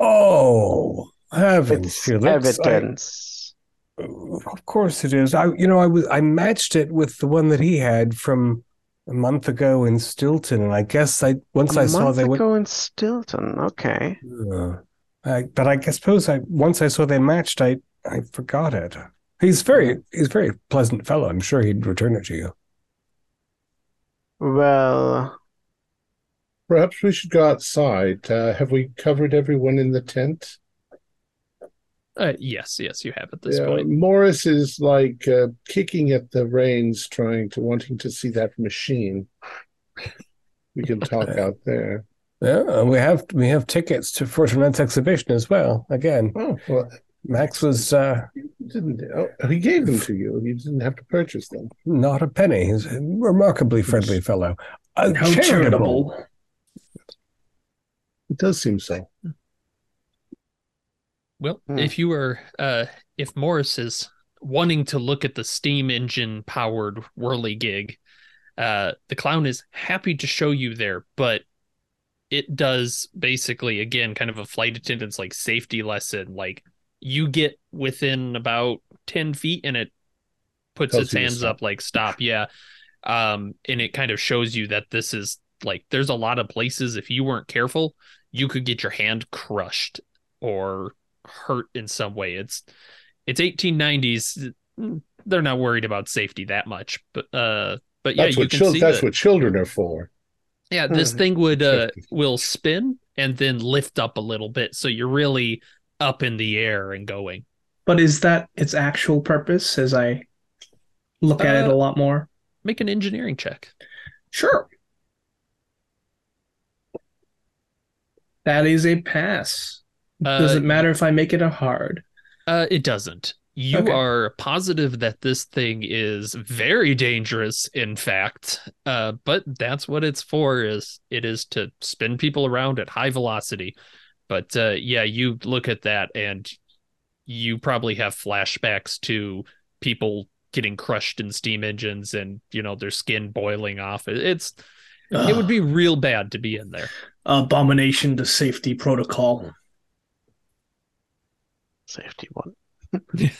Oh, heavens, It's Felix. I- evidence. of course it is. I, you know, I was I matched it with the one that he had from a month ago in Stilton, and I guess I once A I saw month they went. ago in Stilton. Okay. Uh, I, but I guess suppose I once I saw they matched, I I forgot it. He's very he's a very pleasant fellow. I'm sure he'd return it to you. Well, Perhaps we should go outside. Uh, have we covered everyone in the tent? Uh yes, yes, you have at this Yeah, point. Morris is like uh, kicking at the reins, trying to wanting to see that machine. We can talk [LAUGHS] out there. Yeah, and we have we have tickets to for exhibition as well. Again, Oh, well, Max was uh, he didn't oh, he gave them to you. You didn't have to purchase them. not a penny. He's a remarkably friendly fellow. Uh, How charitable. It does seem so. Well, Hmm. if you were uh if Morris is wanting to look at the steam engine powered whirly gig, uh the clown is happy to show you there, but it does basically again kind of a flight attendant's like safety lesson. Like you get within about 10 feet and it puts Tells its hands up like stop, yeah. Um and it kind of shows you that this is like there's a lot of places if you weren't careful, you could get your hand crushed or hurt in some way. It's it's 1890s. They're not worried about safety that much, but uh, but yeah, That's you what can chil- see that's that. what children are for. Yeah, this Hmm. thing would uh will spin and then lift up a little bit, so you're really up in the air and going. But is that its actual purpose as I look at it Uh, a lot more? Make an engineering check. Sure. That is a pass. Does Uh, it matter if I make it a hard? Uh, it doesn't. You Okay. are positive that this thing is very dangerous, in fact. Uh, but that's what it's for. Is it is to spin people around at high velocity. But uh, yeah, you look at that and you probably have flashbacks to people getting crushed in steam engines and you know their skin boiling off. It- It's it would be real bad to be in there. abomination to safety protocol. Safety one. [LAUGHS]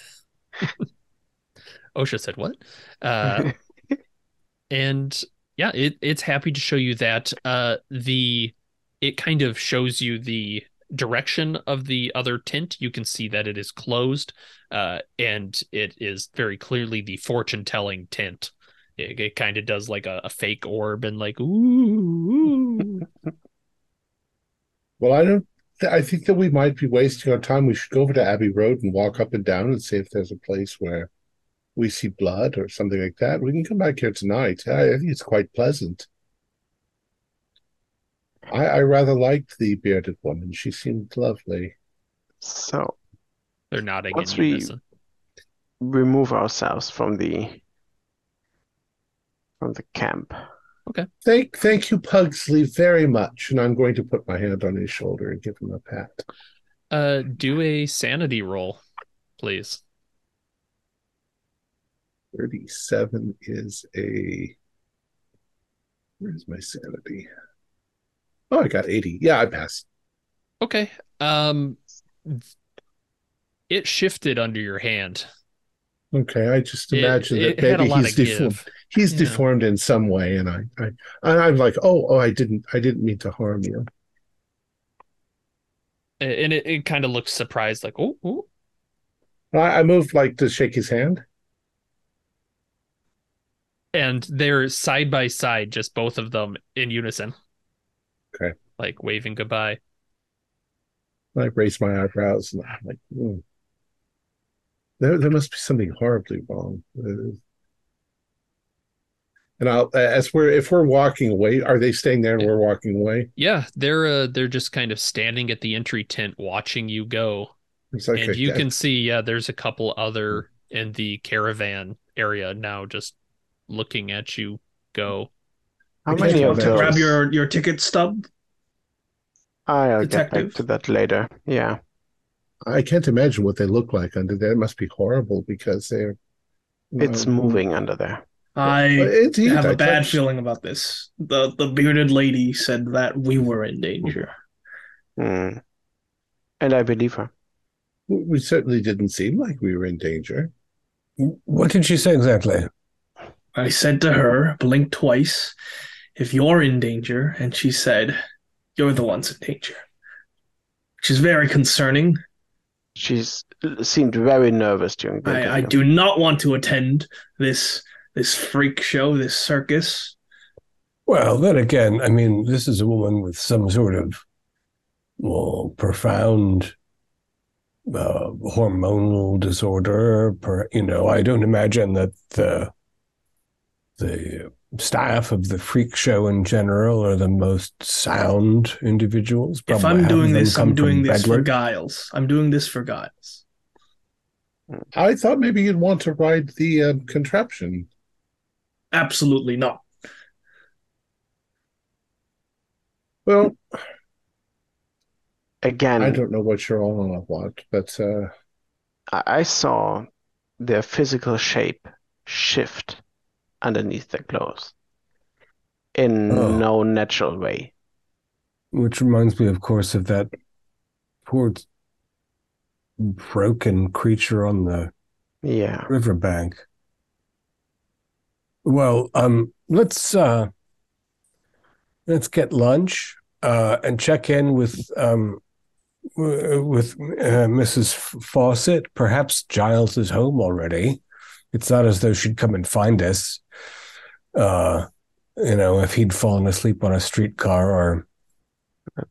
OSHA said what? Uh, [LAUGHS] and yeah it, it's happy to show you that uh the it kind of shows you the direction of the other tint you can see that it is closed uh and it is very clearly the fortune telling tint it, it kind of does like a, a fake orb and like ooh, ooh. [LAUGHS] Well, I don't. Th- I think that we might be wasting our time. We should go over to Abbey Road and walk up and down and see if there's a place where we see blood or something like that. We can come back here tonight. I, I think it's quite pleasant. I, I rather liked the bearded woman. She seemed lovely. So, they're nodding Once in we- unison remove ourselves from the from the camp. Thank, thank you, Pugsley, very much. And I'm going to put my hand on his shoulder and give him a pat. Uh, do a sanity roll, please. 37 is a. Where's my sanity? Oh, I got 80. Yeah, I passed. Okay. Um, it shifted under your hand. Okay, I just It- imagine it, that a maybe he's deformed. He's Yeah. deformed in some way, and I, I, I'm like, oh, oh, I didn't, I didn't mean to harm you. and it, it kind of looks surprised, like, oh, oh, I, I moved like to shake his hand. and they're side by side, just both of them in unison. Okay. Like waving goodbye. I raised my eyebrows and I'm like, hmm. there, there must be something horribly wrong. And I'll, as we're, if we're walking away, are they staying there and we're walking away? Yeah, they're uh, they're just kind of standing at the entry tent watching you go. It's like, and a- you can see, yeah, there's a couple other in the caravan area now just looking at you go. How Okay, many so of that- those? grab your your ticket stub. I'll get back to that later. Yeah. I can't imagine what they look like under there. It must be horrible because they're. It's uh, moving under there. I Indeed, have a bad touched- feeling about this. The the bearded lady said that we were in danger. Hmm. And I believe her. We certainly didn't seem like we were in danger. What did she say exactly? I said to her, blink twice, if you're in danger, and she said, You're the ones in danger. Which is very concerning. She's seemed very nervous during the I, I do not want to attend this this freak show, this circus. Well, then again, I mean, this is a woman with some sort of well, profound uh, hormonal disorder. Per, you know, I don't imagine that the the staff of the freak show in general are the most sound individuals. If I'm doing this, I'm doing from this for Bedlam. Giles. I'm doing this for Giles. I thought maybe you'd want to ride the uh, contraption. Absolutely not. Well, Again, I don't know what you're all about, but uh, I I saw their physical shape shift underneath their clothes in Oh. no natural way. Which reminds me, of course, of that poor broken creature on the Yeah. riverbank. Well, um, let's uh, let's get lunch uh, and check in with um, with uh, Mrs. Fawcett. Perhaps Giles is home already. It's not as though she'd come and find us. Uh, you know, if he'd fallen asleep on a streetcar or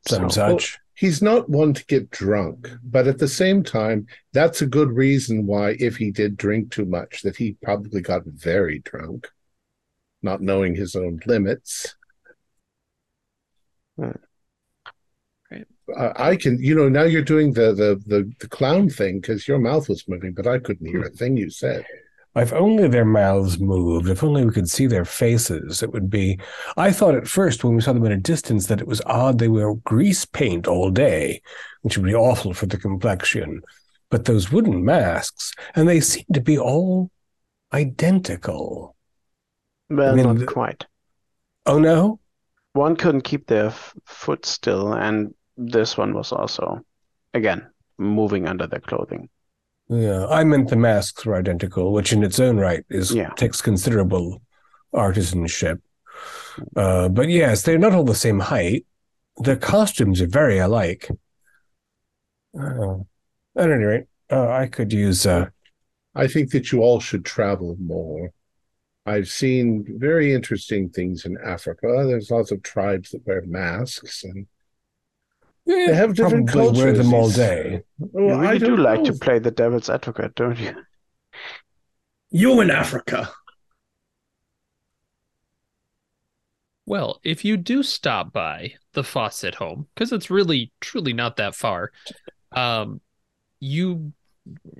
some So, such. he's not one to get drunk. But at the same time, that's a good reason why, if he did drink too much, that he probably got very drunk, not knowing his own limits. Right. Uh, I can, you know, now you're doing the the the, the clown thing because your mouth was moving, but I couldn't hear a thing you said. If only their mouths moved, if only we could see their faces, it would be. I thought at first when we saw them at a distance that it was odd they were grease paint all day, which would be awful for the complexion. But those wooden masks, and they seem to be all identical. Well, I mean, not the- quite. Oh no? One couldn't keep their f foot still, and this one was also, again, moving under their clothing. Yeah, I meant the masks were identical, which in its own right is Yeah. takes considerable artisanship. Uh, but yes, they're not all the same height. Their costumes are very alike. Uh, at any rate, uh, I could use. Uh, I think that you all should travel more. I've seen very interesting things in Africa. There's lots of tribes that wear masks, and they have different probably wear them all day. well, you I really do don't like know. to play the devil's advocate, don't you? You in Africa. Well, if you do stop by the Fawcett home, because it's really truly not that far, um, you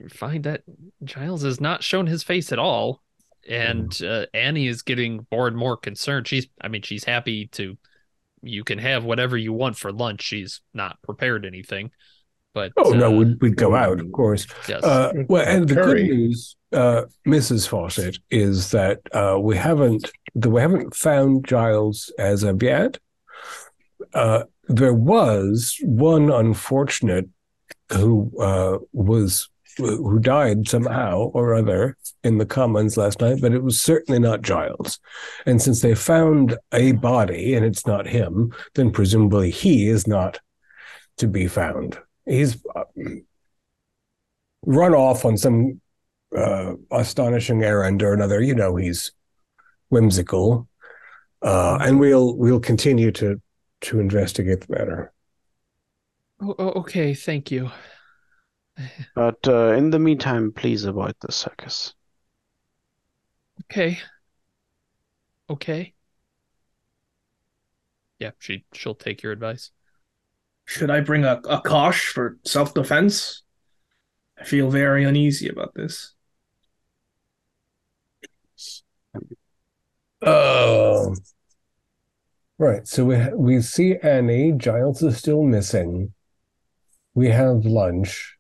find that Giles has not shown his face at all, and uh, Annie is getting more and more concerned. She's, I mean, she's happy to. You can have whatever you want for lunch. She's not prepared anything, but Oh no, uh, we'd, we'd go out, of course. yes. Uh, well, and the Curry. good news, uh, Mrs. Fawcett, is that uh, we haven't that we haven't found Giles as of yet. Uh, there was one unfortunate who uh, was who died somehow or other in the commons last night, but it was certainly not Giles. And since they found a body and it's not him, then presumably he is not to be found. He's uh, run off on some uh, astonishing errand or another. You know, he's whimsical, uh, and we'll we'll continue to to investigate the matter. Oh, oh, okay, thank you. But uh, in the meantime, please avoid the circus. Okay. Okay. Yeah, she she'll take your advice. Should I bring a, a cosh for self defense? I feel very uneasy about this. Oh, right. So we we see Annie. Giles is still missing. We have lunch.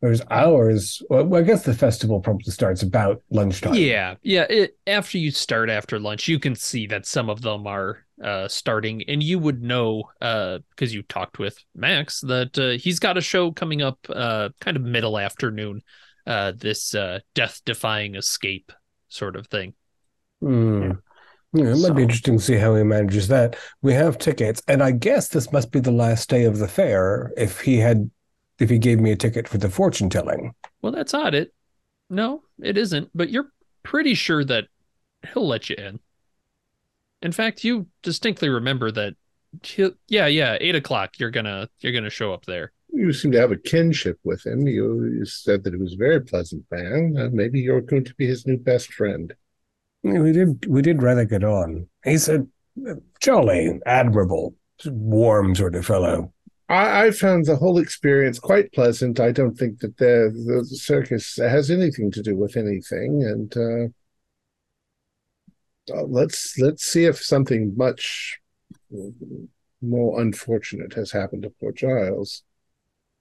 There's hours. Well, I guess the festival probably starts about lunchtime. Yeah, yeah. It, after you start after lunch, you can see that some of them are uh, starting, and you would know uh, because you talked with Max that uh, he's got a show coming up, uh, kind of middle afternoon. Uh, this uh, death-defying escape sort of thing. Hmm. Yeah, it might So- be interesting to see how he manages that. We have tickets, and I guess this must be the last day of the fair. If he had, if he gave me a ticket for the fortune telling. Well, that's odd. It no, it isn't. But you're pretty sure that he'll let you in. In fact, you distinctly remember that. He'll, yeah, yeah, eight o'clock. You're gonna you're gonna show up there. You seem to have a kinship with him. You, you said that he was a very pleasant man. Uh, maybe you're going to be his new best friend. We did, we did rather get on. He's a jolly, admirable, warm sort of fellow. I, I found the whole experience quite pleasant. I don't think that the, the circus has anything to do with anything. And uh, let's let's see if something much more unfortunate has happened to poor Giles.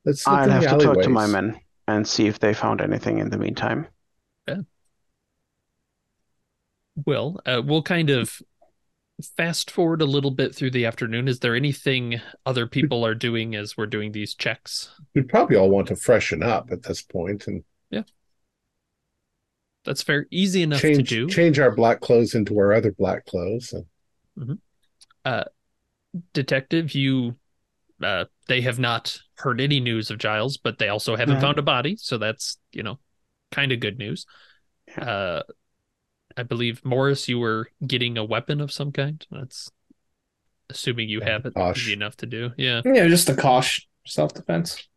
Let's look I'll in have the to talk to my men and see if they found anything in the meantime. Well, uh, we'll kind of fast forward a little bit through the afternoon. Is there anything other people are doing as we're doing these checks? We'd probably all want to freshen up at this point and yeah, That's fair. Easy enough change to do. change our black clothes into our other black clothes. Detective, you uh, they have not heard any news of Giles, but they also haven't found a body, so that's you know kind of good news. Uh, I believe Morris, you were getting a weapon of some kind. That's assuming you Yeah, have it. Bosh. Easy enough to do. Yeah, Yeah, just a cosh self defense.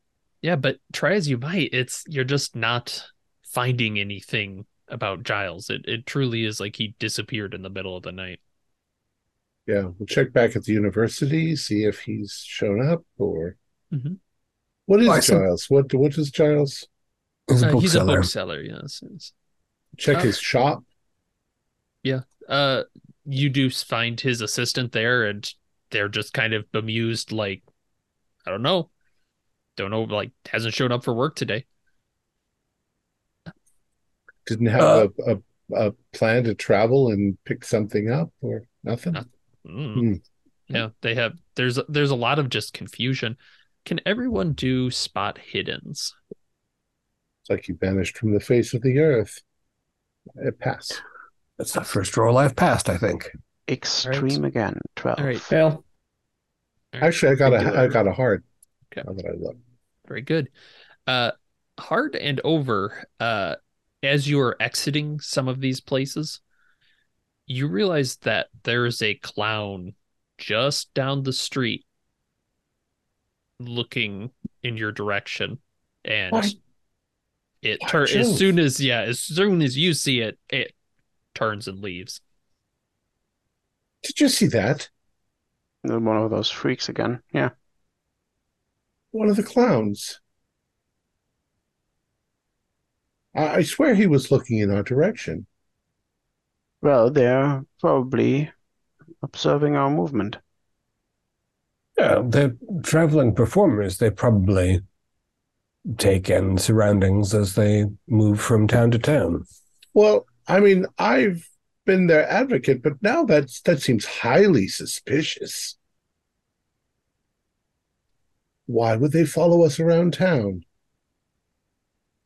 yeah, but try as you might, it's you're just not finding anything about Giles. It it truly is like he disappeared in the middle of the night. Yeah, we'll check back at the university, see if he's shown up or Mhm. what is Well, I think- Giles? What what is Giles? He's a Uh, he's a bookseller. bookseller. Yes. yes. Check Uh, his shop. Uh you do find his assistant there and they're just kind of bemused like i don't know don't know like hasn't shown up for work today Didn't have Uh, a, a a plan to travel and pick something up or nothing. Nothing. Mm. Hmm. yeah they have there's there's a lot of just confusion can everyone do spot hiddens It's like you vanished from the face of the earth. It pass. That's the first roll I've passed, I think. Extreme again, 12. all right Fail. Actually, I got Thank you. a I got a hard. Okay. Now that I look. very good uh hard and over uh as you are exiting some of these places you realize that there's a clown just down the street looking in your direction and Why- it why, turns as soon as yeah as soon as you see it it turns and leaves Did you see that? One of those freaks again. Yeah. One of the clowns. I, I swear he was looking in our direction. Well, they're probably observing our movement. Yeah, they're traveling performers. They probably take in surroundings as they move from town to town. Well, I mean, I've been their advocate, but now that's that seems highly suspicious. Why would they follow us around town?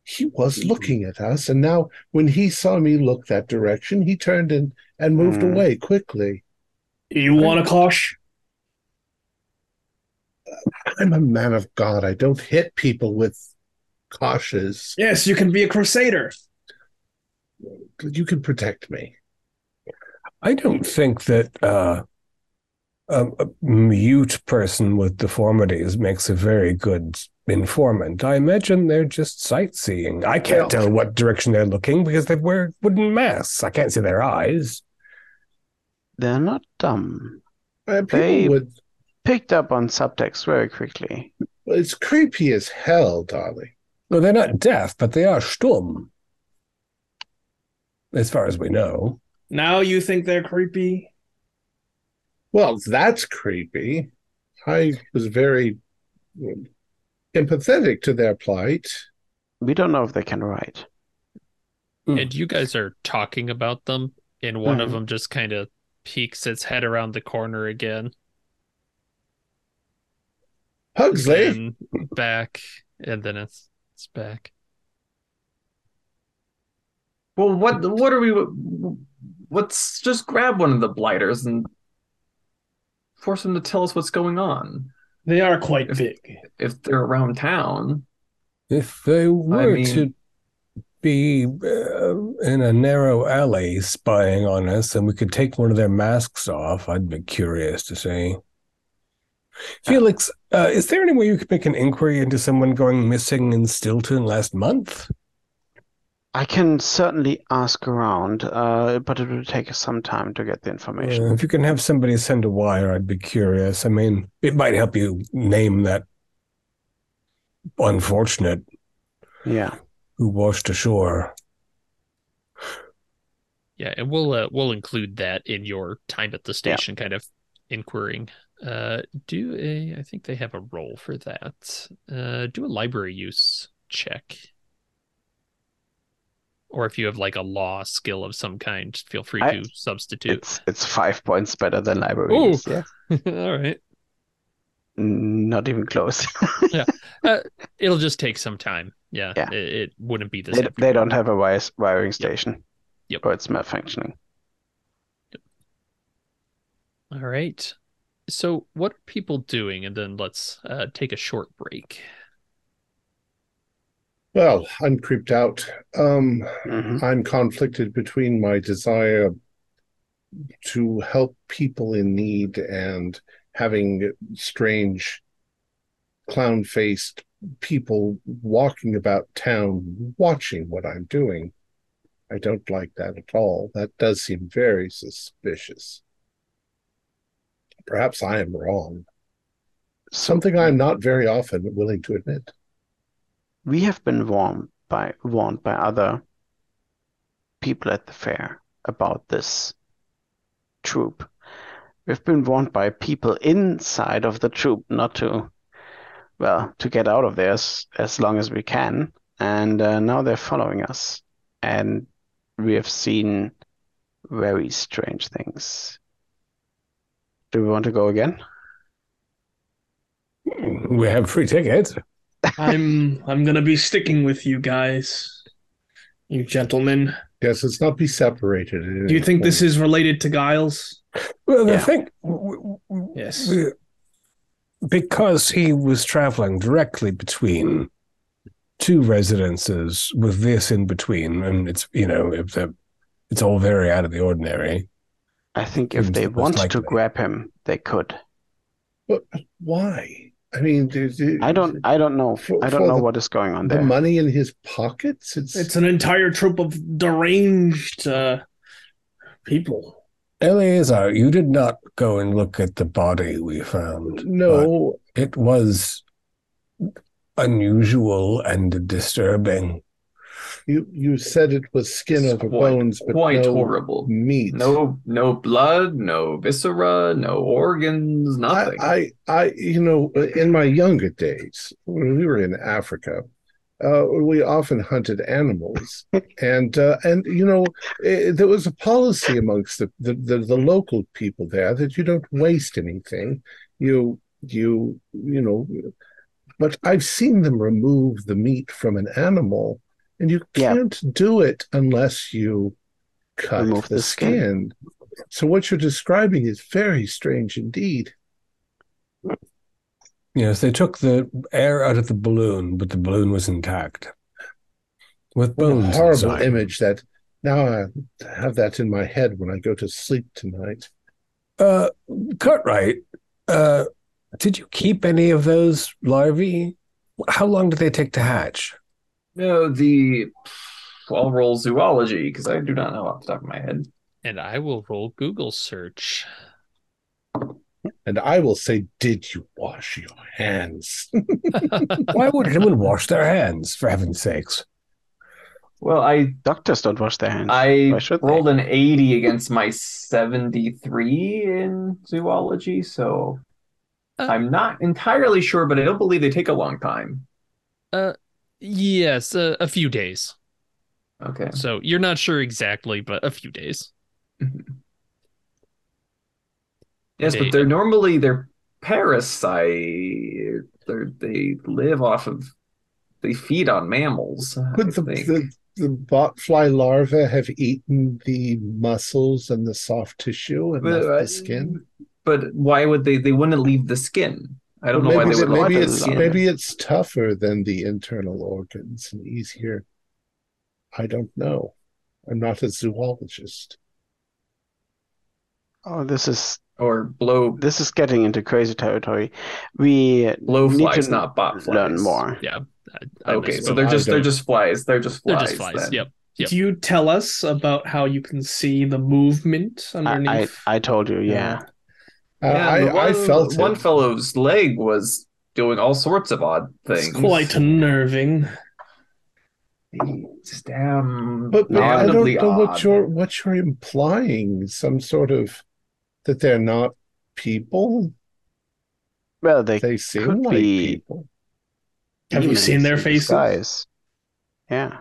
He was looking at us, and now when he saw me look that direction, he turned and, and moved Hmm. away quickly. You want a Cosh? I'm a man of God. I don't hit people with coshes. Yes, you can be a crusader. You can protect me. I don't think that uh, a, a mute person with deformities makes a very good informant. I imagine they're just sightseeing. I can't Well- tell what direction they're looking because they wear wooden masks. I can't see their eyes. They're not dumb. Uh, They- would. Picked up on subtext very quickly. It's creepy as hell, darling. No, they're not deaf, but they are stumm. As far as we know. Now you think they're creepy? Well, that's creepy. I was very empathetic to their plight. We don't know if they can write. Hmm. And you guys are talking about them, and one of Mhm. them just kind of peeks its head around the corner again. Pugsley, and back, and then it's it's back. Well, what what are we? Let's just grab one of the blighters and force them to tell us what's going on. They are quite big. If they're around town, If they were mean- to be uh, in a narrow alley spying on us and we could take one of their masks off, I'd be curious to see. Felix, uh, is there any way you could make an inquiry into someone going missing in Stilton last month? I can certainly ask around, uh, but it will take us some time to get the information. Uh, if you can have somebody send a wire, I'd be curious. I mean, it might help you name that unfortunate Yeah. who washed ashore. Yeah, and we'll uh, we'll include that in your time at the station, kind of inquiring. Uh, do a I think they have a role for that. Uh, do a library use check. Or if you have like a law skill of some kind, feel free I- to substitute. It's it's five points better than library. Yeah. [LAUGHS] All right. Mm, Not even close. [LAUGHS] Yeah, it'll just take some time. Yeah. Yeah. It, it wouldn't be the they, same. they don't have a wires, wiring station. Yep. Or it's malfunctioning. Yep. All right. So what are people doing? And then let's uh, take a short break. Well, I'm creeped out. Um, Mhm. I'm conflicted between my desire to help people in need and having strange clown faced people walking about town watching what I'm doing. I don't like that at all. That does seem very suspicious. Perhaps I am wrong. Something I'm not very often willing to admit. We have been warned by warned by other people at the fair about this troop. We've been warned by people inside of the troop not to, well, to get out of there as, as long as we can. And uh, now they're following us. And we have seen very strange things. Do we want to go again? We have free tickets. I'm I'm gonna be sticking with you guys, you gentlemen. Yes, let's not be separated. Do you think this is related to Giles? Well, the Yeah. thing, w- w- Yes. w- because he was traveling directly between two residences with this in between, and it's you know if the, it's all very out of the ordinary. I think if they wanted most to grab him, they could. But why? I mean, do- do- I don't I don't know. For- I don't know the- what is going on there. the money in his pockets. It's, It's an entire troop of deranged uh, people. Eleazar, you did not go and look at the body we found. no. it was unusual and disturbing. You you said it was skin It's over quite- bones, but Quite no horrible. meat. No, no blood, no viscera, no organs, nothing. I, I, I, you know, in my younger days, when we were in Africa, uh, we often hunted animals, [LAUGHS] and uh, and you know, eh, there was a policy amongst the, the the the local people there that you don't waste anything. You you you know, but I've seen them remove the meat from an animal, and you can't do it unless you cut Remove the the skin. skin. So what you're describing is very strange indeed. Yes, they took the air out of the balloon, but the balloon was intact. With What a bones horrible inside. image that now I have that in my head when I go to sleep tonight. Uh, Cartwright, uh, did you keep any of those larvae? How long did they take to hatch? No, the I'll roll zoology because I do not know off the top of my head. And I will roll Google search. And I will say, Did you wash your hands? [LAUGHS] Why would anyone wash their hands, for heaven's sakes? Well, I Doctors don't wash their hands. I Why should they? rolled an 80 against my 73 in zoology, so Uh, I'm not entirely sure, but I don't believe they take a long time. Yes, uh, a few days. Okay. So you're not sure exactly, but a few days. [LAUGHS] Yes, They- but they're normally they're parasite. They're, they live off of they feed on mammals. I Could the, think. the, the botfly larvae have eaten the muscles and the soft tissue and But, left uh, the skin? But why would they? They wouldn't leave the skin. I don't know why maybe, they would maybe leave the it's maybe it's tougher than the internal organs and easier. I don't know. I'm not a zoologist. Oh, this is or blow this is getting into crazy territory. We blowflies, need to not bot flies. learn more. Yeah. I, I Okay, so they're just they're just flies. They're just flies. They're flies. just flies. then. Yep. Yep. Do you tell us about how you can see the movement I, I underneath? I told you, yeah. Uh, Yeah, the I, I one- felt one it. fellow's leg was doing all sorts of odd things. it's quite unnerving. It's damn But, but I don't damnably know what you're what you're implying. Some sort of that they're not people. Well, they They seem could like be- people. Have you seen their faces? disguise. Yeah.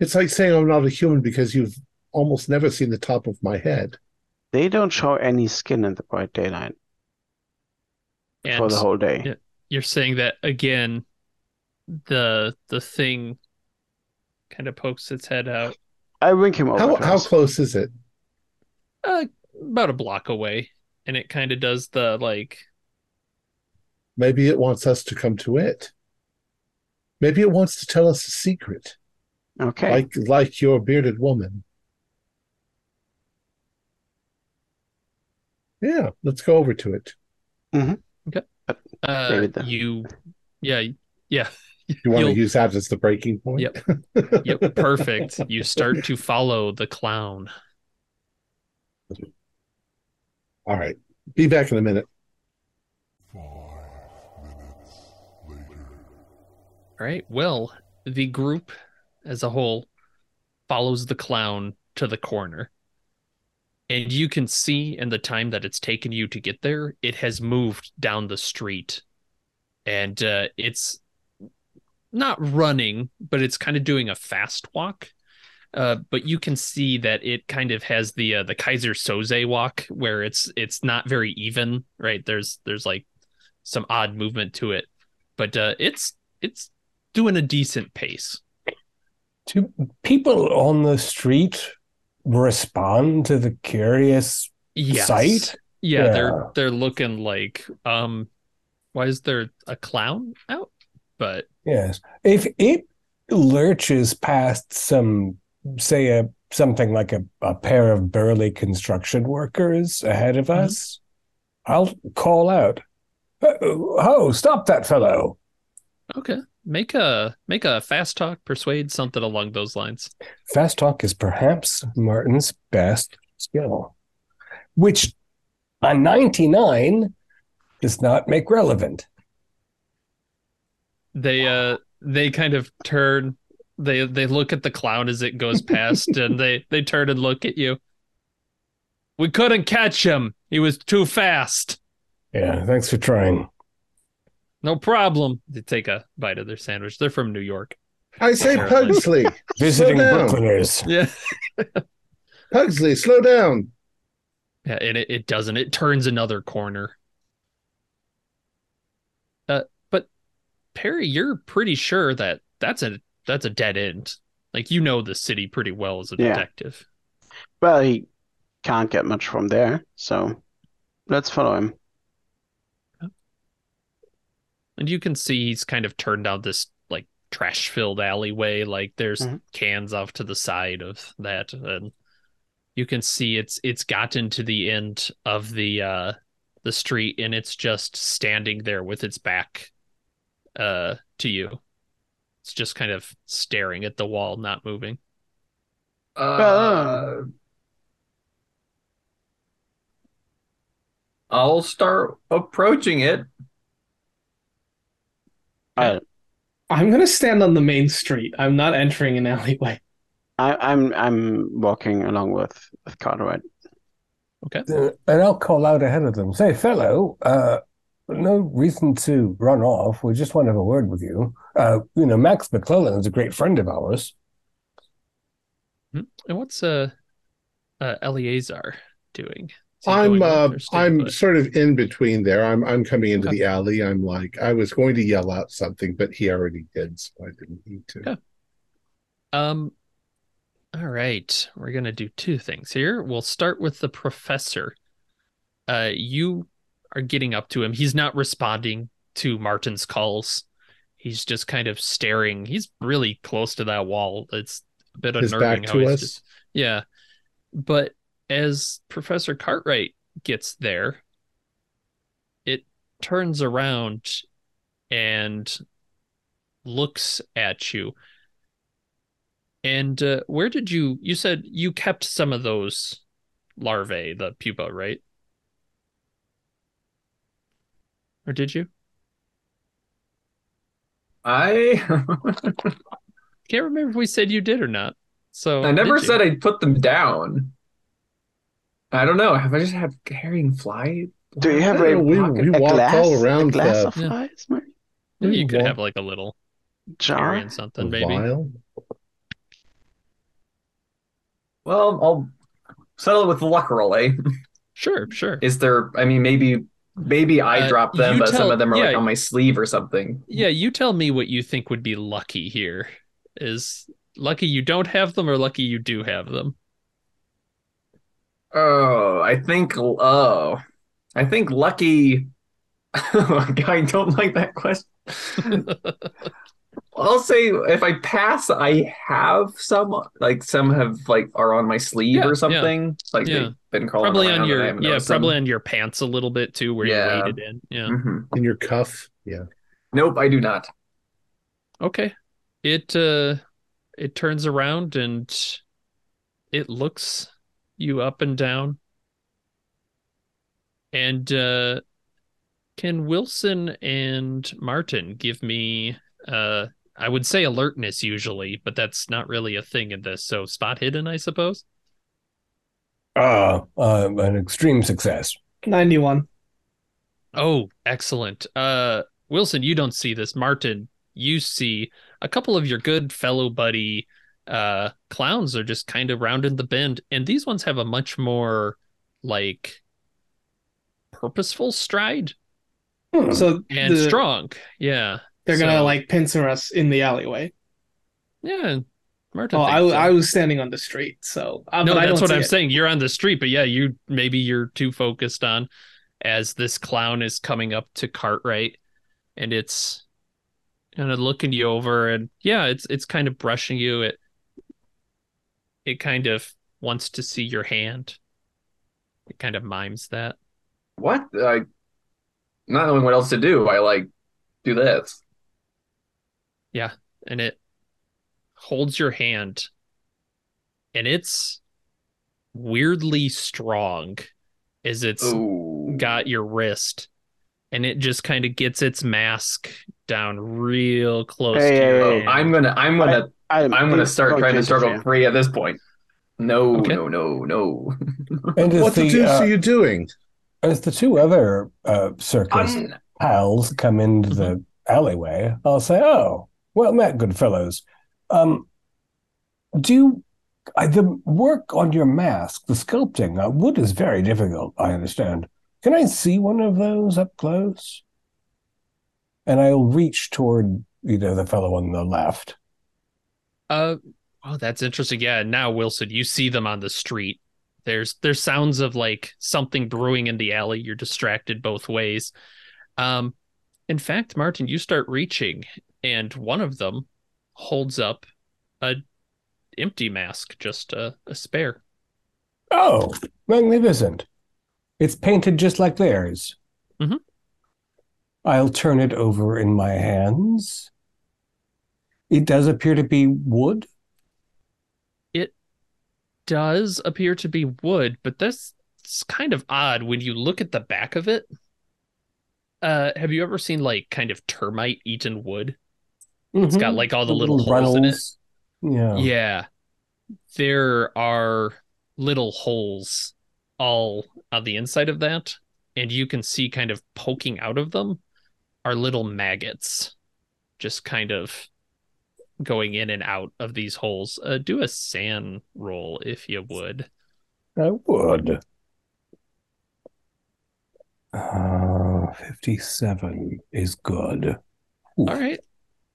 It's like saying I'm not a human because you've almost never seen the top of my head. They don't show any skin in the bright daylight And for the whole day. you're saying that again, the the thing kind of pokes its head out I wink him over How how close is it? uh, about a block away, and it kind of does the like Maybe it wants us to come to it. Maybe it wants to tell us a secret, Okay. like like your bearded woman. Yeah, let's go over to it. uh David, then. you yeah yeah You want to You'll- use that as the breaking point? Yep. [LAUGHS] yep perfect you start to follow the clown All right. Be back in a minute. All right. Well, the group as a whole follows the clown to the corner. And you can see in the time that it's taken you to get there, it has moved down the street. And uh, it's not running, but it's kind of doing a fast walk. Uh, but you can see that it kind of has the uh, the Keyser Söze walk where it's it's not very even, right? There's there's like some odd movement to it, but uh, it's it's doing a decent pace. Do people on the street respond to the curious Yes. sight? Yeah, Yeah. they're they're looking like um why is there a clown out? But Yes. If it lurches past some, say, a something like a, a pair of burly construction workers ahead of Mhm. us, I'll call out, "Oh, oh, stop that fellow. okay. Make a make a fast talk persuade something along those lines. Fast talk is perhaps Martin's best skill, which a 99 does not make relevant. They uh they kind of turn they they look at the clown as it goes past and they [LAUGHS] they turn and look at you we couldn't catch him he was too fast Yeah, thanks for trying. No problem they take a bite of their sandwich they're from new york I say, Pugsley, [LAUGHS] Visiting slow. Brooklyners. yeah [LAUGHS] Pugsley, slow down. yeah and it, it doesn't it turns another corner uh but perry you're pretty sure that that's a that's a dead end like you know the city pretty well as a Yeah. detective Well, he can't get much from there, so let's follow him. And you can see he's kind of turned down this like trash filled alleyway. Like there's Mhm. cans off to the side of that. And you can see it's it's gotten to the end of the uh the street and it's just standing there with its back uh to you. It's just kind of staring at the wall, not moving. Uh, I'll start approaching it. I, I'm gonna stand on the main street. I'm not entering an [LAUGHS] alleyway. I, I'm I'm walking along with with Cartwright. Uh, and I'll call out ahead of them. Say, fellow, uh, no reason to run off. We just want to have a word with you. Uh, you know, Max McClellan is a great friend of ours. And what's uh uh Eleazar doing? I'm uh, up or staying I'm sort of in between there. I'm I'm coming into Okay. the alley. I'm like I was going to yell out something, but he already did, so I didn't need to. Okay. Um, all right, we're gonna do two things here. We'll start with the professor. Uh, you are getting up to him. He's not responding to Martin's calls. He's just kind of staring. He's really close to that wall. It's a bit His unnerving back to us. just yeah. But as Professor Cartwright gets there, it turns around and looks at you. And uh, where did you? You said you kept some of those larvae, the pupa, right? Or did you? I [LAUGHS] Can't remember if we said you did or not. So I never said I'd put them down. I don't know. Have I just had carrying fly? Do you have I a, don't know, we, we a walked glass, all a around glass the of Yeah. flies, maybe? Maybe you could walked have like a little Jar? carry in a something, maybe. vial. Well, I'll settle it with luck roll, eh? Sure, sure. Is there? I mean, maybe maybe I Uh, drop them, you but some of them are like on my sleeve or something. Yeah, you tell me what you think would be lucky here. Is lucky you don't have them or lucky you do have them? Oh, I think. Oh, I think lucky. [LAUGHS] I don't like that question. [LAUGHS] I'll say if I pass, I have some. Like some have like are on my sleeve Yeah, yeah. or something. Like Yeah. they've been crawling probably on your yeah, noticed probably them. on your pants a little bit too, where Yeah. you waded in. Yeah. Mhm. in your cuff. Yeah. Nope, I do not. Okay. It uh it turns around and it looks you up and down. And uh can Wilson and Martin give me uh I would say alertness usually, but that's not really a thing in this. So spot hidden, I suppose. Ah, uh, an extreme success. 91. Oh, excellent. Uh Wilson, you don't see this. Martin, you see a couple of your good fellow buddy uh clowns are just kind of rounding the bend and these ones have a much more like purposeful stride Hmm. So and the- strong. Yeah. they're gonna like pincer us in the alleyway. Yeah. Martin Oh, I, thinks so. I was standing on the street, so uh, no, but that's don't what I'm it. saying. You're on the street, but yeah, you maybe you're too focused on as this clown is coming up to Cartwright and it's kind of looking you over and yeah, it's it's kind of brushing you. It it kind of wants to see your hand. It kind of mimes that. What? I not knowing what else to do. I like do this. Yeah, and it holds your hand and it's weirdly strong as it's Oh, got your wrist and it just kind of gets its mask down real close Hey, to hey, your Oh, hey. hand. I'm gonna I'm gonna I'm, I'm gonna start trying to struggle interfere. free at this point. No, Okay. no, no, no. And What the the, deuce uh, are you doing? as the two other uh, circus Un- pals come into the alleyway, I'll say, "Oh, well met, good fellows. Um, do you, I, the work on your mask, the sculpting, uh, wood is very difficult. I understand. Can I see one of those up close?" And I'll reach toward you know the fellow on the left. Uh, oh, that's interesting. Yeah, now Wilson, you see them on the street. There's there's sounds of like something brewing in the alley. You're distracted both ways. Um, in fact, Martin, you start reaching, and one of them holds up a empty mask, just a, a spare. Oh, magnificent! It's painted just like theirs. Mhm. I'll turn it over in my hands. It does appear to be wood. It does appear to be wood, but that's it's kind of odd when you look at the back of it. Uh, have you ever seen like kind of termite eaten wood? It's got Mhm. like all the, little, holes in it. Yeah. Yeah. There are little holes all on the inside of that, and you can see kind of poking out of them are little maggots just kind of going in and out of these holes. Uh, do a SAN roll if you would. I would. Uh, 57 is good. Ooh, All right.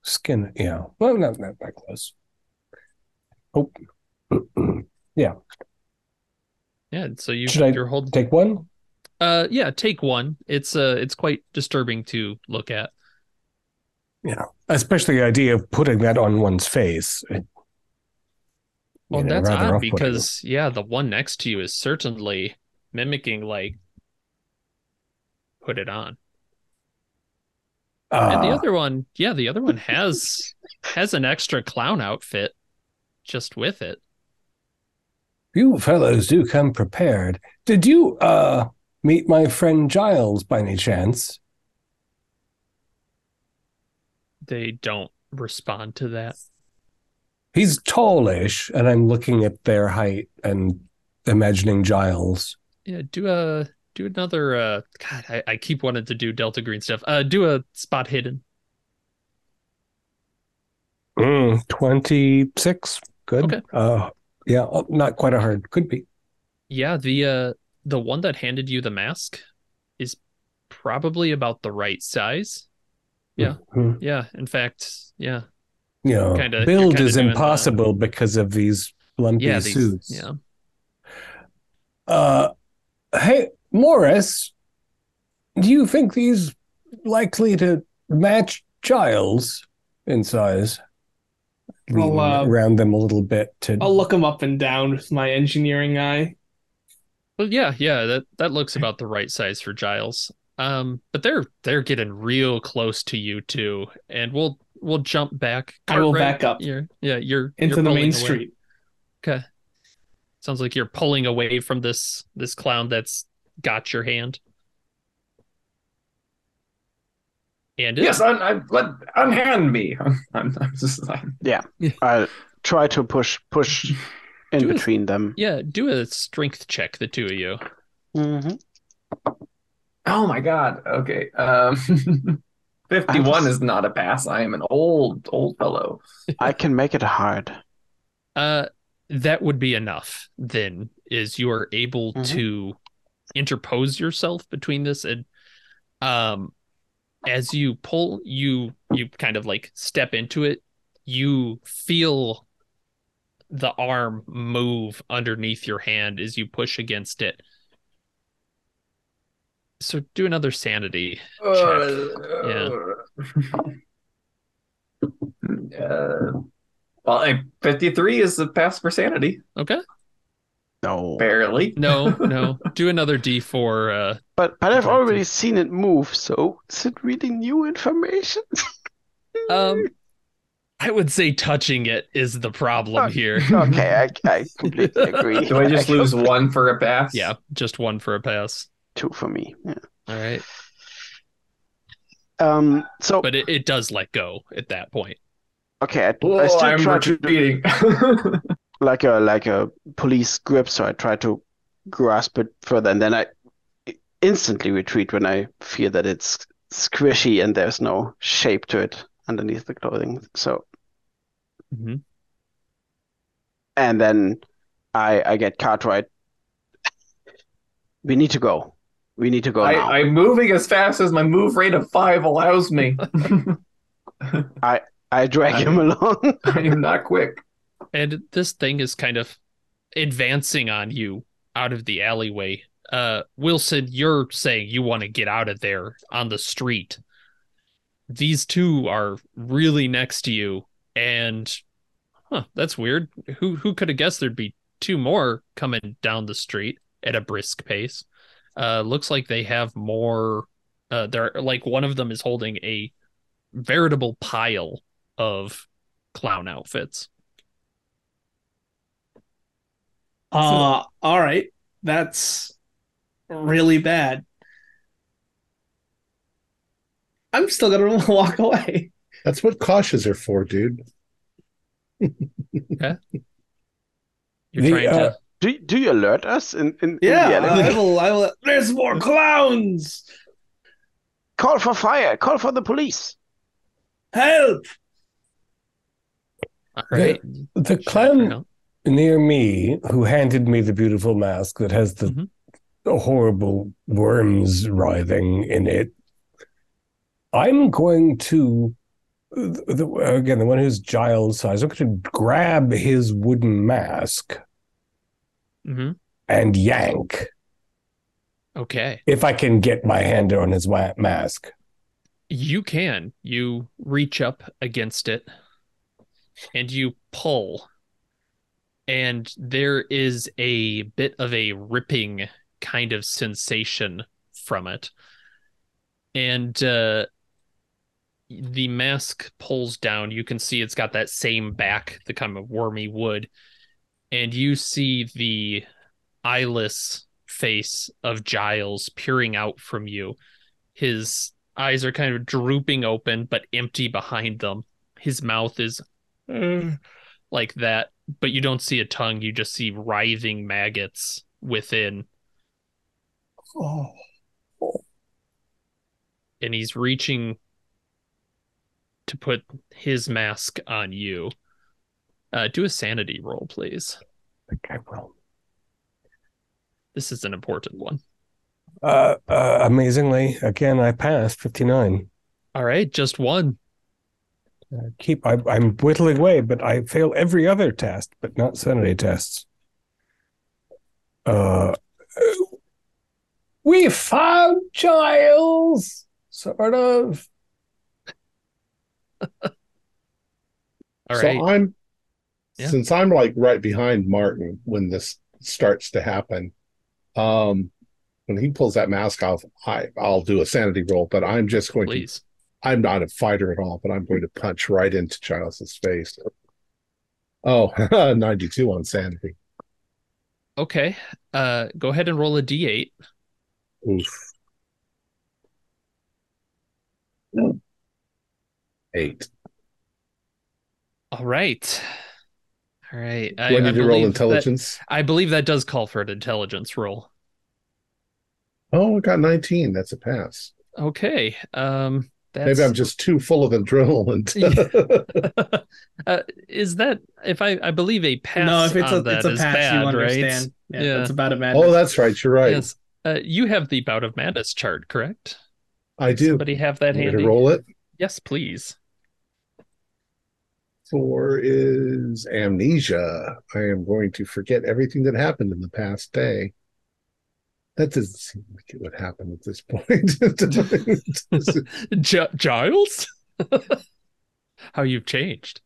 Skin, yeah. Well, not, not that close. Oh. [CLEARS THROAT] Yeah, Yeah. so you Should I you're Take one? uh yeah, take one. It's uh it's quite disturbing to look at. Yeah. Especially the idea of putting that on one's face. It- Well, you know, that's odd because yeah, the one next to you is certainly mimicking like put it on. And the Ah, other one, yeah, the other one has has an extra clown outfit just with it. you fellows do come prepared. Did you uh meet my friend Giles by any chance? They don't respond to that. He's tallish, and I'm looking at their height and imagining Giles. Yeah, do a do another uh God, I, I keep wanting to do Delta Green stuff. Uh do a spot hidden. Mm, 26. Good. Okay. Uh, yeah, uh, not quite a hard. Could be. Yeah, the uh the one that handed you the mask is probably about the right size. Yeah. Mhm. Yeah, in fact, yeah. You know, Kinda- build is doing that. impossible because of these lumpy Yeah, these, suits. yeah. Uh, hey, Morris, do you think these likely to match Giles in size? Lean uh, around them a little bit to. I'll look them up and down with my engineering eye. Well, yeah, yeah, that that looks about the right size for Giles. Um, but they're they're getting real close to you too, and we'll we'll jump back. I will back up You're yeah, you're into you're the main away. street. Okay. Sounds like you're pulling away from this this clown that's got your hand. And yes, un, I, let unhand me. [LAUGHS] I'm, I'm just like, I'll try to push push [LAUGHS] in Do it. between them. yeah, do a strength check, the two of you. Mhm. Oh my god. Okay. Um, [LAUGHS] fifty-one is not a pass. I am an old old fellow. I can make it hard. Uh, that would be enough. Then is you are able Mhm. to interpose yourself between this and, um, as you pull, you you kind of like step into it. You feel the arm move underneath your hand as you push against it. So do another sanity. Yeah. Uh, well, I, 53 is the pass for sanity. Okay. No. Barely. No, [LAUGHS] no. do another D4. Uh, But but I've Try already to- seen it move, so is it really new information? [LAUGHS] um, I would say touching it is the problem here. [LAUGHS] okay, I, I completely agree. Do I just lose one for a pass? Yeah, just one for a pass. Two for me? Yeah. All right. Um. So but it, it does let go at that point. okay, I, I Oh, still I'm try to retreating. [LAUGHS] like a like a police grip, so I try to grasp it further, and then I instantly retreat when I feel that it's squishy and there's no shape to it underneath the clothing. So Mhm. and then I I get Cartwright. We need to go. We need to go now. I, I'm moving as fast as my move rate of five allows me. [LAUGHS] I drag I- him along. [LAUGHS] I am not quick. And this thing is kind of advancing on you out of the alleyway. Uh, Wilson, you're saying you want to get out of there on the street. These two are really next to you, and huh, that's weird. Who who could have guessed there'd be two more coming down the street at a brisk pace? Uh, looks like they have more. Uh, they're like one of them is holding a veritable pile of clown outfits. Uh, all right. That's really bad. I'm still gonna [LAUGHS] walk away. That's what cautious are for, dude. okay. [LAUGHS] You're The, trying uh, to. Do do you alert us in in, in Yeah, the alleyway? I will. I will. There's more clowns. Call for fire. Call for the police. Help! All right. The Sure, clown near me who handed me the beautiful mask that has the Mhm. horrible worms writhing in it. I'm going to, the, the- again, the one who's Giles size, I'm going to grab his wooden mask Mhm. and yank Okay. if I can get my hand on his mask. You can. You reach up against it and you pull. And there is a bit of a ripping kind of sensation from it. And uh, the mask pulls down. You can see it's got that same back, the kind of wormy wood. And you see the eyeless face of Giles peering out from you. His eyes are kind of drooping open but empty behind them. His mouth is uh, like that, but you don't see a tongue. You just see writhing maggots within, Oh. and he's reaching to put his mask on you. Uh, do a sanity roll, please. Okay, well. This is an important one. Uh, uh, amazingly, again, I passed 59. All right, just one. Uh, keep, I, I'm whittling away, but I fail every other test, but not sanity tests. Uh, we found Giles, sort of. [LAUGHS] All so right. I'm Yeah. since I'm like right behind Martin when this starts to happen. Um when he pulls that mask off, I I'll do a sanity roll, but I'm just going to. I'm not a fighter at all, but I'm going to punch right into Giles's face. Oh, [LAUGHS] 92 on sanity. Okay. Uh, go ahead and roll a d8. Oof. Eight. All right. All right. Do I, need to roll believe that- intelligence? I believe that does call for an intelligence roll. Oh, I got 19. That's a pass. Okay. Um, that's, Maybe I'm just too full of adrenaline. [LAUGHS] [LAUGHS] uh, is that if I I believe a pass no, if it's a on that it's a pass, bad, you right? understand. Yeah, Yeah. that's about a bad. oh, that's right. You're right. Yes. Uh, you have the bout of madness chart, correct? I do. Somebody have that Want me to handy? roll it. Yes, please. Four is amnesia. I am going to forget everything that happened in the past day. That doesn't seem like it would happen at this point. [LAUGHS] G- [LAUGHS] Giles, [LAUGHS] how you've changed.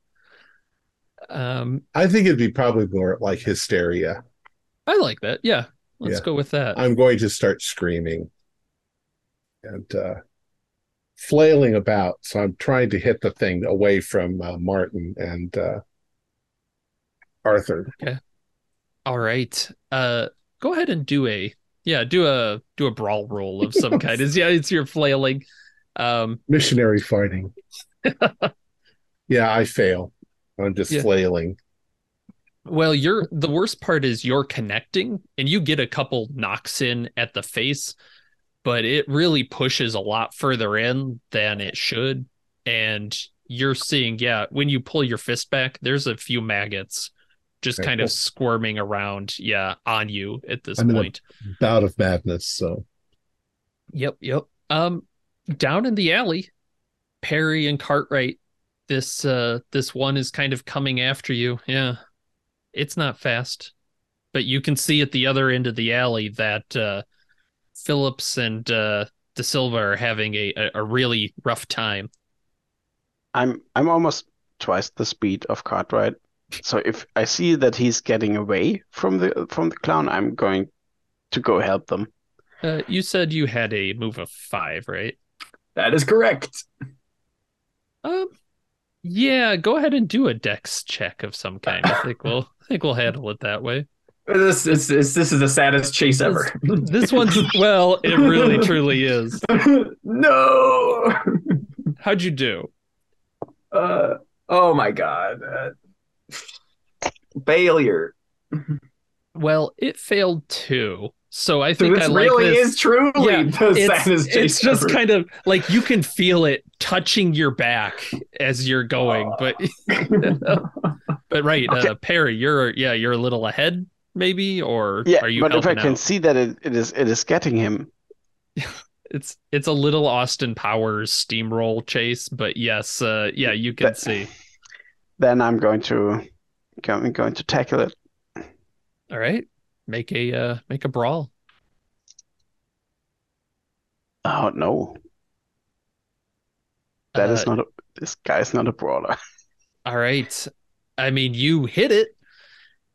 Um, I think it'd be probably more like hysteria. I like that. Yeah, let's Yeah. go with that. I'm going to start screaming and uh, flailing about. So I'm trying to hit the thing away from uh, Martin and uh, Arthur. Okay. All right. Uh, go ahead and do a yeah, do a do a brawl roll of some [LAUGHS] kind. Is yeah, it's your flailing. Um, Missionary fighting. [LAUGHS] yeah, I fail. I'm just Yeah. flailing. well, you're the worst part is you're connecting, and you get a couple knocks in at the face, but it really pushes a lot further in than it should. And you're seeing, yeah, when you pull your fist back, there's a few maggots just kind of squirming around, yeah, on you at this I'm point. Bout of madness. So Yep, yep. Um, down in the alley, Perry and Cartwright. This uh, this one is kind of coming after you. Yeah, it's not fast, but you can see at the other end of the alley that uh, Phillips and uh, De Silva are having a, a a really rough time. I'm I'm almost twice the speed of Cartwright. So if I see that he's getting away from the from the clown, I'm going to go help them. Uh, you said you had a move of five, right? That is correct. Um, yeah. Go ahead and do a dex check of some kind. I think we'll I think we'll handle it that way. This is this, this is the saddest chase ever. This one's [LAUGHS] well, it really truly is. [LAUGHS] no. How'd you do? Uh, oh my god. Uh, failure. Well, it failed too. So I So think this I like really this. is truly Yeah, the It's, saddest chase it's just ever. kind of like you can feel it touching your back as you're going, but [LAUGHS] but right, Okay. uh, Perry, you're yeah, you're a little ahead, maybe, or Yeah, are you but if I can out? see that it, it is it is getting him, [LAUGHS] It's it's a little Austin Powers steamroll chase, but yes, uh, yeah, you can But- see. then I'm going to I'm going to tackle it. All right, make a uh, make a brawl. Oh no, that is Uh, not a this guy's not a brawler. [LAUGHS] All right. I mean, you hit it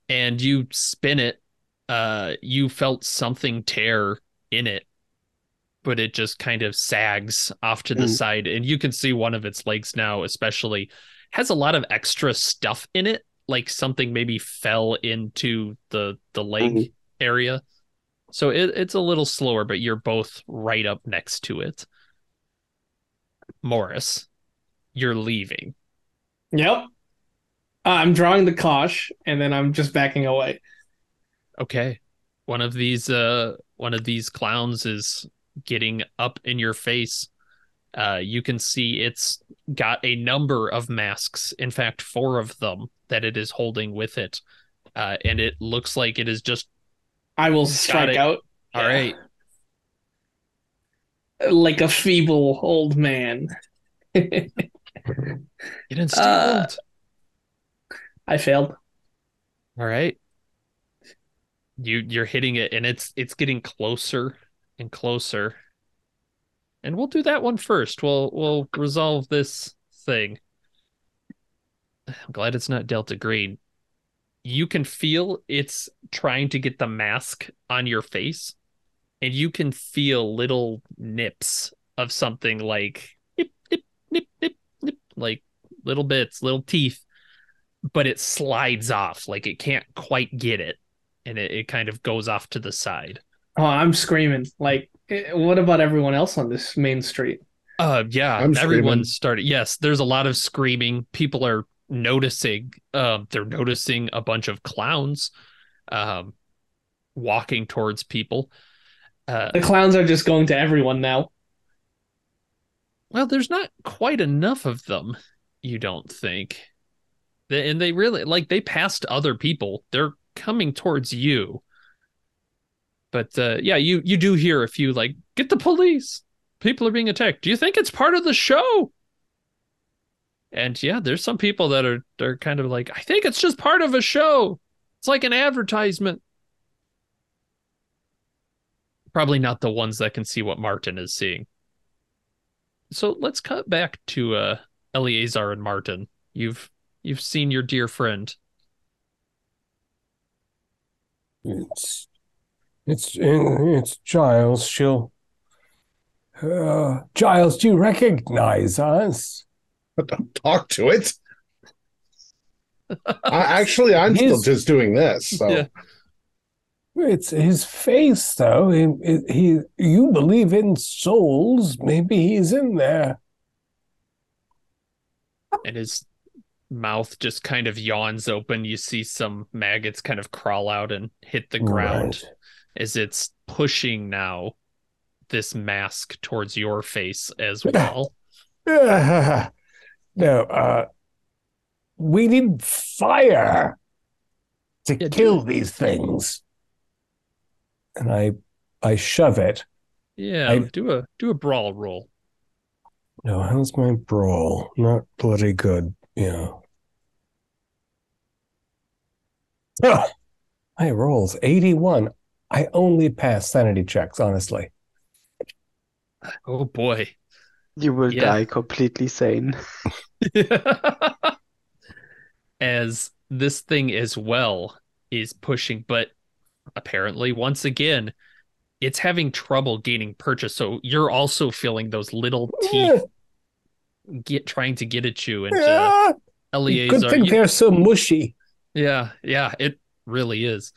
and you spin it. Uh, you felt something tear in it, but it just kind of sags off to the Mm. side, and you can see one of its legs now, especially has a lot of extra stuff in it, like something maybe fell into the the leg Mhm. area. So it, it's a little slower, but you're both right up next to it. Morris, you're leaving. Yep. Uh, I'm drawing the cosh, and then I'm just backing away. okay. One of these uh one of these clowns is getting up in your face. Uh you can see it's got a number of masks in fact four of them that it is holding with it. Uh and it looks like it is just I will strike out. All Yeah. right. Like a feeble old man. [LAUGHS] get in Uh, I failed. all right. You you're hitting it and it's it's getting closer and closer. And we'll do that one first. We'll we'll resolve this thing. I'm glad it's not delta green. You can feel it's trying to get the mask on your face and you can feel little nips of something like nip nip nip nip nip like little bits little teeth but it slides off like it can't quite get it and it, it kind of goes off to the side Oh, I'm screaming. Like, eh, what about everyone else on this main street? uh yeah I'm everyone screaming. started yes there's a lot of screaming people are noticing um they're noticing a bunch of clowns um walking towards people uh The clowns are just going to everyone now. well there's not quite enough of them you don't think They- and they really like they passed other people. They're coming towards you. But uh yeah you you do hear a few like get the police! People are being attacked. Do you think it's part of the show? And yeah there's some people that are they're kind of like i think it's just part of a show. It's like an advertisement. Probably not the ones that can see what martin is seeing. So let's cut back to uh eleazar and martin. You've you've seen your dear friend It's it's it's Giles. She'll. Uh, Giles, do you recognize us? But Don't talk to it. I, actually, I'm still just doing this. So Yeah. It's his face, though. He, he, you believe in souls. Maybe he's in there. and his mouth just kind of yawns open. You see some maggots kind of crawl out and hit the ground Right. as it's pushing now this mask towards your face as well. [LAUGHS] No, uh, we need fire to Yeah, kill it. these things. And I, I shove it. Yeah, I- do a do a brawl roll. No, how's my brawl? Not bloody good, you know. Ah, my rolls 81. I only pass sanity checks, honestly. Oh boy. You will Yeah. die completely sane. [LAUGHS] [LAUGHS] as this thing as well is pushing, but apparently, once again, it's having trouble gaining purchase. So you're also feeling those little teeth get trying to get at you. And uh, Ah, Eleazar, good thing you- they're so mushy. yeah, yeah, it really is.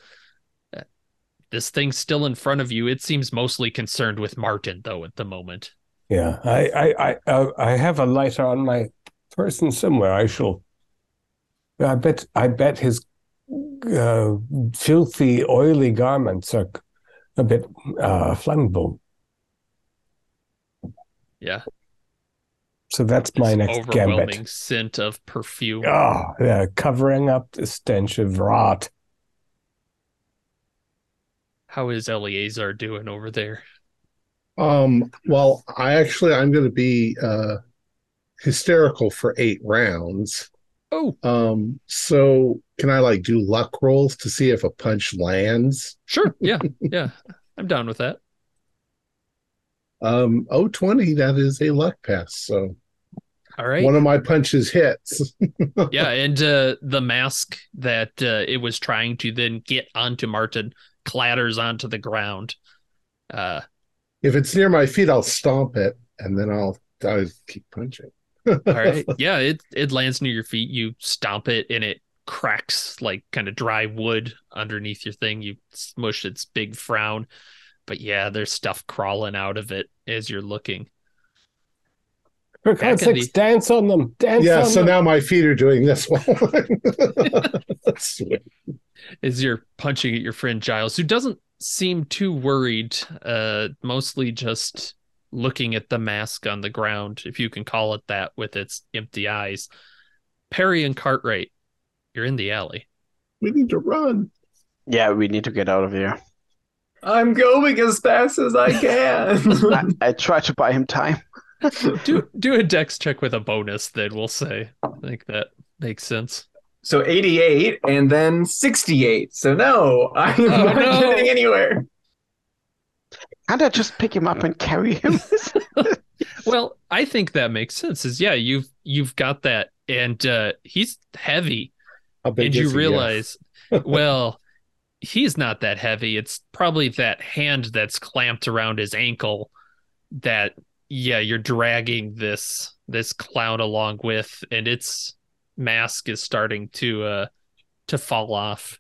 Uh, This thing's still in front of you. It seems mostly concerned with Martin, though, at the moment. Yeah, I, I, I, uh, I have a lighter on my person somewhere. I shall. I bet, I bet his uh, filthy, oily garments are a bit uh, flammable. Yeah, So that's my this next overwhelming gambit. scent of perfume. Oh, yeah, covering up the stench of rot. How is Eleazar doing over there? Um, well, I actually I'm going to be uh, hysterical for eight rounds. Oh, Um, so can I like do luck rolls to see if a punch lands? sure. Yeah, yeah. I'm down with that. Um, oh, 20, that is a luck pass. So All right. one of my punches hits. [LAUGHS] yeah, and uh, the mask that uh, it was trying to then get onto Martin clatters onto the ground. Uh, If it's near my feet, I'll stomp it and then I'll I'll keep punching. all right. [LAUGHS] Yeah, it it lands near your feet. You stomp it and it cracks like kind of dry wood underneath your thing. You smush its big frown. But yeah, there's stuff crawling out of it as you're looking. For Back God's sakes, the- dance on them. Dance yeah, on so them. now my feet are doing this one. Sweet. [LAUGHS] as you're punching at your friend Giles, who doesn't seem too worried, uh, mostly just looking at the mask on the ground, if you can call it that, with its empty eyes. Perry and Cartwright, you're in the alley. we need to run. Yeah, we need to get out of here. I'm going as fast as I can. [LAUGHS] I, I try to buy him time. [LAUGHS] Do do a dex check with a bonus, then we'll say. I think that makes sense. so 88 and then 68. So no, [LAUGHS] I'm Oh, not no. getting anywhere. Can't I just pick him up and carry him? Well, I think that makes sense. Is yeah, you've you've got that, and uh, he's heavy. How big and you is he? Yeah. realize well he's not that heavy it's probably that hand that's clamped around his ankle that yeah you're dragging this this clown along with and its mask is starting to uh to fall off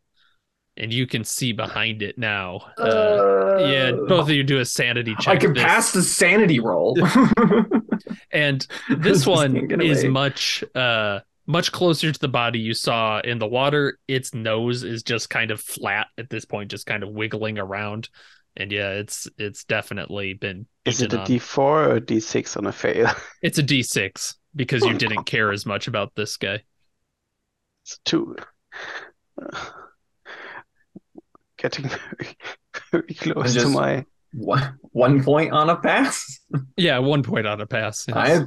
and you can see behind it now uh, yeah both of you do a sanity check I can this. pass the sanity roll. [LAUGHS] [LAUGHS] and this Just one is much uh much closer to the body you saw in the water its nose is just kind of flat at this point just kind of wiggling around and yeah it's it's definitely been Is it eaten a on. D4 or a D6 on a fail? [LAUGHS] it's a d6 because you didn't care as much about this guy It's two. uh, getting very, very close to my. one, one point on a pass. [LAUGHS] yeah one point on a pass yes. I,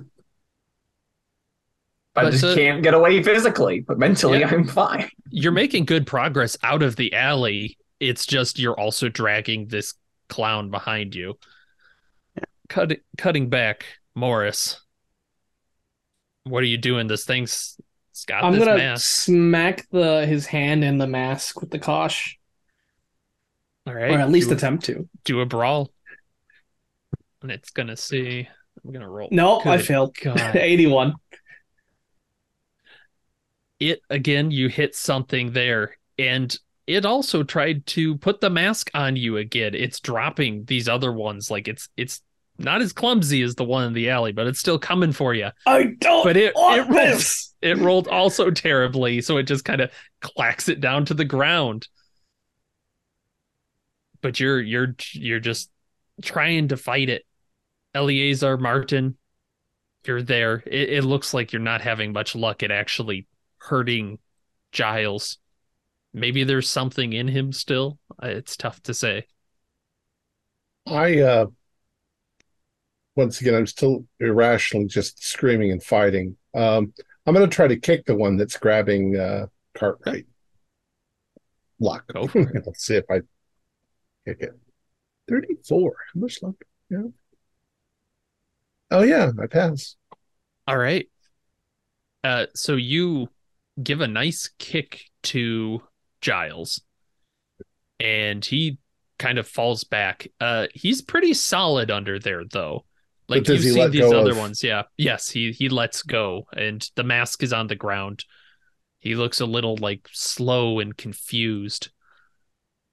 I But, just uh, can't get away physically, but mentally Yeah. I'm fine. you're making good progress out of the alley it's just you're also dragging this clown behind you Cut, cutting back morris what are you doing this thing's it's got I'm this gonna mask smack the his hand in the mask with the cosh, all right or at least do, attempt to. do a brawl and it's gonna see i'm gonna roll No, I Good failed. God. [LAUGHS] 81. It again you hit something there and it also tried to put the mask on you again. It's dropping these other ones. Like it's it's not as clumsy as the one in the alley, but it's still coming for you. I don't. But it it rolled, it rolled also terribly, so it just kind of clacks it down to the ground. But you're you're you're just trying to fight it. Eleazar Martin, you're there. It, it looks like you're not having much luck at actually hurting Giles. Maybe there's something in him still. Uh, It's tough to say. I uh once again I'm still irrationally just screaming and fighting. Um I'm gonna try to kick the one that's grabbing uh Cartwright. Luck. [LAUGHS] Let's see if I kick it. 34. How much luck? Yeah. Oh yeah, I pass. All right. Uh, so you give a nice kick to Giles, and he kind of falls back. Uh, he's pretty solid under there, though. Like you see these other of- ones, yeah. Yes, he he lets go, and the mask is on the ground. He looks a little like slow and confused.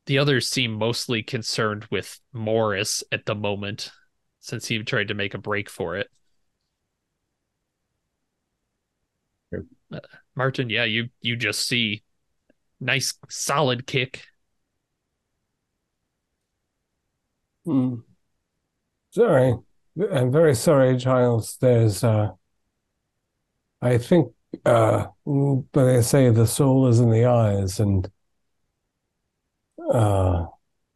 The others seem mostly concerned with Morris at the moment, since he tried to make a break for it. Yep. Uh, Martin, yeah, you you just see nice solid kick. Hmm. Sorry. I'm very sorry, Giles. There's uh I think uh but they say the soul is in the eyes and uh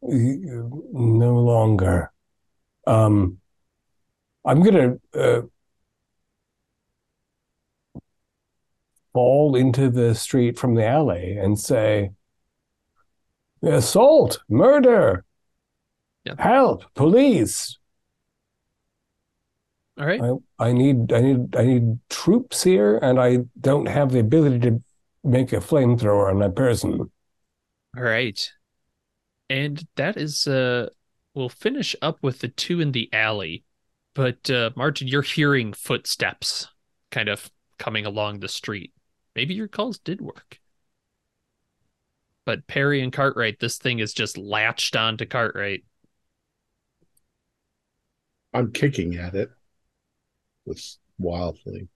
no longer. Um I'm gonna uh fall into the street from the alley and say assault, murder, Yep. help, police. All right. I, I need I need I need troops here, and I don't have the ability to make a flamethrower on my person. All right. And that is uh we'll finish up with the two in the alley. But uh Martin, you're hearing footsteps kind of coming along the street. Maybe your calls did work. But Perry and Cartwright, this thing is just latched onto Cartwright. I'm kicking at it. This wildly.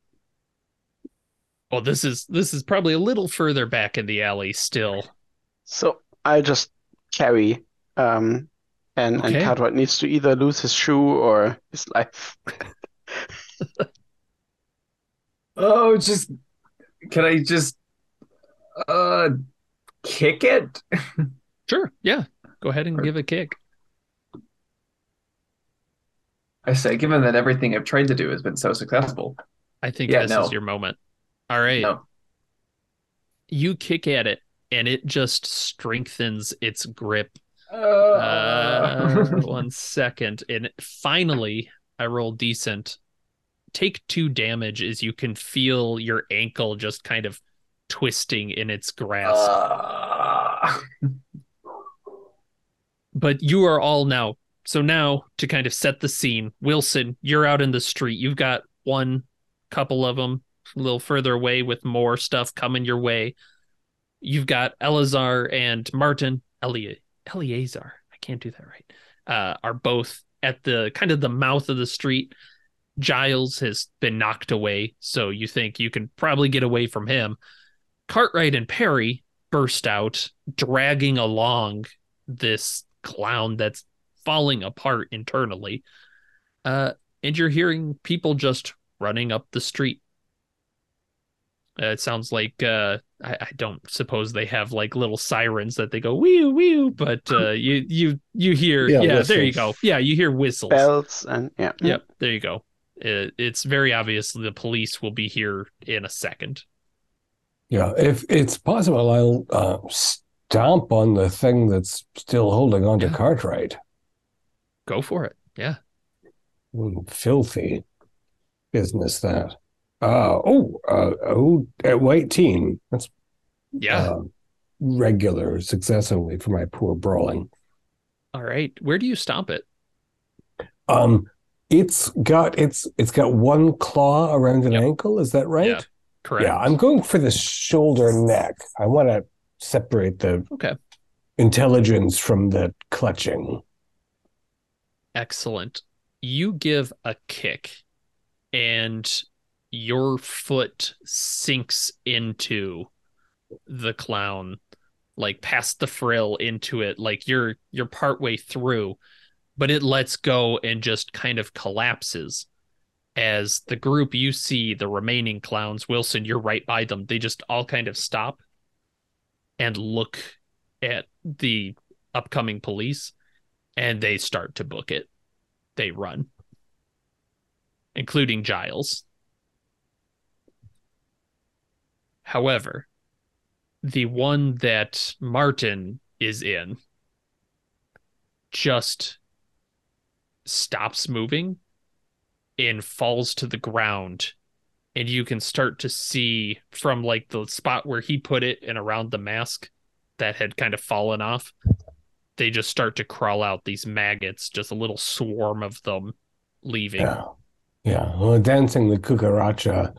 Well, this is this is probably a little further back in the alley still. So I just carry, um, and and Cartwright needs to either lose his shoe or his life. [LAUGHS] Oh, just can I just uh kick it? [LAUGHS] Sure, yeah. Go ahead and give a kick. I say, given that everything I've tried to do has been so successful. I think Yeah, this no. is your moment. All right. No. You kick at it and it just strengthens its grip. Uh, Uh, [LAUGHS] one second. And finally, I roll decent. Take two damage as you can feel your ankle just kind of twisting in its grasp. uh, but you are all now. So now to kind of set the scene, Wilson, you're out in the street. You've got one couple of them a little further away with more stuff coming your way. You've got Eleazar and Martin, Elia, Eleazar, I can't do that right, uh, are both at the kind of the mouth of the street. Giles has been knocked away, so you think you can probably get away from him. Cartwright and Perry burst out, dragging along this clown that's falling apart internally. Uh, and you're hearing people just running up the street. Uh, it sounds like uh, I, I don't suppose they have like little sirens that they go wee wee, but uh, [LAUGHS] you you you hear Yeah, yeah, there you go yeah you hear whistles Bells and yeah. Yep, there you go. It, it's very obvious the police will be here in a second. Yeah, if it's possible, I'll uh, stomp on the thing that's still holding on to Yeah. Cartwright. Go for it. Yeah. Mm, Filthy business that. Uh, oh, uh, oh, uh, white team. That's Yeah. uh, regular successively for my poor brawling. All right. Where do you stomp it? Um, it's got it's it's got one claw around an Yep. ankle. Is that right? Yeah, Correct. Yeah, I'm going for the shoulder neck. I want to separate the Okay. intelligence from the clutching. Excellent. You give a kick, and your foot sinks into the clown, like past the frill into it. Like you're you're partway through, but it lets go and just kind of collapses. As the group you see, the remaining clowns, Wilson, you're right by them. They just all kind of stop and look at the upcoming police and they start to book it. They run, including Giles. However, the one that Martin is in just stops moving and falls to the ground and you can start to see from like the spot where he put it and around the mask that had kind of fallen off they just start to crawl out these maggots just a little swarm of them leaving Yeah. Yeah. Well, dancing the cucaracha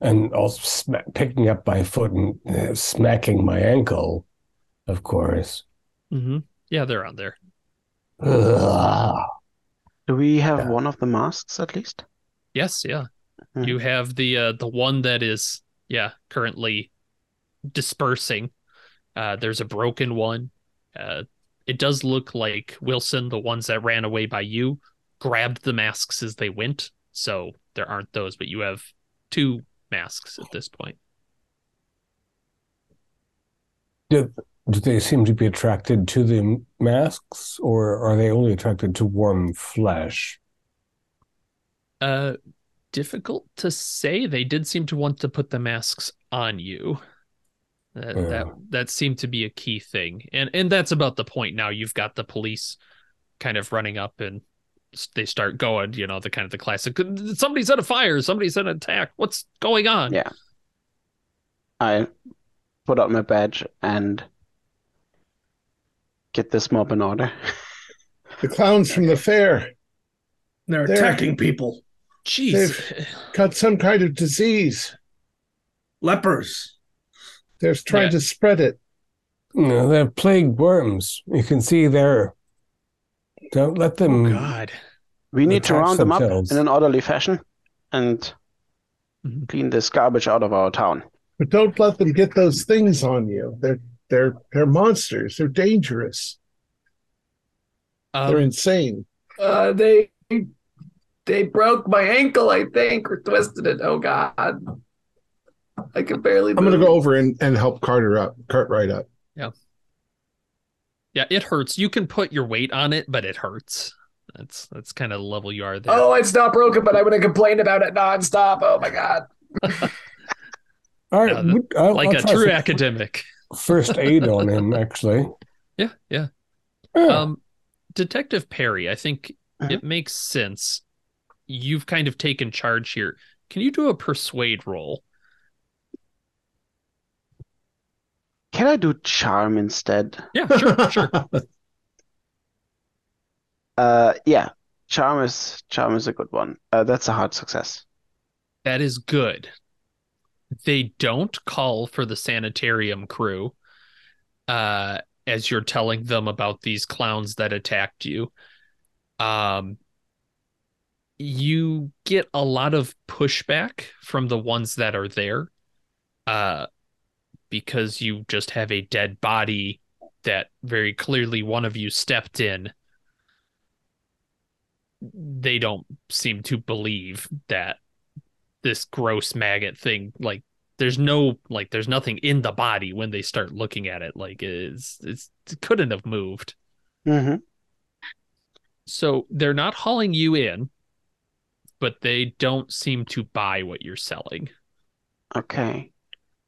and also sma- picking up my foot and uh, smacking my ankle, of course. mm-hmm. yeah they're on there Ugh. Do we have Yeah. one of the masks at least? yes yeah Mhm. you have the uh the one that is yeah currently dispersing uh there's a broken one uh it does look like wilson the ones that ran away by you grabbed the masks as they went so there aren't those but you have two masks at this point Do, do they seem to be attracted to the masks, or are they only attracted to warm flesh? uh difficult to say. They did seem to want to put the masks on you. That that Yeah. that seemed to be a key thing. And and that's about the point now. You've got the police kind of running up and they start going you know the kind of the classic somebody's at a fire. Somebody's at an attack. What's going on? Yeah. I put up my badge and get this mob in order. The clowns from the fair They're They're- attacking people. jeez got some kind of disease. Lepers. They're trying Yeah. to spread it. No, they're plague worms. You can see there. Don't let them. oh them. god We need to Attach round them up in an orderly fashion and Mhm. clean this garbage out of our town. But don't let them get those things on you. They're they're they're monsters. They're dangerous. They're um, insane. Uh, they they broke my ankle, I think, or twisted it. Oh God, I can barely. I'm gonna go over and, and help Carter up, Cartwright up. yeah yeah, it hurts you can put your weight on it but it hurts that's that's kind of the level you are there Oh, it's not broken, but I'm gonna complain about it nonstop. Oh my God. [LAUGHS] All right, Yeah, the- I'll- like I'll a true some academic First aid on him, actually. yeah yeah Yeah. Um, Detective Perry, I think Uh-huh. it makes sense. You've kind of taken charge here. Can you do a persuade roll? Can I do charm instead? Yeah, sure, sure. [LAUGHS] Uh, yeah, charm is charm is a good one. Uh, that's a hard success. That is good. They don't call for the sanitarium crew uh, as you're telling them about these clowns that attacked you. Um, you get a lot of pushback from the ones that are there uh, because you just have a dead body that very clearly one of you stepped in. They don't seem to believe that this gross maggot thing like there's no like there's nothing in the body when they start looking at it. Like it's it's it couldn't have moved. Hmm so they're not hauling you in but they don't seem to buy what you're selling. Okay,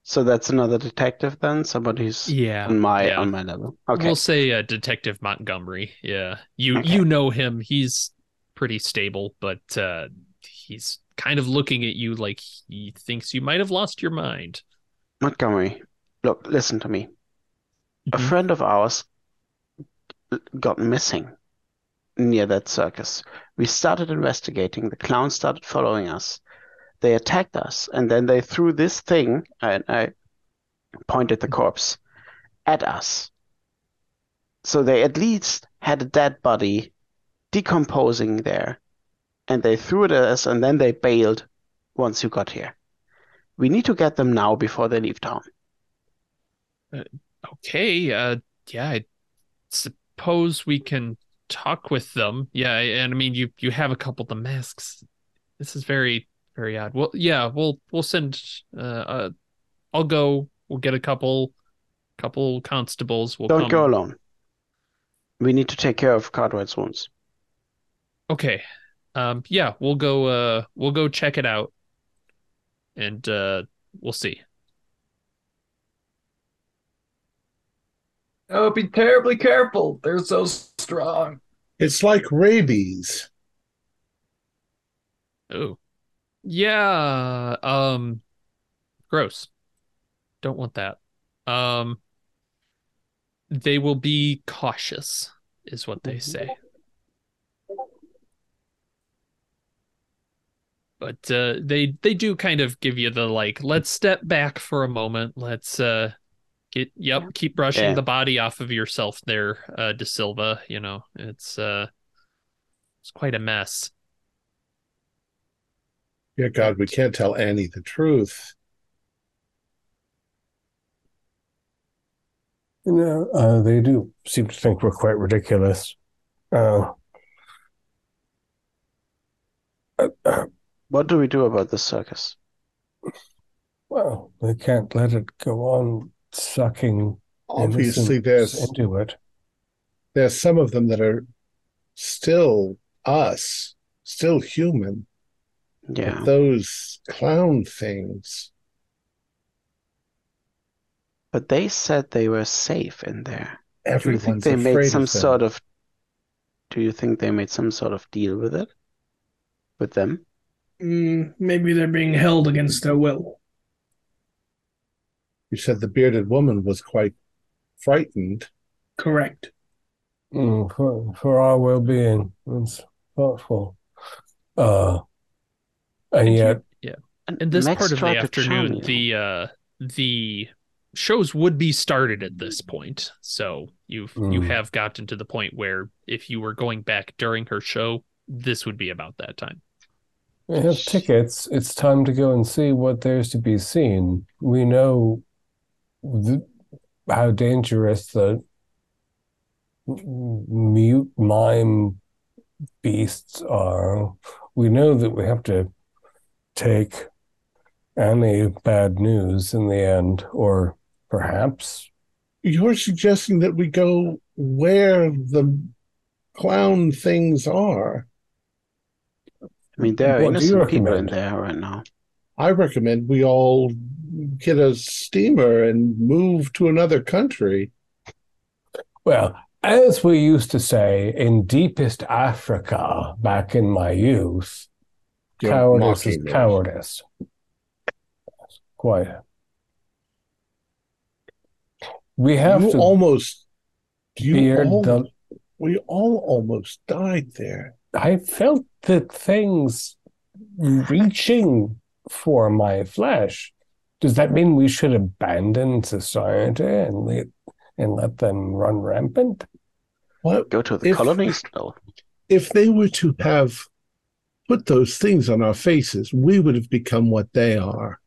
so that's another detective then. Somebody who's yeah on my yeah. on my level. Okay, we'll say uh, detective montgomery. Yeah. You Okay. you know him. He's pretty stable but uh he's kind of looking at you like he thinks you might have lost your mind Montgomery. Look, listen to me. A Mhm. friend of ours got missing near that circus. We started investigating. The clowns started following us. They attacked us, and then they threw this thing, and I pointed the corpse at us. So they at least had a dead body decomposing there, and they threw it at us, and then they bailed once you got here. We need to get them now before they leave town. Okay, uh yeah, I suppose we can talk with them. Yeah, and I mean you you have a couple of the masks. This is very very odd. Well, yeah, we'll we'll send uh, uh I'll go. We'll get a couple couple constables. We'll Don't come. go alone. We need to take care of Cartwright's wounds. Okay. Um yeah, we'll go uh we'll go check it out. And uh we'll see. Oh, be terribly careful. They're so strong. It's like rabies. Oh. Yeah, um gross. Don't want that. Um they will be cautious is what they say. But uh they they do kind of give you the like let's step back for a moment. Let's uh get yep, keep brushing Yeah. the body off of yourself there, uh De Silva, you know. It's uh it's quite a mess. Yeah, God, we can't tell Annie the truth. You know, uh, they do seem to think we're quite ridiculous. Uh, uh, uh, What do we do about this circus? well, they can't let it go on sucking Obviously, there's into it. there's some of them that are still us, still human. Yeah. But those clown things. But they said they were safe in there. Everyone's Do you think Everyone's they made some of sort of do you think they made some sort of deal with it? With them? Mm, maybe they're being held against their will. You said the bearded woman was quite frightened. Correct. Mm, for for our well-being. It's thoughtful. Uh, and you- yet, in this Max part of the tried to charm afternoon the uh the shows would be started at this point so you've you Mm. have gotten to the point where if you were going back during her show this would be about that time we have tickets. It's time to go and see what there's to be seen. We know how dangerous the mute mime beasts are. We know that we have to take any bad news in the end, or perhaps You're suggesting that we go where the clown things are. I mean there are What innocent people in there right now. I recommend we all get a steamer and move to another country. Well, as we used to say in deepest Africa back in my youth, You're cowardice is mocking me. cowardice. Quite. We have You to almost you beard all, the. we all almost died there. I felt the things reaching for my flesh. Does that mean we should abandon society and let and let them run rampant? What Go to the If- colonies? No. if they were to have put those things on our faces, we would have become what they are.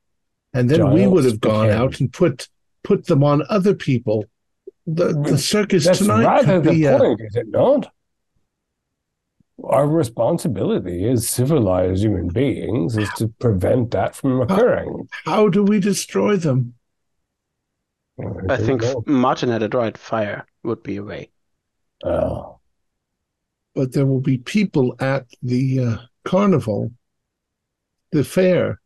And then we would have gone became- out and put put them on other people. The the circus That's tonight rather could the be point, is it not? Our responsibility as civilized human beings is to prevent that from occurring. how do we destroy them? I think don't Martin had it right. Fire would be a way. Oh. But there will be people at the uh, carnival, the fair.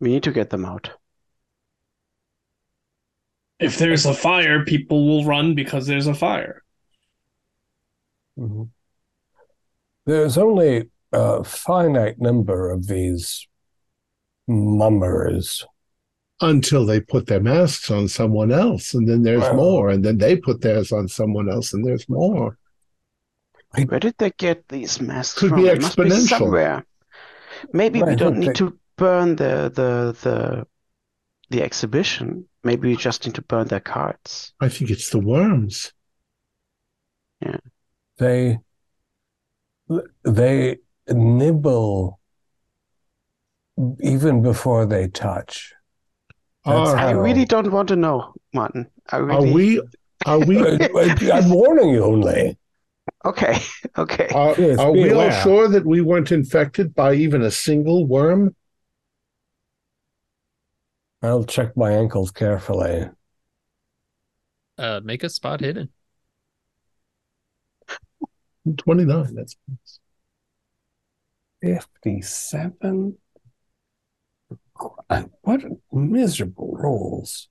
We need to get them out. If there's a fire, people will run because there's a fire. Mhm. There's only a finite number of these mummers. until they put their masks on someone else, and then there's Wow. more, and then they put theirs on someone else, and there's more. Where did they get these masks Could from? be It must be exponential. somewhere. Maybe we Right, don't need they- to burn the the the the exhibition. Maybe we just need to burn their cards. I think it's the worms. They they nibble even before they touch. That's Are, I really don't want to know, Martin. I are we are we [LAUGHS] I- I'm warning you only. Okay, [LAUGHS] okay. are, Yes, are be we all sure that we weren't infected by even a single worm? I'll check my ankles carefully. Uh, make a spot hidden. 29. That's 57? What miserable rolls.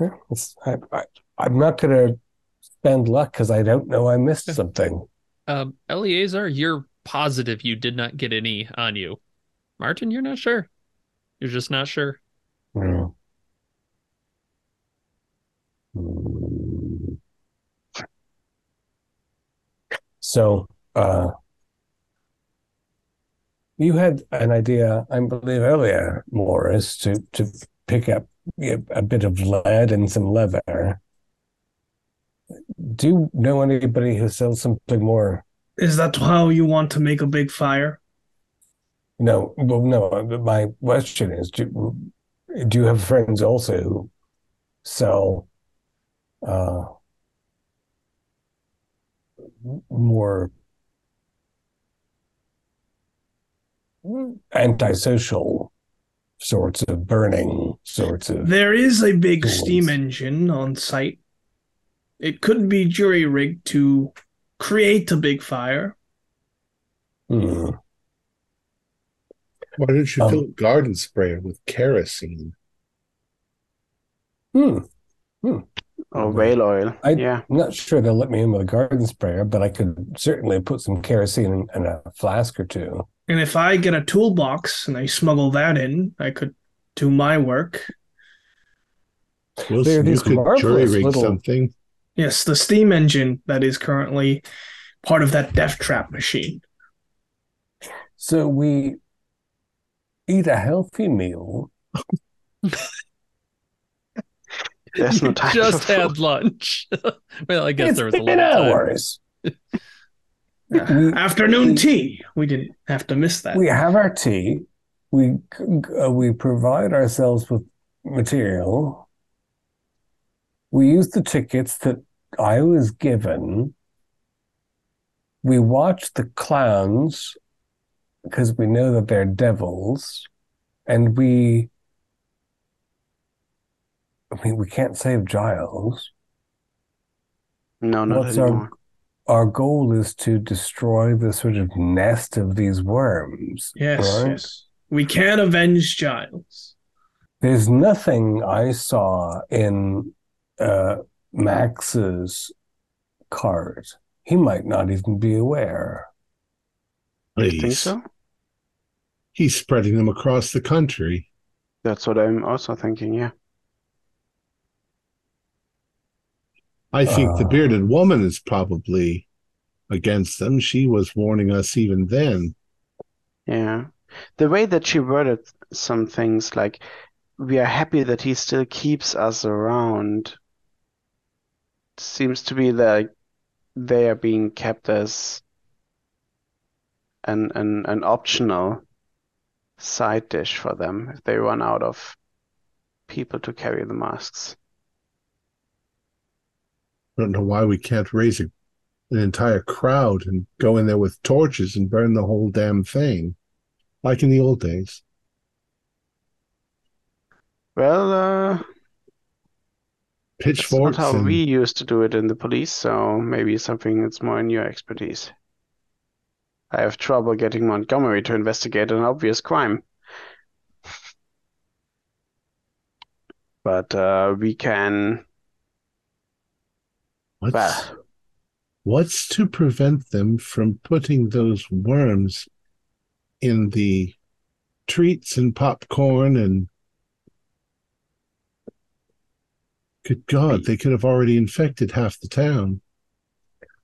I, I, I'm not going to spend luck because I don't know I missed [LAUGHS] something. Um, Eleazar, you're positive you did not get any on you. Martin, you're not sure. You're just not sure. Hmm. Hmm. So, uh, you had an idea, I believe, earlier, Morris, to to pick up a bit of lead and some leather. Do you know anybody who sells something more? Is that how you want to make a big fire? No, well, no. but My question is, do do you have friends also who sell uh, more antisocial sorts of burning sorts of There is a big Tools. steam engine on site. It could be jury rigged to create a big fire. Hmm. Why don't you Um, fill a garden sprayer with kerosene? Hmm. Or whale oil. I- yeah. I'm not sure they'll let me in with a garden sprayer, but I could certainly put some kerosene in, in a flask or two. And if I get a toolbox and I smuggle that in, I could do my work. Wilson, There are you could jury marvelous rig little- something. Yes, the steam engine that is currently part of that death trap machine. So we eat a healthy meal. [LAUGHS] There's no [LAUGHS] time Just for food. had lunch. [LAUGHS] well, I guess it's there was a been little time. hours. [LAUGHS] Uh, Afternoon tea. We didn't have to miss that. We have our tea. We uh, we provide ourselves with material. We use the tickets that I was given. We watch the clowns because we know that they're devils, and we. I mean, we can't save Giles. No, not What's our- anymore. Our goal is to destroy the sort of nest of these worms. yes, right? yes. We can't avenge Giles. There's nothing I saw in uh, Max's card. He might not even be aware. You think so? He's spreading them across the country. That's what I'm also thinking, yeah. I think the Uh. bearded woman is probably against them. She was warning us even then. Yeah. The way that she worded some things like, we are happy that he still keeps us around, seems to be like they are being kept as an an an optional side dish for them if they run out of people to carry the masks. I don't know why we can't raise a, an entire crowd and go in there with torches and burn the whole damn thing, like in the old days. Well, uh, that's not how we used to do it in the police, so maybe something that's more in your expertise. I have trouble getting Montgomery to investigate an obvious crime. But uh, we can, what's well, what's to prevent them from putting those worms in the treats and popcorn and good God, they could have already infected half the town.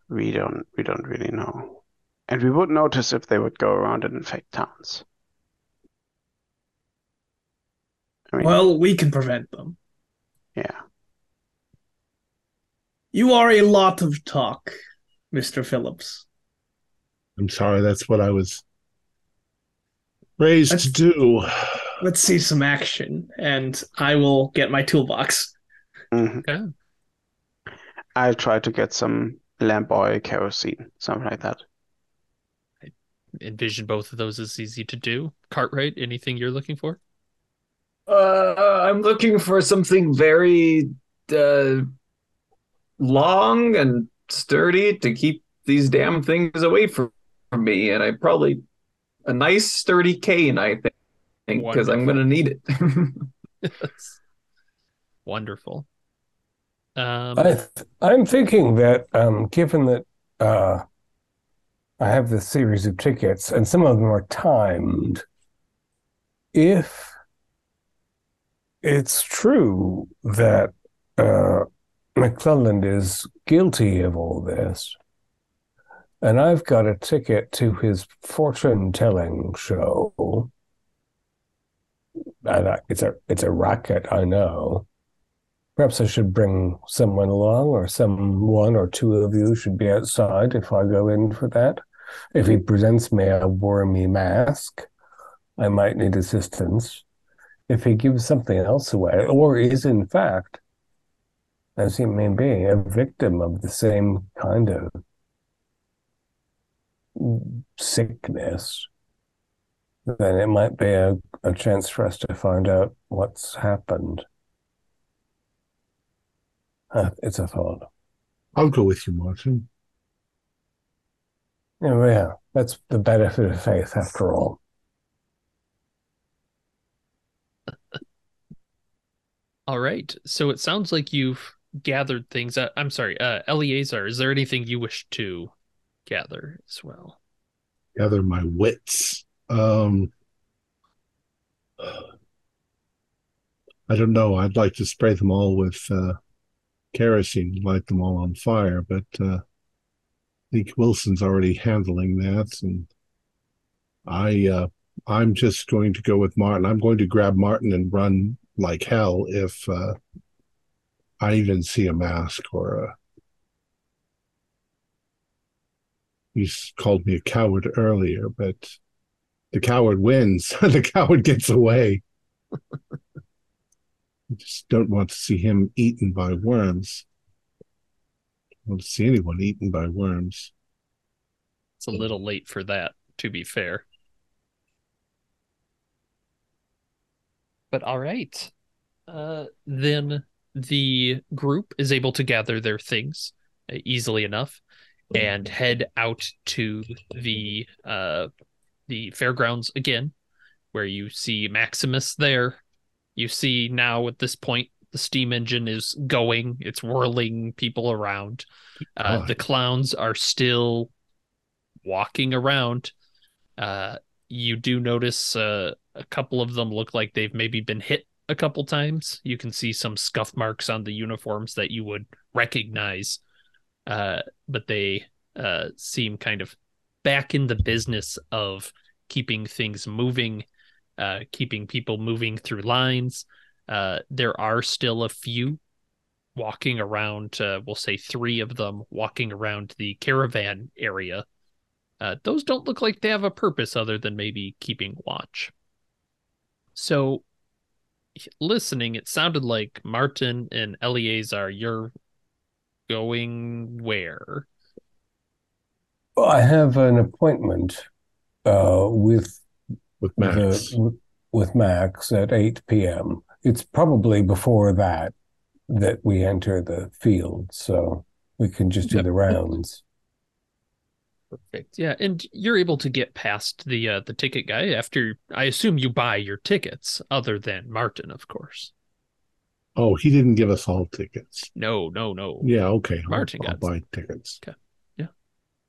we don't we don't really know. And we would notice if they would go around and infect towns. I mean, Well, we can prevent them. yeah. You are a lot of talk, Mr. Phillips. I'm sorry, that's what I was raised That's- to do. Let's see some action, and I will get my toolbox. Mhm. Okay. I'll try to get some lamp oil, kerosene, something like that. I envision both of those as easy to do. Cartwright, anything you're looking for? Uh, I'm looking for something very uh, long and sturdy to keep these damn things away from, from me, and I probably a nice sturdy cane. I think because I'm gonna need it. Yes. [LAUGHS] Wonderful. Um, I th I'm thinking that um, given that uh, I have this series of tickets and some of them are timed, if it's true that uh, McClelland is guilty of all this, and I've got a ticket to his fortune telling show, I, it's a it's a racket, I know. Perhaps I should bring someone along, or some one or two of you should be outside if I go in for that. If he presents me a wormy mask, I might need assistance. If he gives something else away, or is in fact, as he may be, a victim of the same kind of sickness, then it might be a, a chance for us to find out what's happened. Uh, it's a thought. I'll go with you, Martin. Yeah, yeah, that's the benefit of faith after all. all right. So it sounds like you've gathered things. Uh, I'm sorry, uh, Eleazar, is there anything you wish to gather as well? Gather my wits. Um, I don't know. I'd like to spray them all with uh, kerosene, light them all on fire, but uh, I think Wilson's already handling that, and I, uh, I'm just going to go with Martin. I'm going to grab Martin and run like hell if uh, I even see a mask or a. He's called me a coward earlier, but the coward wins. [LAUGHS] the coward gets away. I just don't want to see him eaten by worms. I don't want to see anyone eaten by worms. It's a little late for that, to be fair. But all right. Uh, then the group is able to gather their things uh, easily enough and head out to the uh, the fairgrounds again, where you see Maximus there. You see now at this point the steam engine is going; it's whirling people around. Uh, God. the clowns are still walking around. Uh, you do notice uh, a couple of them look like they've maybe been hit a couple times. You can see some scuff marks on the uniforms that you would recognize, uh, but they uh, seem kind of back in the business of keeping things moving, uh, keeping people moving through lines. Uh, there are still a few walking around, uh, we'll say three of them walking around the caravan area. Uh, those don't look like they have a purpose other than maybe keeping watch. So, listening, it sounded like Martin and Eleazar, you're going where? Well, I have an appointment uh, with With Max. the with Max at 8 p.m. It's probably before that that we enter the field, so we can just do Yep. the rounds. Perfect. Yeah, and you're able to get past the uh, the ticket guy after I assume you buy your tickets, other than Martin, of course. Oh, he didn't give us all tickets. No, no, no. Yeah, okay. I'll- Martin I'll, got buy tickets. Okay. Yeah,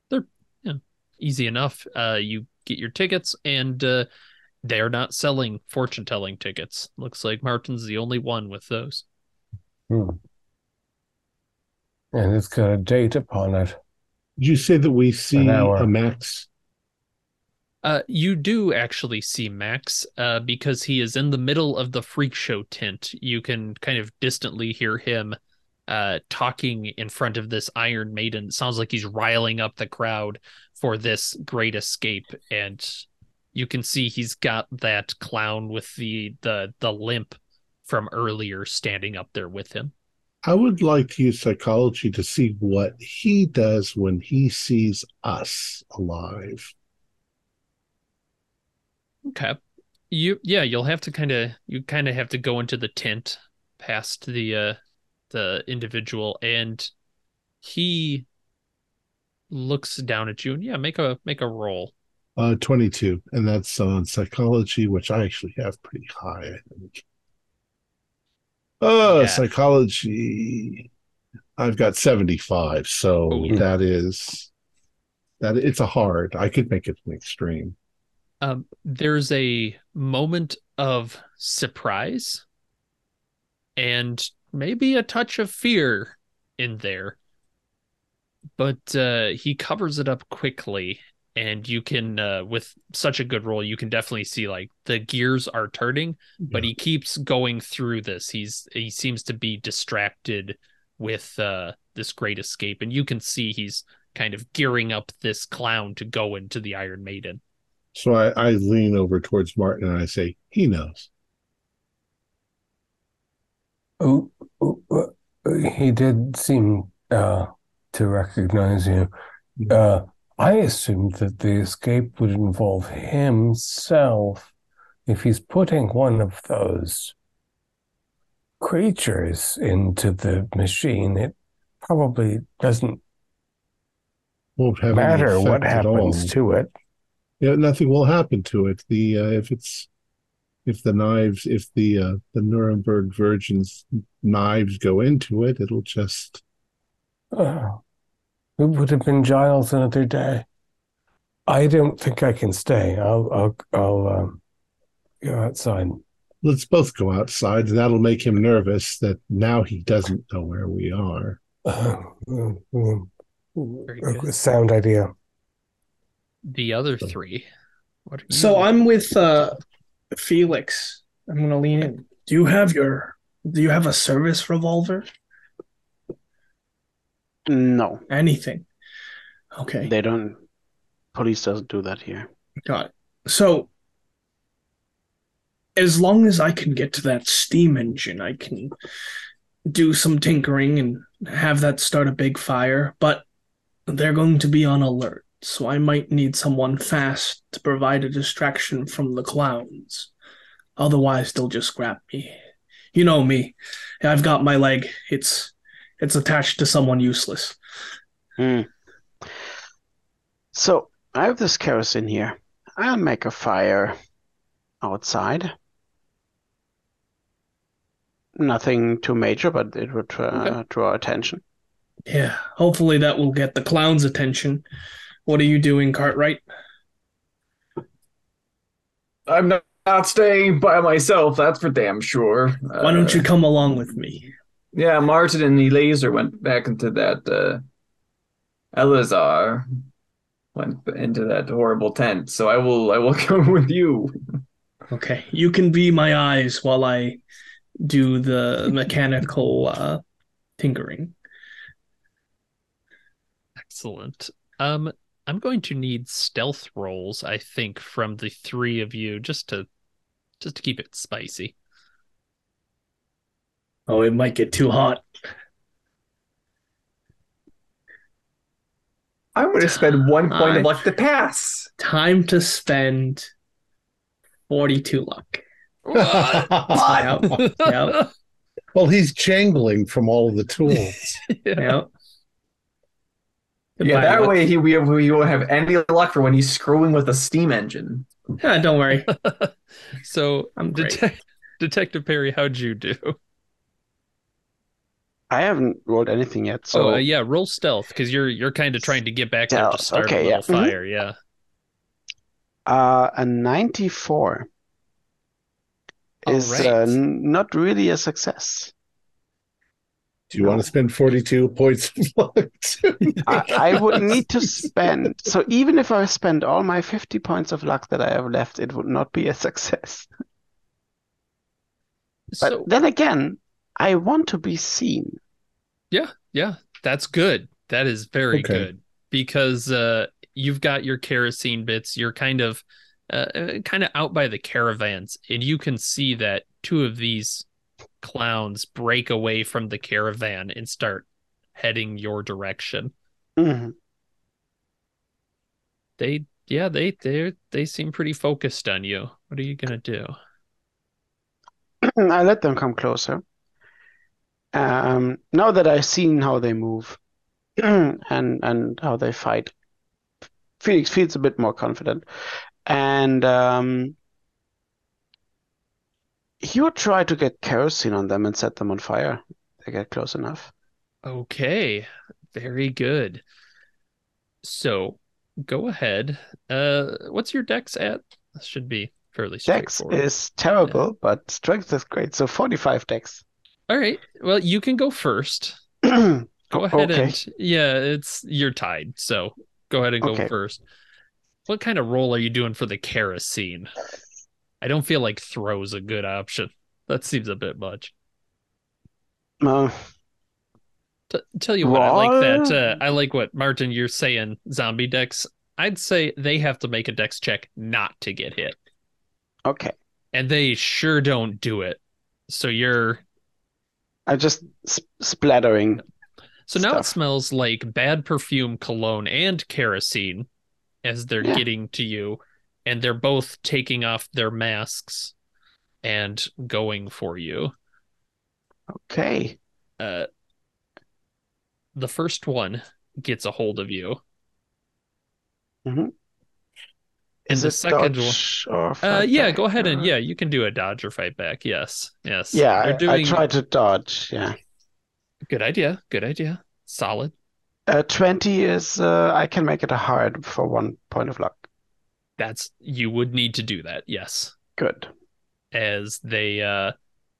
they're yeah, easy enough. Uh, you get your tickets, and uh, they're not selling fortune telling tickets. Looks like Martin's the only one with those. Hmm. And it's got a date upon it. Did you say that we see a Max? Uh, you do actually see Max uh, because he is in the middle of the freak show tent. You can kind of distantly hear him uh, talking in front of this Iron Maiden. It sounds like he's riling up the crowd for this great escape, and you can see he's got that clown with the the the limp from earlier standing up there with him. I would like to use psychology to see what he does when he sees us alive. Okay. You yeah, you'll have to kind of you kind of have to go into the tent past the uh the individual and he looks down at you and yeah, make a make a roll. Uh 22 and that's on psychology which I actually have pretty high, I think. Oh, Yeah. psychology. I've got 75, so Ooh. that is that it's a hard. I could make it an extreme. Um there's a moment of surprise and maybe a touch of fear in there. But uh he covers it up quickly and you can uh with such a good role you can definitely see like the gears are turning but he keeps going through this he's he seems to be distracted with uh this great escape and you can see he's kind of gearing up this clown to go into the iron maiden So I, I lean over towards Martin and I say, he knows. Oh, he did seem uh, to recognize you. Uh, I assumed that the escape would involve himself. If he's putting one of those creatures into the machine, it probably doesn't matter what effect at all. happens to it. Yeah, nothing will happen to it. The uh, if it's if the knives if the uh, the Nuremberg Virgin's knives go into it, it'll just Oh, it would have been Giles another day. I don't think I can stay. I'll I'll I'll um, go outside. let's both go outside. That'll make him nervous that now he doesn't know where we are. Uh, Very a sound idea. the other three what are you So I'm with uh Felix. I'm gonna lean in. Do you have your do you have a service revolver? No, Anything. Okay. they don't. Police doesn't do that here. Got it. So, as long as I can get to that steam engine, I can do some tinkering and have that start a big fire, but they're going to be on alert, so I might need someone fast to provide a distraction from the clowns. Otherwise, they'll just grab me. You know me. I've got my leg. It's it's attached to someone useless. Hmm. So I have this kerosene here. I'll make a fire outside. Nothing too major, but it would uh, Okay. draw attention. Yeah, hopefully that will get the clown's attention. What are you doing, Cartwright? I'm not, not staying by myself, that's for damn sure. Why don't you come along with me? Yeah, Martin and the laser went back into that uh Eleazar went into that horrible tent. So I will I will [LAUGHS] come with you. Okay, you can be my eyes while I do the mechanical uh, tinkering. excellent um i'm going to need stealth rolls i think from the three of you just to just to keep it spicy Oh, it might get too hot. I'm gonna spend one point I- of luck to pass. Time to spend 42 luck. [LAUGHS] Yep, yep, well, he's jangling from all of the tools. [LAUGHS] yep. Yeah, that luck. way he we, we won't have any luck for when he's screwing with a steam engine. Yeah, don't worry. [LAUGHS] so I'm detec- detective perry how'd you do I haven't rolled anything yet, so oh uh, yeah roll stealth because you're you're kind of trying to get back there to start okay, a yeah. little Mhm. fire yeah uh, a 94 is Alright. uh, not really a success. Do you want to spend 42 points of luck? [LAUGHS] I, I would need to spend. So even if I spend all my 50 points of luck that I have left, it would not be a success. But so then again, I want to be seen. yeah, yeah, that's good. That is very Okay. good because uh, you've got your kerosene bits. You're kind of, uh, uh, kind of out by the caravans, and you can see that two of these clowns break away from the caravan and start heading your direction. Mhm. They, yeah, they they they seem pretty focused on you. What are you gonna do? [CLEARS THROAT] I let them come closer. Um, now that I've seen how they move [CLEARS THROAT] and and how they fight, Phoenix feels a bit more confident. And um, he would try to get kerosene on them and set them on fire. They get close enough. Okay, very good. So go ahead. Uh, what's your dex at? This should be fairly Dex straightforward. is terrible, but strength is great. So 45 dex. All right. Well, you can go first. [CLEARS THROAT] Go ahead Okay. and yeah, it's you're tied. So go ahead and go Okay. first. What kind of role are you doing for the kerosene? I don't feel like throw's a good option. That seems a bit much. Uh, T- tell you what, I like that. Uh, I like what Martin you're saying. Zombie dex. I'd say they have to make a dex check not to get hit, okay. and they sure don't do it. So you're I just sp- splattering. so now it smells like bad perfume, cologne, and kerosene as they're Yeah. getting to you, and they're both taking off their masks and going for you. Okay. Uh, the first one gets a hold of you. Mhm. And the second one. Uh, yeah, back, go ahead and yeah, you can do a dodge or fight back. Yes, yes. Yeah, They're I, doing I try to dodge. Yeah. good idea. Good idea. Solid. Uh, 20 is, uh, I can make it a hard for one point of luck. That's you would need to do that. Yes, Good. as they uh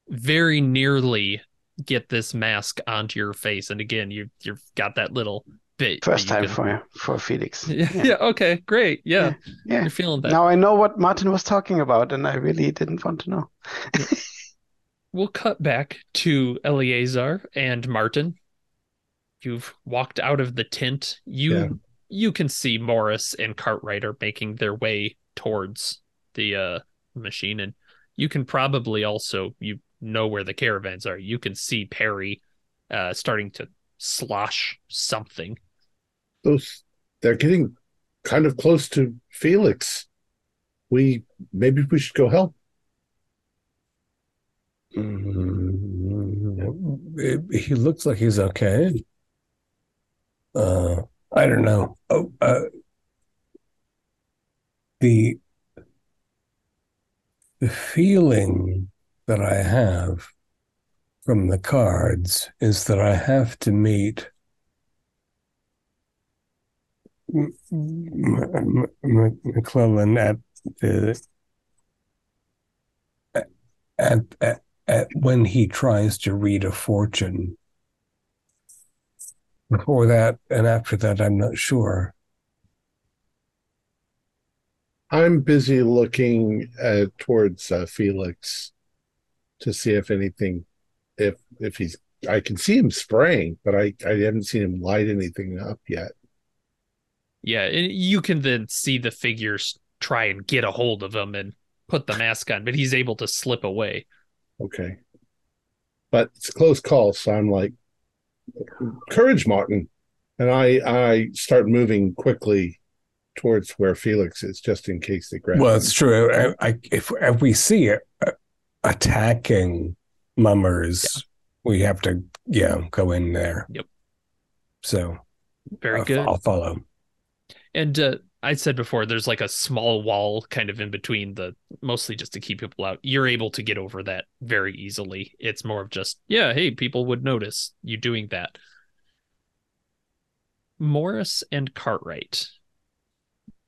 very nearly get this mask onto your face, and again, you you've got that little bit. First you time can- for for Felix. [LAUGHS] Yeah, yeah. Okay. Great. Yeah. Yeah. You're feeling that. Now I know what Martin was talking about, and I really didn't want to know. we'll cut back to Eleazar and Martin. You've walked out of the tent. You Yeah. you can see Morris and Cartwright are making their way towards the uh machine and you can probably also you know where the caravans are. You can see Perry uh starting to slosh something. Those they're getting kind of close to Felix. We maybe we should go help. Mm, he looks like he's okay. Uh, I don't know. Oh, uh, the the feeling that I have from the cards is that I have to meet McClellan at the at, at at when he tries to read a fortune. Before that and after that, I'm not sure. I'm busy looking uh, towards uh, Felix to see if anything, if if he's. I can see him spraying, but I I haven't seen him light anything up yet. Yeah, and you can then see the figures try and get a hold of him and put the mask on, but he's able to slip away. Okay, but it's a close call, so I'm like, courage, Martin, and I I start moving quickly towards where Felix is, just in case they grab. Well, him. it's true. I, I, if, if we see it uh, attacking mummers, we have to, yeah, go in there. Yep. So Very I'll, good. I'll follow. And uh, I said before, there's like a small wall kind of in between the, mostly just to keep people out. You're able to get over that very easily. It's more of just, yeah, hey, people would notice you doing that. Morris and Cartwright,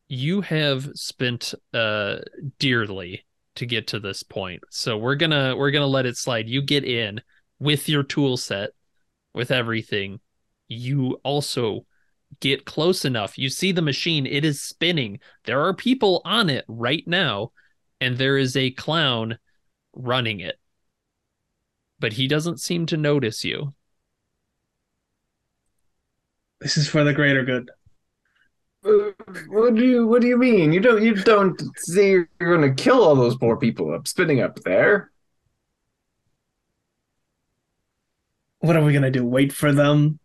you have spent uh dearly to get to this point. So we're gonna we're gonna let it slide. You get in with your tool set, with everything, you also get close enough. You see the machine, it is spinning. There are people on it right now, and there is a clown running it. But he doesn't seem to notice you. This is for the greater good. Uh, What do you What do you mean? You don't You don't say you're going to kill all those poor people up spinning up there? What are we gonna do? Wait for them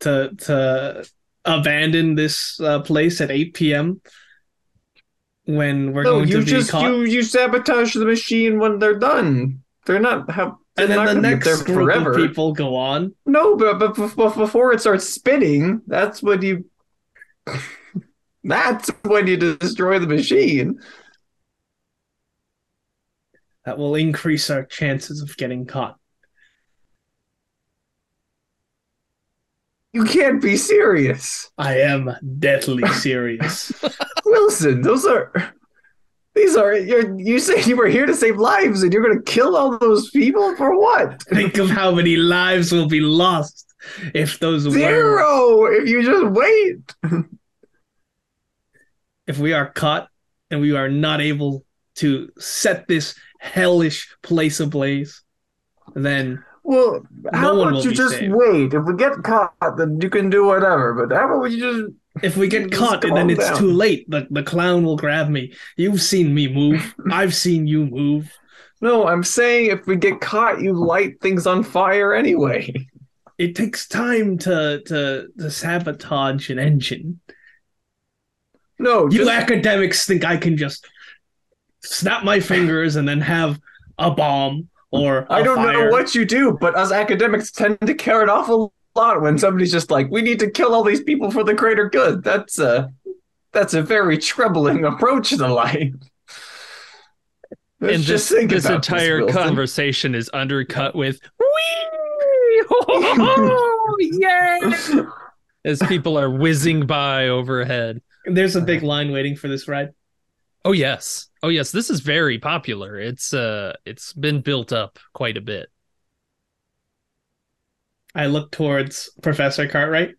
to to abandon this uh, place at 8 p.m. when we're No, going you to be just caught? you just you sabotage the machine when they're done. They're not have. and they're then not the next group forever. of people go on. No, but, but bef- bef- before it starts spinning, that's when you. [LAUGHS] that's when you destroy the machine. That will increase our chances of getting caught. You can't be serious, I am deathly serious. [LAUGHS] Wilson. Those are. These are you're, you say you were here to save lives, and you're going to kill all those people for what? Think of how many lives will be lost if those were Zero. If you just wait. if we are caught and we are not able to set this hellish place ablaze, then Well, how about you just saved. wait? If we get caught, then you can do whatever. But how about you just if we get caught and then it's down. too late, the, the clown will grab me. You've seen me move. I've seen you move. No, I'm saying if we get caught, you light things on fire anyway. It takes time to to, to sabotage an engine. No, You just, academics think I can just snap my fingers and then have a bomb or I a don't fire. know what you do, but us academics tend to care an awful lot when somebody's just like, "We need to kill all these people for the greater good." That's a that's a very troubling [LAUGHS] approach to life. Let's and just this, think this entire Wilson. conversation is undercut with wee oh, yay as people are whizzing by overhead. There's a uh, big line waiting for this ride. Oh yes. Oh yes, this is very popular. It's uh it's been built up quite a bit. I look towards Professor Cartwright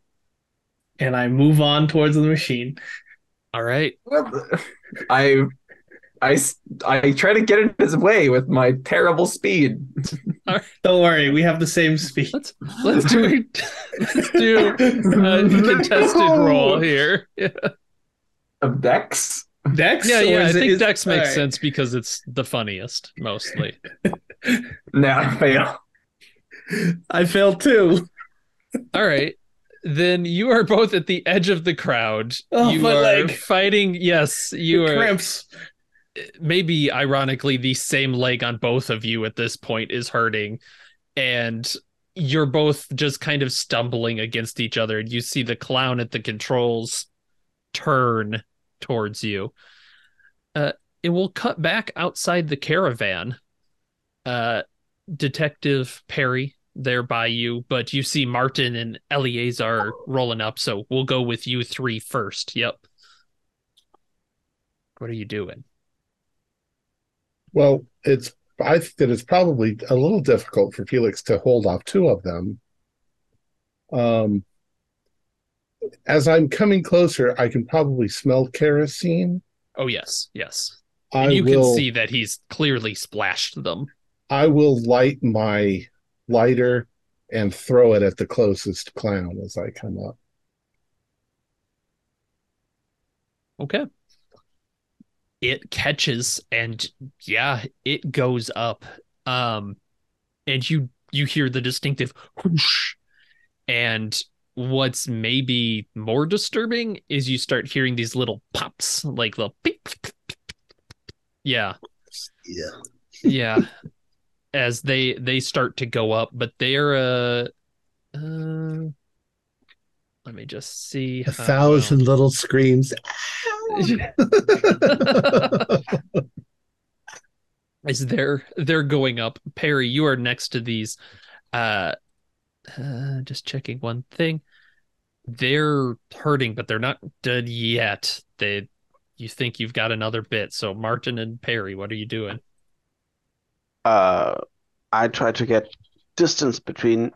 and I move on towards the machine. All right. Well, I try to get in his way with my terrible speed. Don't worry, we have the same speed. Let's let's do it. let's do a [LAUGHS] contested roll here. Yeah, Of Dex? Dex? yeah, yeah I it- think is- Dex makes alright. sense because it's the funniest mostly. [LAUGHS] now I fail. I failed too. All right. Then you are both at the edge of the crowd. Oh, you my are leg. fighting. Yes, you It are. cramps. maybe ironically the same leg on both of you at this point is hurting and you're both just kind of stumbling against each other and you see the clown at the controls turn towards you. Uh it will cut back outside the caravan. Uh detective perry there by you but you see martin and eleazar rolling up so we'll go with you three first. Yep. What are you doing? Well, it's I think that it's probably a little difficult for Felix to hold off two of them. Um, as I'm coming closer, I can probably smell kerosene. Oh yes, yes. I And you will, can see that he's clearly splashed them. I will light my lighter and throw it at the closest clown as I come up. Okay. It catches and yeah, it goes up. Um and you you hear the distinctive whoosh. And what's maybe more disturbing is you start hearing these little pops, like the beep, beep, beep, beep. Yeah. Yeah. Yeah. As they they start to go up, but they're uh uh let me just see. A how thousand [LAUGHS] little screams. as they're they're going up perry you are next to these uh, uh just checking one thing they're hurting but they're not dead yet they you think you've got another bit so martin and perry what are you doing Uh, I try to get distance between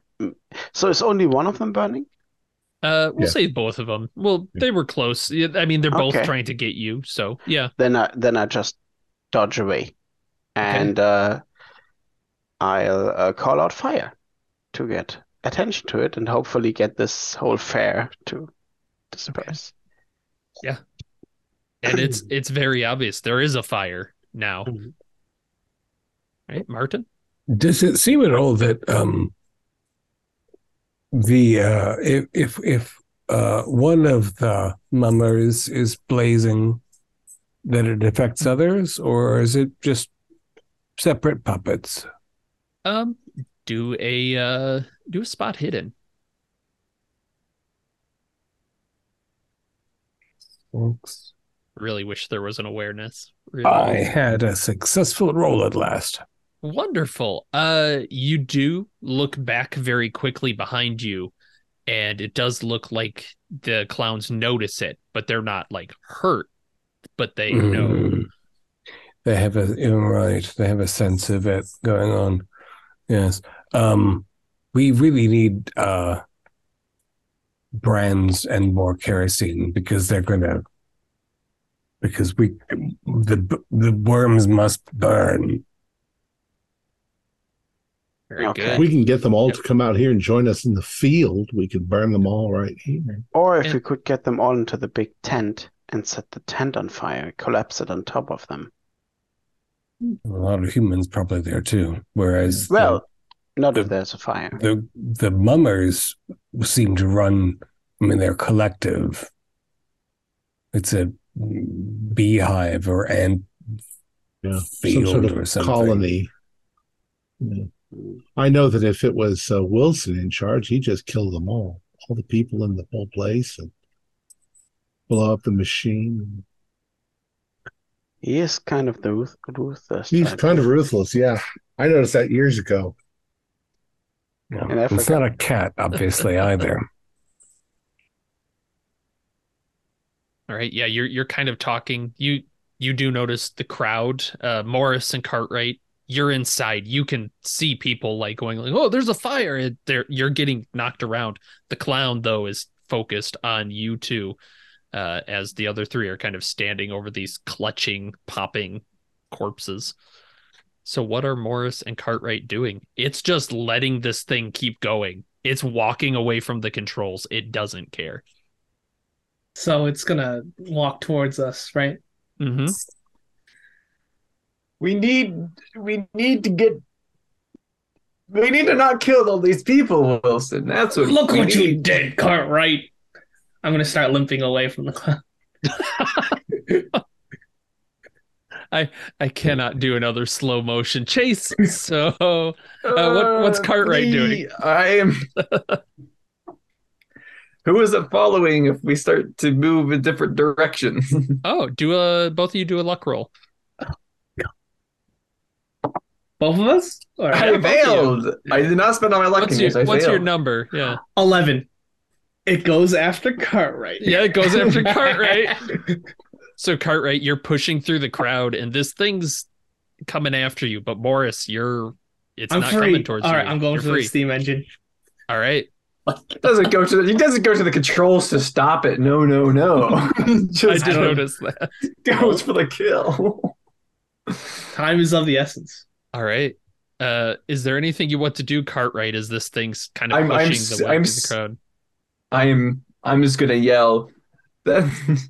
So it's only one of them burning? Uh, we'll Yeah. say both of them. Well, they were close. Yeah, I mean, they're both Okay. trying to get you. So yeah. Then I then I just dodge away, and uh, I'll uh, call out fire to get attention to it, and hopefully get this whole fair to disperse. Okay. Yeah. And it's [CLEARS THROAT] it's very obvious there is a fire now. Mhm. Right, Martin? Does it seem at all that um, the uh, if if if uh, one of the mummers is blazing, that it affects others, or is it just separate puppets? Um, do a uh do a spot hidden. Thanks. Really wish there was an awareness. Really. I had a successful roll at last. Wonderful. Uh, you do look back very quickly behind you, and it does look like the clowns notice it, but they're not like hurt, but they know. Mm. They have a right. They have a sense of it going on. Yes. Um, we really need uh brands and more kerosene because they're gonna because we the the worms must burn. Very Okay. good. We can get them all to come out here and join us in the field. We could burn them all right here. Or if Yeah. we could get them all into the big tent and set the tent on fire, collapse it on top of them. A lot of humans probably there too. Whereas the- Well, not the- if there's a fire. the the mummers seem to run i mean they're collective it's a beehive or ant Yeah, field some sort or of something colony. Yeah. I know that if it was uh, Wilson in charge, he'd just kill them all, all the people in the whole place, and blow up the machine. He is kind of the ruth- ruthless. He's type kind of ruthless. Yeah, I noticed that years ago. Yeah. In it's not a cat obviously either [LAUGHS] All right, yeah, you're you're kind of talking. You you do notice the crowd, uh Morris and Cartwright. You're inside. You can see people like going like, "Oh, there's a fire." There, you're getting knocked around. The clown though is focused on you two, uh, as the other three are kind of standing over these clutching, popping corpses. So what are Morris and Cartwright doing? It's just letting this thing keep going. It's walking away from the controls. It doesn't care. So it's gonna walk towards us, right? Mm-hmm. We need we need to get we need to not kill all these people, Wilson. That's what Look we what you did, Cartwright. I'm gonna start limping away from the clown. [LAUGHS] [LAUGHS] I I cannot do another slow motion chase. [LAUGHS] So uh, what, what's Cartwright me, doing? I am [LAUGHS] Who is it following if we start to move in different directions? Oh, do a both of you do a luck roll. Both of us? All right. I failed. I did not spend all my luck What's in your this. I what's your number? Yeah. Eleven. It goes after Cartwright. Yeah, it goes after Cartwright. So Cartwright, you're pushing through the crowd and this thing's coming after you, but Morris, you're it's I'm not free. coming towards All you. right, I'm going You're for free. the steam engine. All right. He doesn't go to the, he doesn't go to the controls to stop it. No, no, no. [LAUGHS] [LAUGHS] I Just did goes- notice that. goes for the kill. Time is of the essence. All right. Uh, is there anything you want to do, Cartwright? As this thing's kind of I'm- I'm pushing the way I'm through the crowd? I'm I'm just gonna yell. [LAUGHS] The,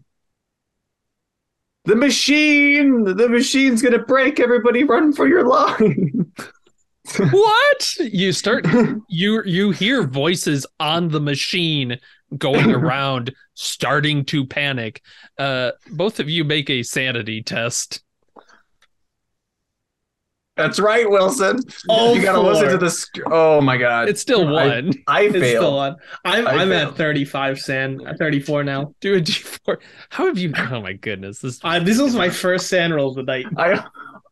the machine! The machine's gonna break. Everybody, run for your line! [LAUGHS] what you start you you hear voices on the machine going [LAUGHS] around starting to panic uh both of you make a sanity test That's right, Wilson. Oh, you gotta listen to this. Oh my god! it's still I- one I It's still failed. on. I'm I I'm failed. at 35, SAN. At 34 now. do a d4. how have you oh my goodness this Uh, this was my first SAN roll of the night. I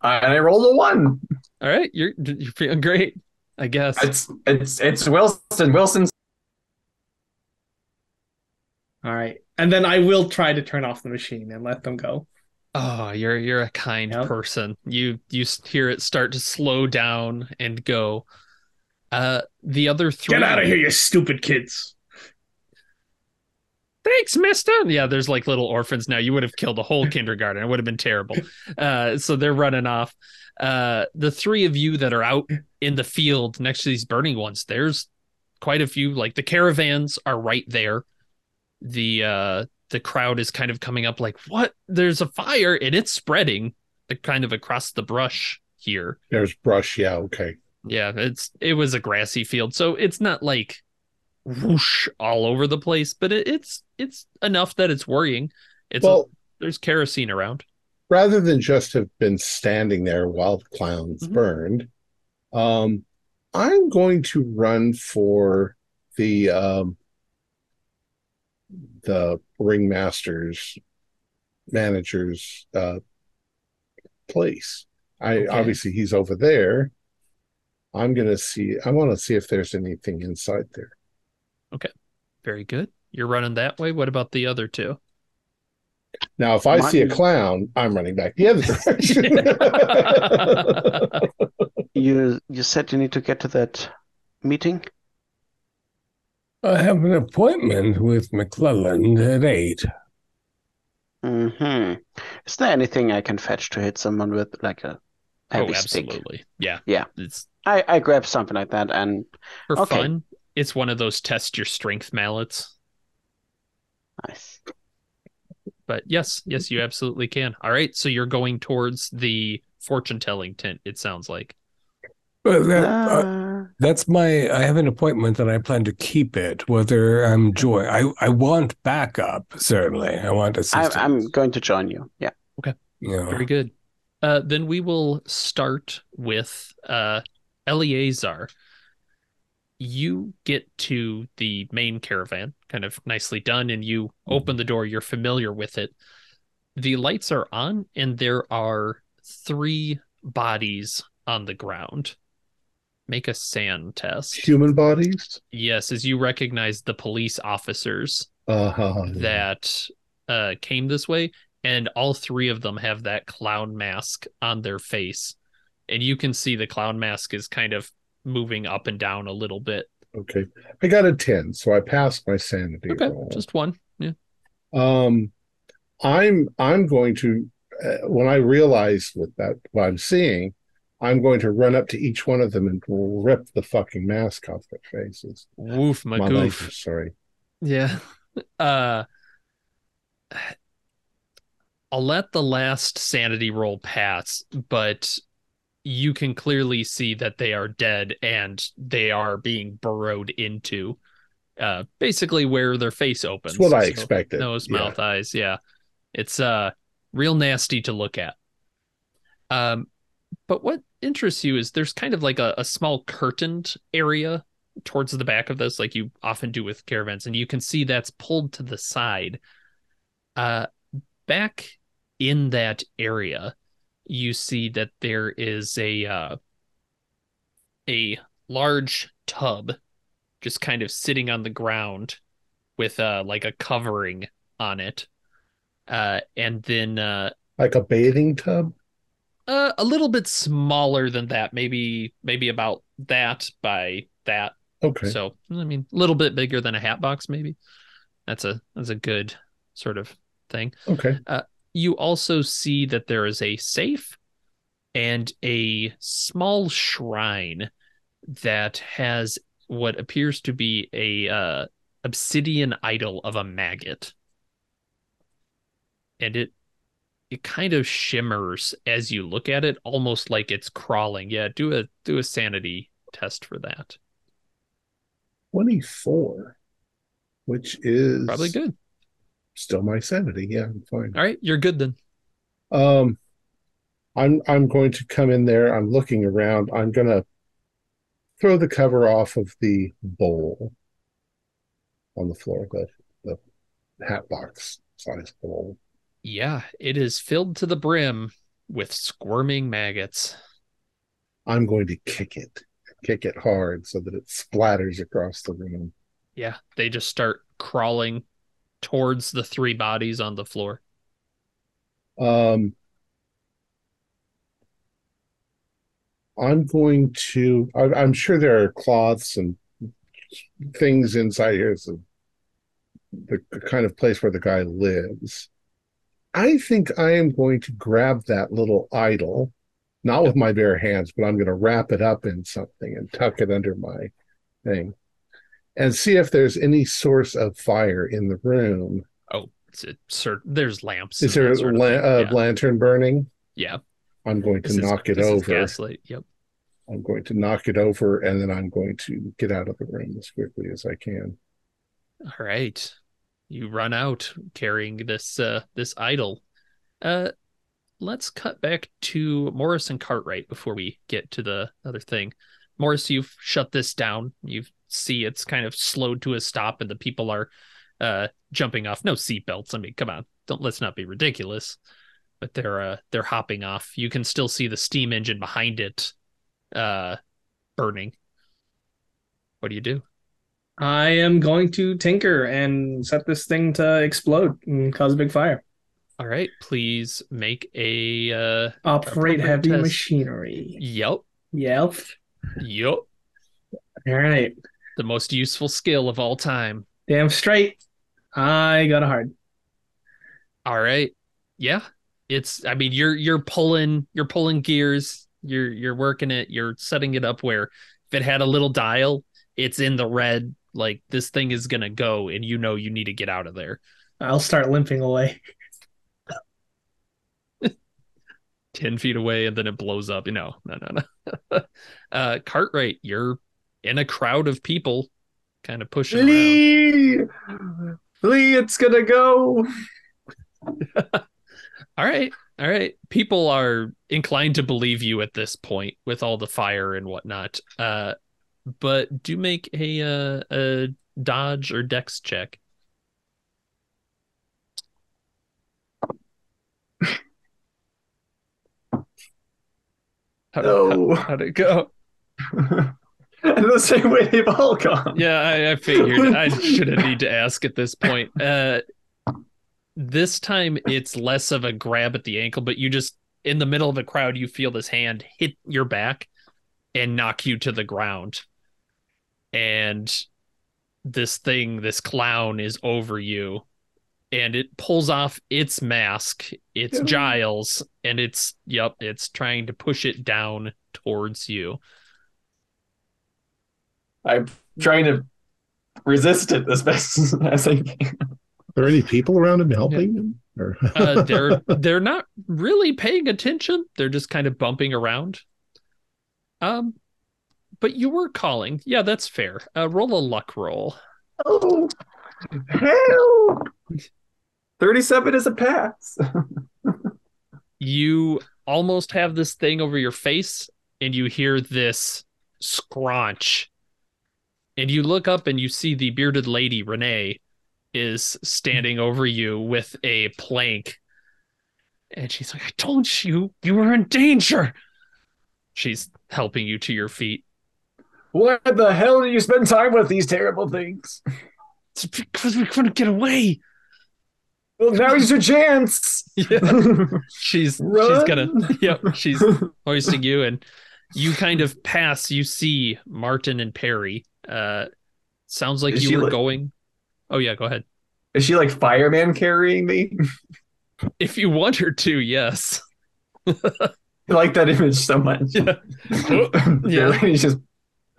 and I rolled a one. all right you're you're feeling great i guess It's it's it's Wilson. Wilson's All right, and then I will try to turn off the machine and let them go. Oh you're you're a kind person you you hear it start to slow down and go Uh, the other three. Get out of here, you stupid kids. Thanks, mister. Yeah, there's like little orphans now. You would have killed a whole [LAUGHS] kindergarten. It would have been terrible. Uh, so they're running off. Uh, the three of you that are out in the field next to these burning ones, there's quite a few. Like the caravans are right there. The uh, the crowd is kind of coming up like, what? There's a fire and it's spreading kind of across the brush here. There's brush. Yeah. Okay. Yeah, it's it was a grassy field, so it's not like whoosh all over the place, but it, it's it's enough that it's worrying. It's well, a, there's kerosene around. Rather than just have been standing there while the clowns Mhm. burned, um, I'm going to run for the um, the ringmaster's manager's uh, place. I Okay. obviously he's over there. I'm gonna see. I want to see if there's anything inside there. Okay, very good. You're running that way. What about the other two? Now, if I My- see a clown, I'm running back the other direction. [LAUGHS] You you said you need to get to that meeting? I have an appointment with McClellan at eight. hmm Is there anything I can fetch to hit someone with, like a oh, heavy stick? absolutely. Yeah. Yeah. It's I I grab something like that, and for Okay. fun. It's one of those test your strength mallets. nice. But yes, yes, you absolutely can. All right, so you're going towards the fortune telling tent. It sounds like. But that, uh, Uh, that's my. I have an appointment and I plan to keep it. Whether I'm joy, I I want backup. Certainly, I want assistance. I, am going to join you. Yeah. Okay. know. Very good. Uh, then we will start with uh, Eleazar. You get to the main caravan, kind of nicely done, and you open the door. You're familiar with it. The lights are on, and there are three bodies on the ground. Make a SAN test. Human bodies. Yes, as you recognize the police officers Uh-huh. that uh, came this way, and all three of them have that clown mask on their face, and you can see the clown mask is kind of moving up and down a little bit. Okay. I got a 10, so I passed my sanity Okay, roll. just one. Yeah. Um, I'm I'm going to uh, when I realize with that what I'm seeing, I'm going to run up to each one of them and rip the fucking mask off their faces. Woof, my My goof. sorry. Yeah. [LAUGHS] Uh I'll let the last sanity roll pass, but you can clearly see that they are dead and they are being burrowed into uh basically where their face opens. It's what I So, expected. Nose, Yeah. mouth, eyes, yeah. It's uh real nasty to look at. Um but what interests you is there's kind of like a, a small curtained area towards the back of this, like you often do with caravans, and you can see that's pulled to the side. Uh, back in that area, you see that there is a uh, a large tub, just kind of sitting on the ground, with uh like a covering on it, uh, and then uh, Like a bathing tub. Uh, a little bit smaller than that, maybe maybe about that by that. Okay. So I mean, a little bit bigger than a hat box, maybe. That's a that's a good sort of thing. Okay. You also see that there is a safe and a small shrine that has what appears to be a uh, obsidian idol of a maggot, and it it kind of shimmers as you look at it, almost like it's crawling. Yeah, do a do a sanity test for that. 24, which is Probably good. still my sanity. Yeah, I'm fine. All right, you're good then. Um, I'm I'm going to come in there. I'm looking around. I'm gonna throw the cover off of the bowl on the floor, the the hat box size bowl. Yeah, it is filled to the brim with squirming maggots. I'm going to kick it, kick it hard so that it splatters across the room. Yeah, they just start crawling towards the three bodies on the floor. Um, I'm going to. I, I'm sure there are cloths and things inside here. It's a, the kind of place where the guy lives. I think I am going to grab that little idol, not with my bare hands, but I'm going to wrap it up in something and tuck it under my thing and see if there's any source of fire in the room. Oh, it's a there's lamps. Is there a sort of la- uh, yeah. lantern burning? yeah. I'm going to This is- knock it is over. gaslight. Yep. I'm going to knock it over and then I'm going to get out of the room as quickly as I can. All right. You run out carrying this uh this idol. Uh let's cut back to Morris and Cartwright before we get to the other thing. Morris, you've shut this down. You see it's kind of slowed to a stop and the people are uh jumping off. No seatbelts. I mean, come on. Don't let's not be ridiculous. But they're uh they're hopping off. You can still see the steam engine behind it uh burning. What do you do? I am going to tinker and set this thing to explode and cause a big fire. All right, please make a uh Operate heavy test. machinery. yep. Yep. Yep. All right. The most useful skill of all time. Damn straight. I got a hard. All right. Yeah. It's I mean you're you're pulling you're pulling gears, you're you're working it, you're setting it up where if it had a little dial, it's in the red, like this thing is gonna go and you know you need to get out of there. I'll start limping away. [LAUGHS] Ten feet away and then it blows up. No, no, no, no. [LAUGHS] uh Cartwright, you're in a crowd of people kind of pushing around. Lee, Lee, it's gonna go. [LAUGHS] All right. All right. People are inclined to believe you at this point with all the fire and whatnot. Uh, but do make a uh, a dodge or dex check. How No. how, how'd it go? [LAUGHS] the same way they've all gone. Yeah, I, I figured I shouldn't need to ask at this point. Uh, this time it's less of a grab at the ankle, but you just in the middle of a crowd, you feel this hand hit your back and knock you to the ground. And this thing, this clown is over you. And it pulls off its mask. It's Giles, and it's yep, it's trying to push it down towards you. I'm trying to resist it as best [LAUGHS] as I can. Are there any people around him helping him? Or uh, they're [LAUGHS] they're not really paying attention. They're just kind of bumping around. Um, but you were calling. Yeah, that's fair. Uh, roll a luck roll. Oh, hell! 37 is a pass. [LAUGHS] You almost have this thing over your face, and you hear this scraunch. And you look up and you see the bearded lady Renee is standing over you with a plank. And she's like, I told you you were in danger. She's helping you to your feet. Why the hell do you spend time with these terrible things? It's because we couldn't get away. Well, now is your chance. [LAUGHS] She's she's Run. gonna yep, she's [LAUGHS] hoisting you and you kind of pass, you see Martin and Perry. Uh sounds like Is you were like- going. Oh yeah, go ahead. Is she like fireman carrying me? If you want her to, yes. [LAUGHS] I like that image so much. Yeah. yeah. He's just,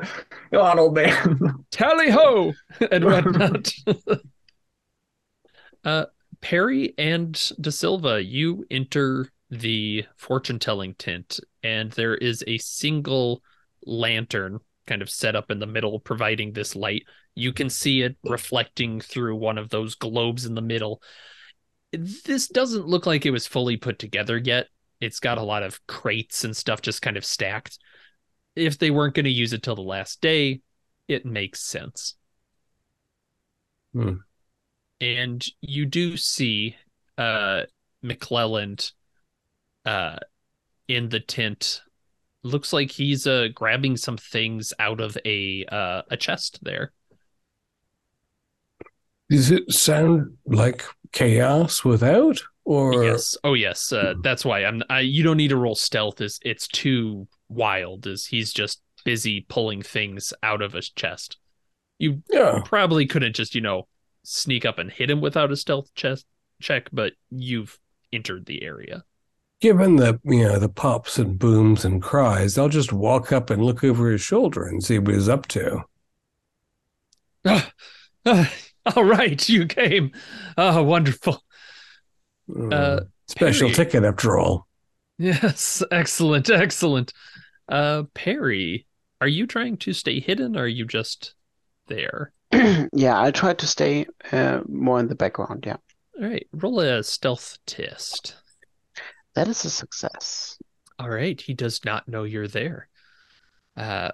[LAUGHS] go on, old man. [LAUGHS] Tally ho [LAUGHS] and whatnot. uh Perry and De Silva, you enter the fortune telling tent, and there is a single lantern kind of set up in the middle, providing this light. You can see it reflecting through one of those globes in the middle. This doesn't look like it was fully put together yet. It's got a lot of crates and stuff just kind of stacked. If they weren't going to use it till the last day, it makes sense. Hmm. And you do see uh McClelland uh in the tent. Looks like he's uh grabbing some things out of a uh a chest there. Does it sound like chaos without? Or Yes. Oh yes. Uh that's why I'm I you don't need to roll stealth is it's too wild is he's just busy pulling things out of his chest. You Yeah. probably couldn't just, you know, sneak up and hit him without a stealth chest check, but you've entered the area. Given the you know the pops and booms and cries, I'll just walk up and look over his shoulder and see what he's up to. Ah, [SIGHS] ah, [SIGHS] all right, you came. Oh, wonderful. Uh, Special Perry. ticket after all. Yes, [LAUGHS] excellent, excellent. Uh, Perry, are you trying to stay hidden or are you just there? [CLEARS THROAT] yeah, I try to stay uh, more in the background. Yeah, All right, roll a stealth test. that is a success. All right, he does not know you're there. Uh,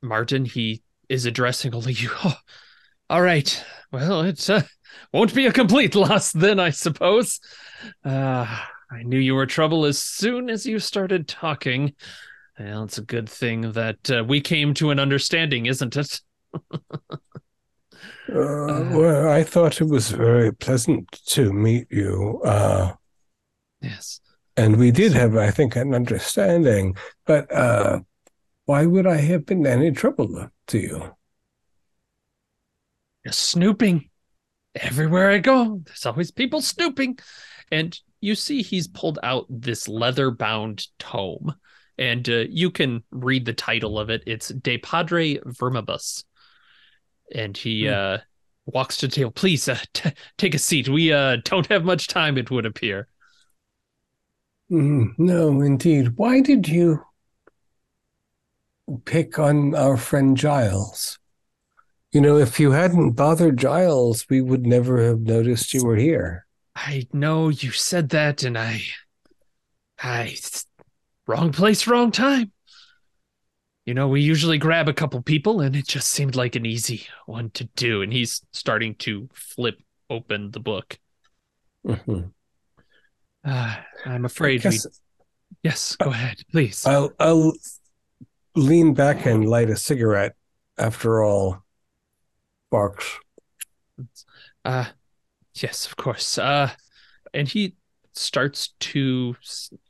Martin, he is addressing only you. Oh, [LAUGHS] all right, well, it uh, won't be a complete loss then, I suppose. Uh, I knew you were trouble as soon as you started talking. Well, it's a good thing that uh, we came to an understanding, isn't it? [LAUGHS] Uh, well, I thought it was very pleasant to meet you. Uh, Yes. and we did have, I think, an understanding. But uh, why would I have been any trouble to you? You're snooping. Everywhere I go, there's always people snooping. And you see he's pulled out this leather bound tome. And uh, you can read the title of it. It's De Padre Vermibus. And he Hmm. uh, walks to the table. Please uh, t- take a seat. We uh, don't have much time, it would appear. Mm, no, indeed. Why did you pick on our friend Giles? You know, if you hadn't bothered Giles, we would never have noticed you were here. I know you said that, and I. I. Wrong place, wrong time. You know, we usually grab a couple people, and it just seemed like an easy one to do. And he's starting to flip open the book. Mhm. Uh, I'm afraid we. Yes, go ahead, please. I'll I'll lean back and light a cigarette. After all, Barks. Uh, yes, of course. Uh, and he starts to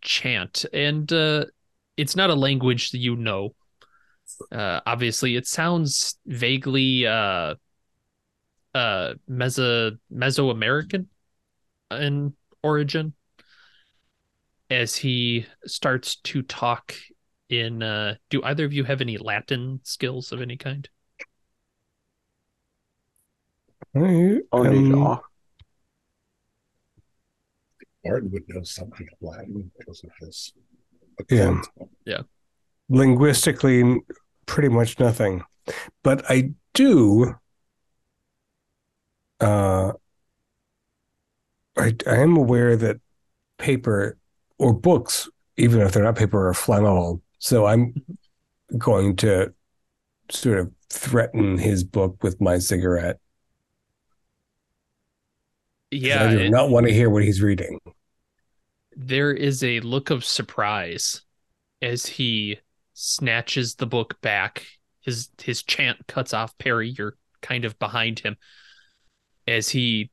chant, and uh, it's not a language that you know. Uh, obviously, it sounds vaguely uh, uh, Meso Mesoamerican in origin. As he starts to talk in, uh, do either of you have any Latin skills of any kind? I, Only um, law. Martin would know something of Latin because of his Yeah. occult. linguistically pretty much nothing but i do uh I, I am aware that paper or books even if they're not paper are flammable so i'm going to sort of threaten his book with my cigarette. Yeah, i do it- not want to hear what he's reading there is a look of surprise as he snatches the book back. His his chant cuts off Perry. You're kind of behind him as he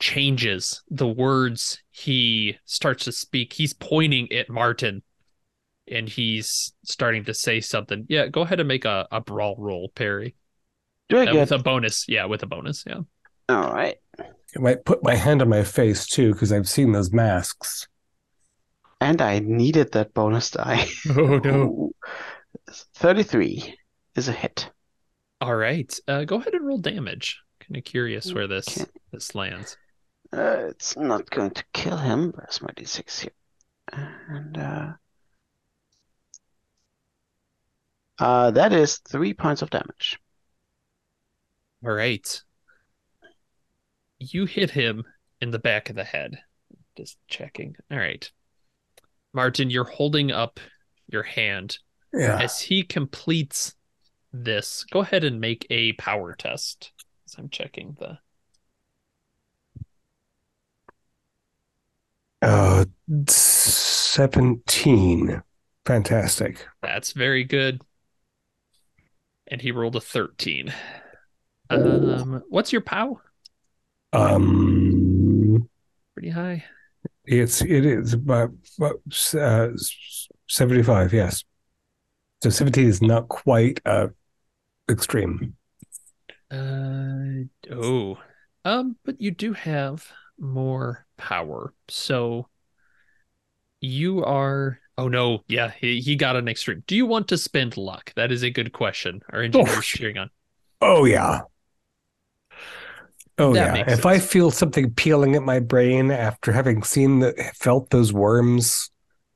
changes the words he starts to speak. He's pointing at Martin and he's starting to say something. Yeah, go ahead and make a, a brawl roll, Perry. Do I Uh, with a bonus. Yeah, with a bonus. Yeah. All right. i might put my hand on my face too because i've seen those masks And I needed that bonus die. [LAUGHS] Oh no. 33 is a hit. All right. Uh, go ahead and roll damage. Kind of curious where this Okay. this lands. Uh, it's not going to kill him. Where's my d6 here? And uh, uh, that is three points of damage. All right. You hit him in the back of the head. Just checking. All right. Martin, you're holding up your hand. yeah As he completes this, go ahead and make a power test. As I'm checking the. Uh, 17. Fantastic. That's very good. And he rolled a 13. Um, what's your POW? Um, Pretty high. It's, it is about, about uh, 75, yes. So 17 is not quite uh, extreme. Uh oh. Um, but you do have more power. So you are oh no, yeah, he, he got an extreme. Do you want to spend luck? That is a good question. Our engineer's Oh, cheering on. Oh, yeah. Oh, That yeah. makes If I feel something peeling at my brain after having seen the, felt those worms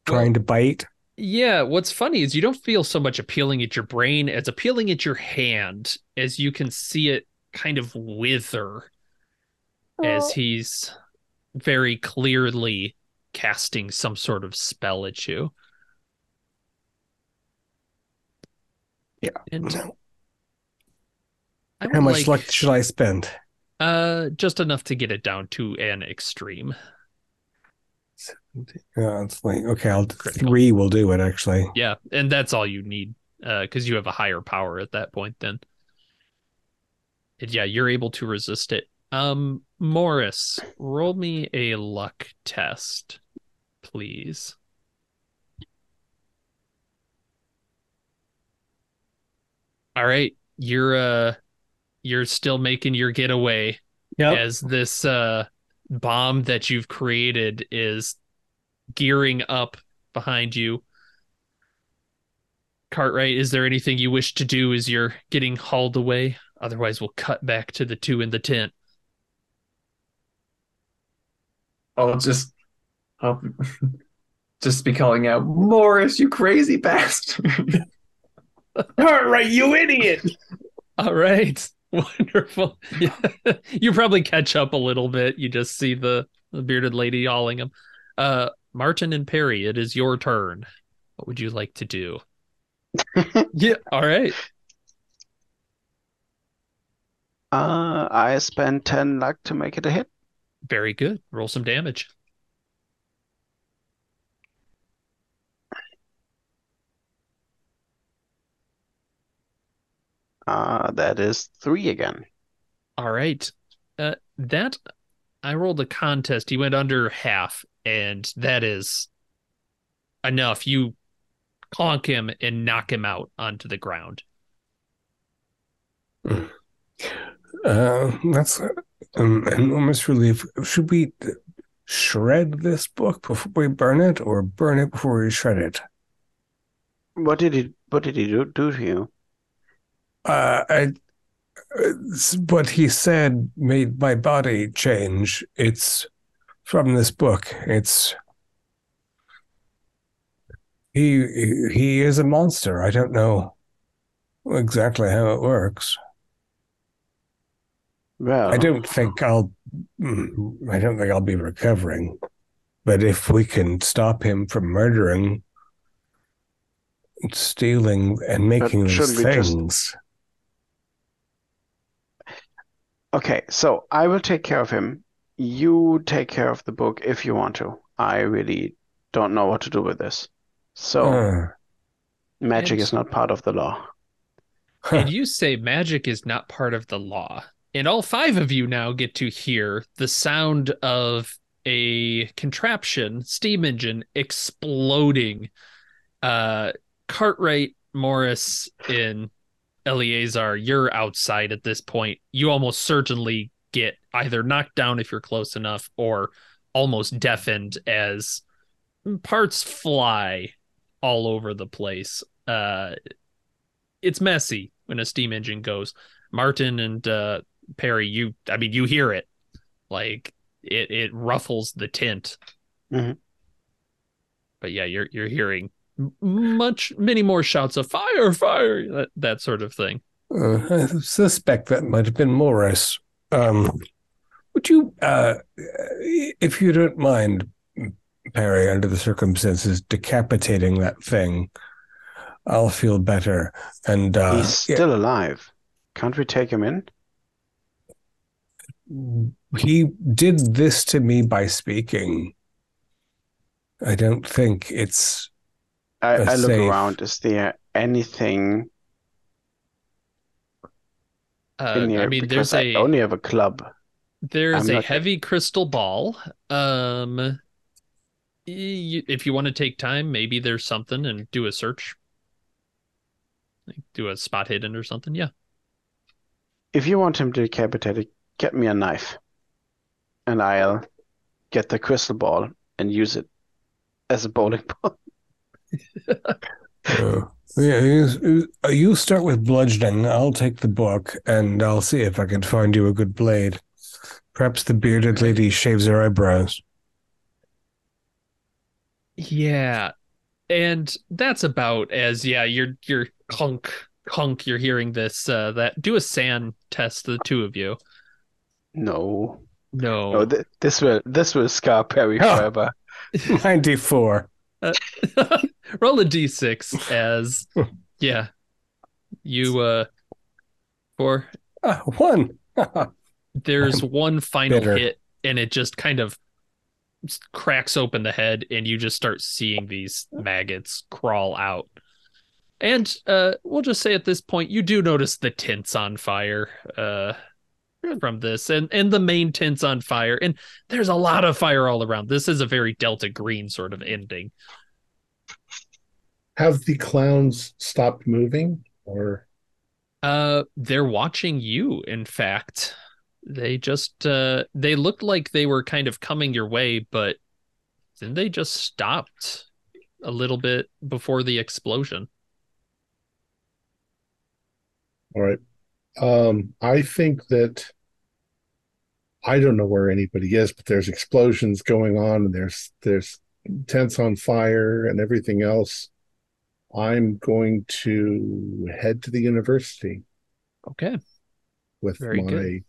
trying to bite, Yeah, what's funny is you don't feel so much appealing at your brain as appealing at your hand as you can see it kind of wither as he's very clearly casting some sort of spell at you. Yeah. And how much like, luck should I spend? Uh, just enough to get it down to an extreme. Yeah, it's like, okay, I'll Critical. three will do it actually. Yeah, and that's all you need, uh, because you have a higher power at that point. Then, and yeah, you're able to resist it. Um, Morris, roll me a luck test, please. All right, you're uh, you're still making your getaway Yep. as this uh bomb that you've created is gearing up behind you. Cartwright, is there anything you wish to do as you're getting hauled away? Otherwise, we'll cut back to the two in the tent. I'll just, I'll [LAUGHS] just be calling out, Morris, you crazy bastard. [LAUGHS] Cartwright, you idiot! [LAUGHS] All right. [LAUGHS] Wonderful. Yeah. [LAUGHS] you probably catch up a little bit. You just see the, the bearded lady hauling him. Uh Martin and Perry, it is your turn. What would you like to do? [LAUGHS] yeah. All right. Uh, I spend 10 luck to make it a hit. Very good. Roll some damage. Uh, that is three again. All right. Uh, that I rolled a contest. He went under half, and that is enough. You conk him and knock him out onto the ground. Uh, that's um, an enormous relief. Should we shred this book before we burn it, or burn it before we shred it? What did he, what did he do, do to you? Uh, I, uh, what he said made my body change. It's from this book. It's he he is a monster. I don't know exactly how it works. Well, I don't think I'll. mm, I don't think I'll be recovering. But if we can stop him from murdering, stealing, and making these shouldn't just- things, Okay, so I will take care of him. You take care of the book if you want to. I really don't know what to do with this. So uh, magic is not part of the law. and you say magic is not part of the law. And all five of you now get to hear the sound of a contraption, steam engine exploding. Uh, Cartwright, Morris, and Eleazar, you're outside at this point. You almost certainly get either knocked down if you're close enough or almost deafened as parts fly all over the place. Uh, it's messy when a steam engine goes. Martin and uh, Perry, you, I mean, you hear it, like it, it ruffles the tent. Mhm. But yeah, you're you're hearing much many more shouts of fire, fire, that, that sort of thing. Uh, I suspect that might have been Morris. Um, would you, uh, if you don't mind, Perry, under the circumstances, decapitating that thing? I'll feel better. And uh, He's still alive. Can't we take him in? he did this to me by speaking. I don't think it's. I, I look safe. around. Is there anything Uh, in here? I mean, Because there's I a only have a club. There's I'm a not- heavy crystal ball. Um, y- if you want to take time, maybe there's something and do a search. Like, do a spot hidden or something. Yeah. If you want him to decapitated, get me a knife, and I'll get the crystal ball and use it as a bowling [LAUGHS] ball. Uh, yeah, you, you start with bludgeoning. I'll take the book and I'll see if I can find you a good blade. Perhaps the bearded lady shaves her eyebrows. Yeah. And that's about as yeah, you're you're clunk clunk, you're hearing this uh that do a SAN test, the two of you. No, No. no, th- this was this will scar Perry Oh. forever. [LAUGHS] [LAUGHS] 94. [LAUGHS] Roll a d6 as yeah. You uh for Ah, one. [LAUGHS] there's one final bitter. hit and it just kind of cracks open the head and you just start seeing these maggots crawl out and uh we'll just say at this point you do notice the tints on fire uh from this and and the main tent's on fire and there's a lot of fire all around this is a very delta green sort of ending Have the clowns stopped moving or Uh, they're watching you. In fact, they just uh, they looked like they were kind of coming your way, but then they just stopped a little bit before the explosion. all right? Um, I think that I don't know where anybody is, but there's explosions going on and there's there's tents on fire and everything else. I'm going to head to the university Okay, with Very my good.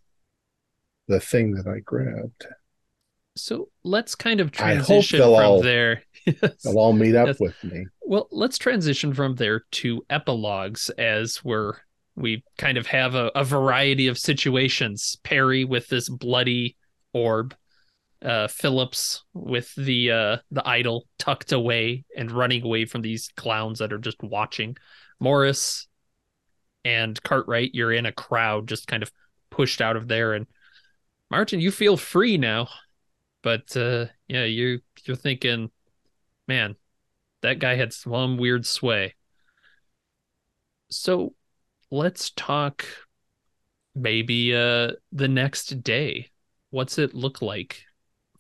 the thing that I grabbed. so let's kind of I hope transition they'll from all- there. [LAUGHS] Yes. They'll all meet up Yes. with me. Well, let's transition from there to epilogues as we're we kind of have a, a variety of situations. Perry with this bloody orb, uh, Phillips with the uh, the idol tucked away and running away from these clowns that are just watching. Morris and Cartwright, you're in a crowd, just kind of pushed out of there. And Martin, you feel free now, but uh, yeah, you you're thinking, man, that guy had some weird sway. So let's talk maybe uh the next day. What's it look like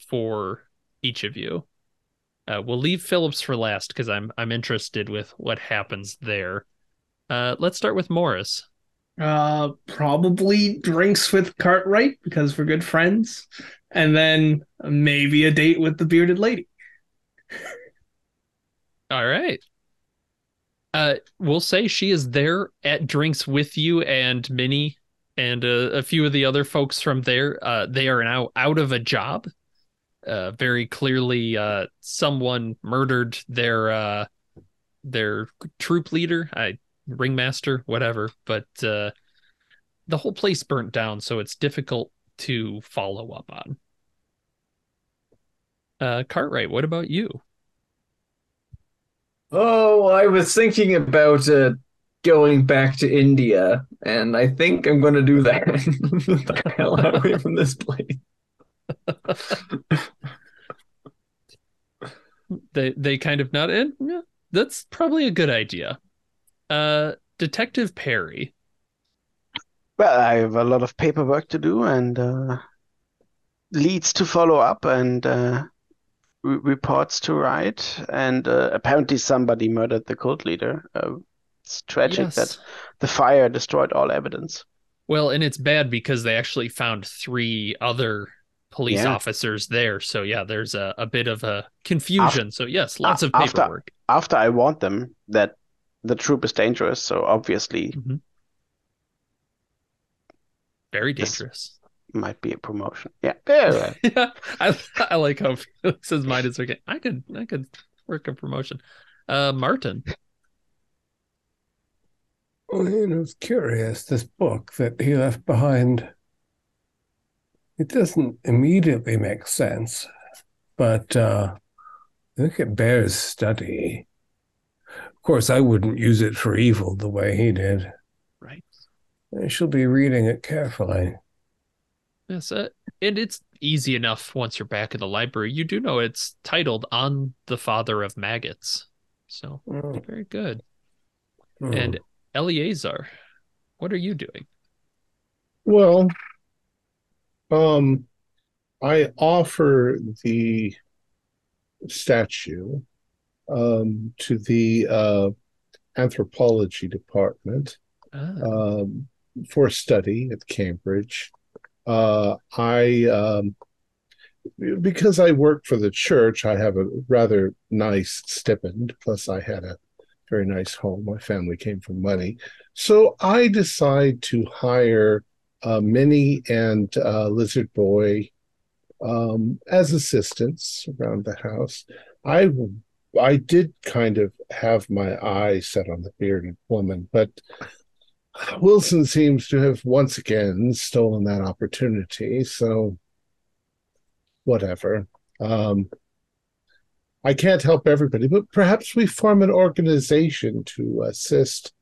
for each of you? Uh, we'll leave Phillips for last because I'm I'm interested with what happens there. Uh, let's start with Morris. Uh, probably drinks with Cartwright because we're good friends, and then maybe a date with the bearded lady. All right. Uh, we'll say she is there at drinks with you and Minnie and uh, a few of the other folks from there. Uh, they are now out of a job. Uh, very clearly, uh, someone murdered their uh, their troupe leader, I ringmaster, whatever. But uh, the whole place burnt down, so it's difficult to follow up on. Uh, Cartwright, what about you? Oh, I was thinking about uh, going back to India, and I think I'm going to do that. [LAUGHS] The hell out away from this place. they they kind of not in. Yeah, that's probably a good idea. Uh, Detective Perry. Well, I have a lot of paperwork to do and uh, leads to follow up and uh, re- reports to write. And uh, apparently, somebody murdered the cult leader. Uh, it's tragic that the fire destroyed all evidence. Well, and it's bad because they actually found three other police Yeah. officers there. So yeah, there's a, a bit of a confusion. so yes, lots of after- paperwork. After I warned them that the troupe is dangerous, so obviously Very Yes. dangerous. Might be a promotion. Yeah, [LAUGHS] yeah, yeah, I I like how [LAUGHS] Felix's mind is working. I could I could work a promotion. Uh, Martin. Well, you know, it's curious. This book that he left behind, it doesn't immediately make sense, but uh, I think it bears study. Of course, I wouldn't use it for evil the way he did. Right. I shall be reading it carefully. Yes, uh, and it's easy enough once you're back in the library. You do know it's titled "On the Father of Maggots," so Oh, very good. oh. And Eleazar, what are you doing? Well, um, I offer the statue um, to the uh, anthropology department Ah, um, for study at Cambridge. Uh, I, um, because I work for the church, I have a rather nice stipend. Plus, I had a very nice home. My family came from money. So I decide to hire uh, Minnie and uh, Lizard Boy um, as assistants around the house. I I did kind of have my eye set on the bearded woman, but Wilson seems to have once again stolen that opportunity. So whatever. Um, I can't help everybody, but perhaps we form an organization to assist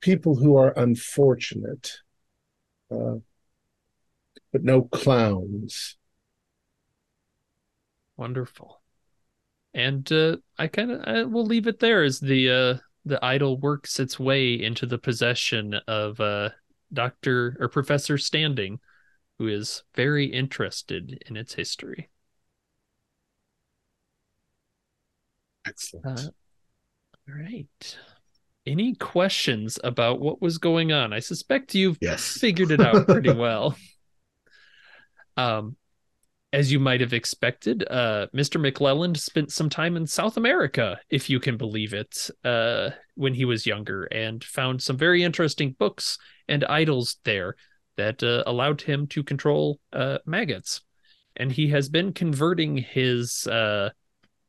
people who are unfortunate, uh, but no clowns. wonderful. And uh, I kind of I will leave it there as the uh, the idol works its way into the possession of uh, Doctor or Professor Standing, who is very interested in its history. Excellent. Uh, all right. Any questions about what was going on? I suspect you've yes. figured it out pretty [LAUGHS] well. Um, as you might have expected, uh, Mr. McClelland spent some time in South America, if you can believe it, uh, when he was younger, and found some very interesting books and idols there that uh, allowed him to control uh, maggots. And he has been converting his uh,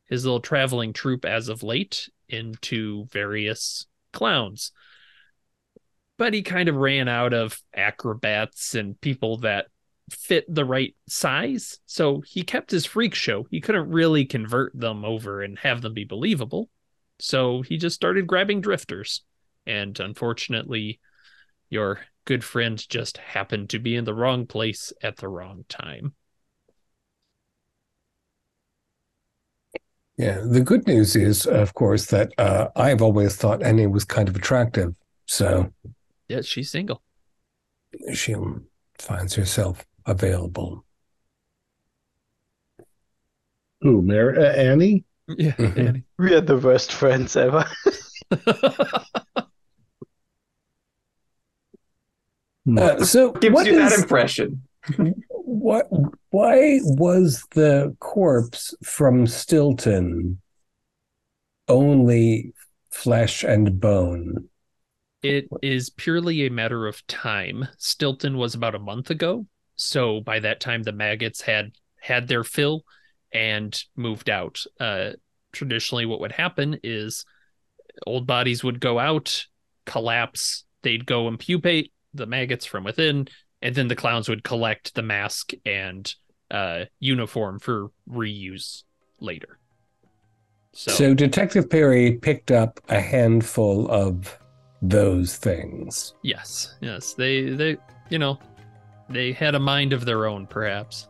his little traveling troupe as of late into various clowns. But he kind of ran out of acrobats and people that fit the right size. So he kept his freak show. He couldn't really convert them over and have them be believable. So he just started grabbing drifters. And unfortunately, your good friend just happened to be in the wrong place at the wrong time. Yeah, the good news is, of course, that uh, I've always thought Annie was kind of attractive. So Yeah, she's single. she finds herself available. Who, Mary, uh, Annie? Yeah, Mhm. Annie. We are the worst friends ever. [LAUGHS] Uh, so Gives what you that is- impression. [LAUGHS] what? Why was the corpse from Stilton only flesh and bone? It is purely a matter of time. Stilton was about a month ago, so by that time the maggots had had their fill and moved out. Uh, traditionally, what would happen is old bodies would go out, collapse, they'd go and pupate the maggots from within, and then the clowns would collect the mask and uh, uniform for reuse later. So, So Detective Perry picked up a handful of those things. yes, yes, they they you know they had a mind of their own, perhaps.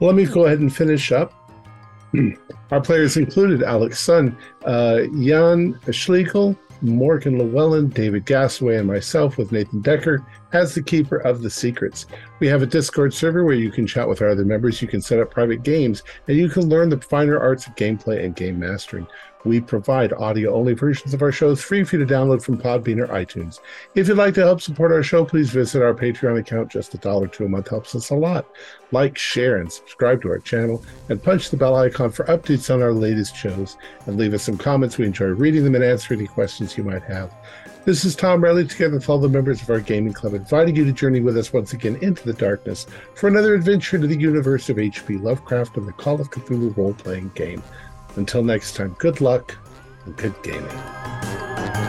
Let me go ahead and finish up. [CLEARS THROAT] Our players included Alex Sun, uh, Jan Schlegel, Morgan Llewellyn, David Gasaway, and myself with Nathan Decker as the keeper of the secrets. We have a Discord server where you can chat with our other members, you can set up private games, and you can learn the finer arts of gameplay and game mastering. We provide audio only versions of our shows free for you to download from Podbean or iTunes. If you'd like to help support our show, please visit our Patreon account. Just a dollar to a month helps us a lot. Like, share, and subscribe to our channel, and punch the bell icon for updates on our latest shows. And leave us some comments. We enjoy reading them and answering any questions you might have. This is Tom Riley, together with all the members of our gaming club, inviting you to journey with us once again into the darkness for another adventure into the universe of H.P. Lovecraft and the Call of Cthulhu role playing game. Until next time, good luck and good gaming.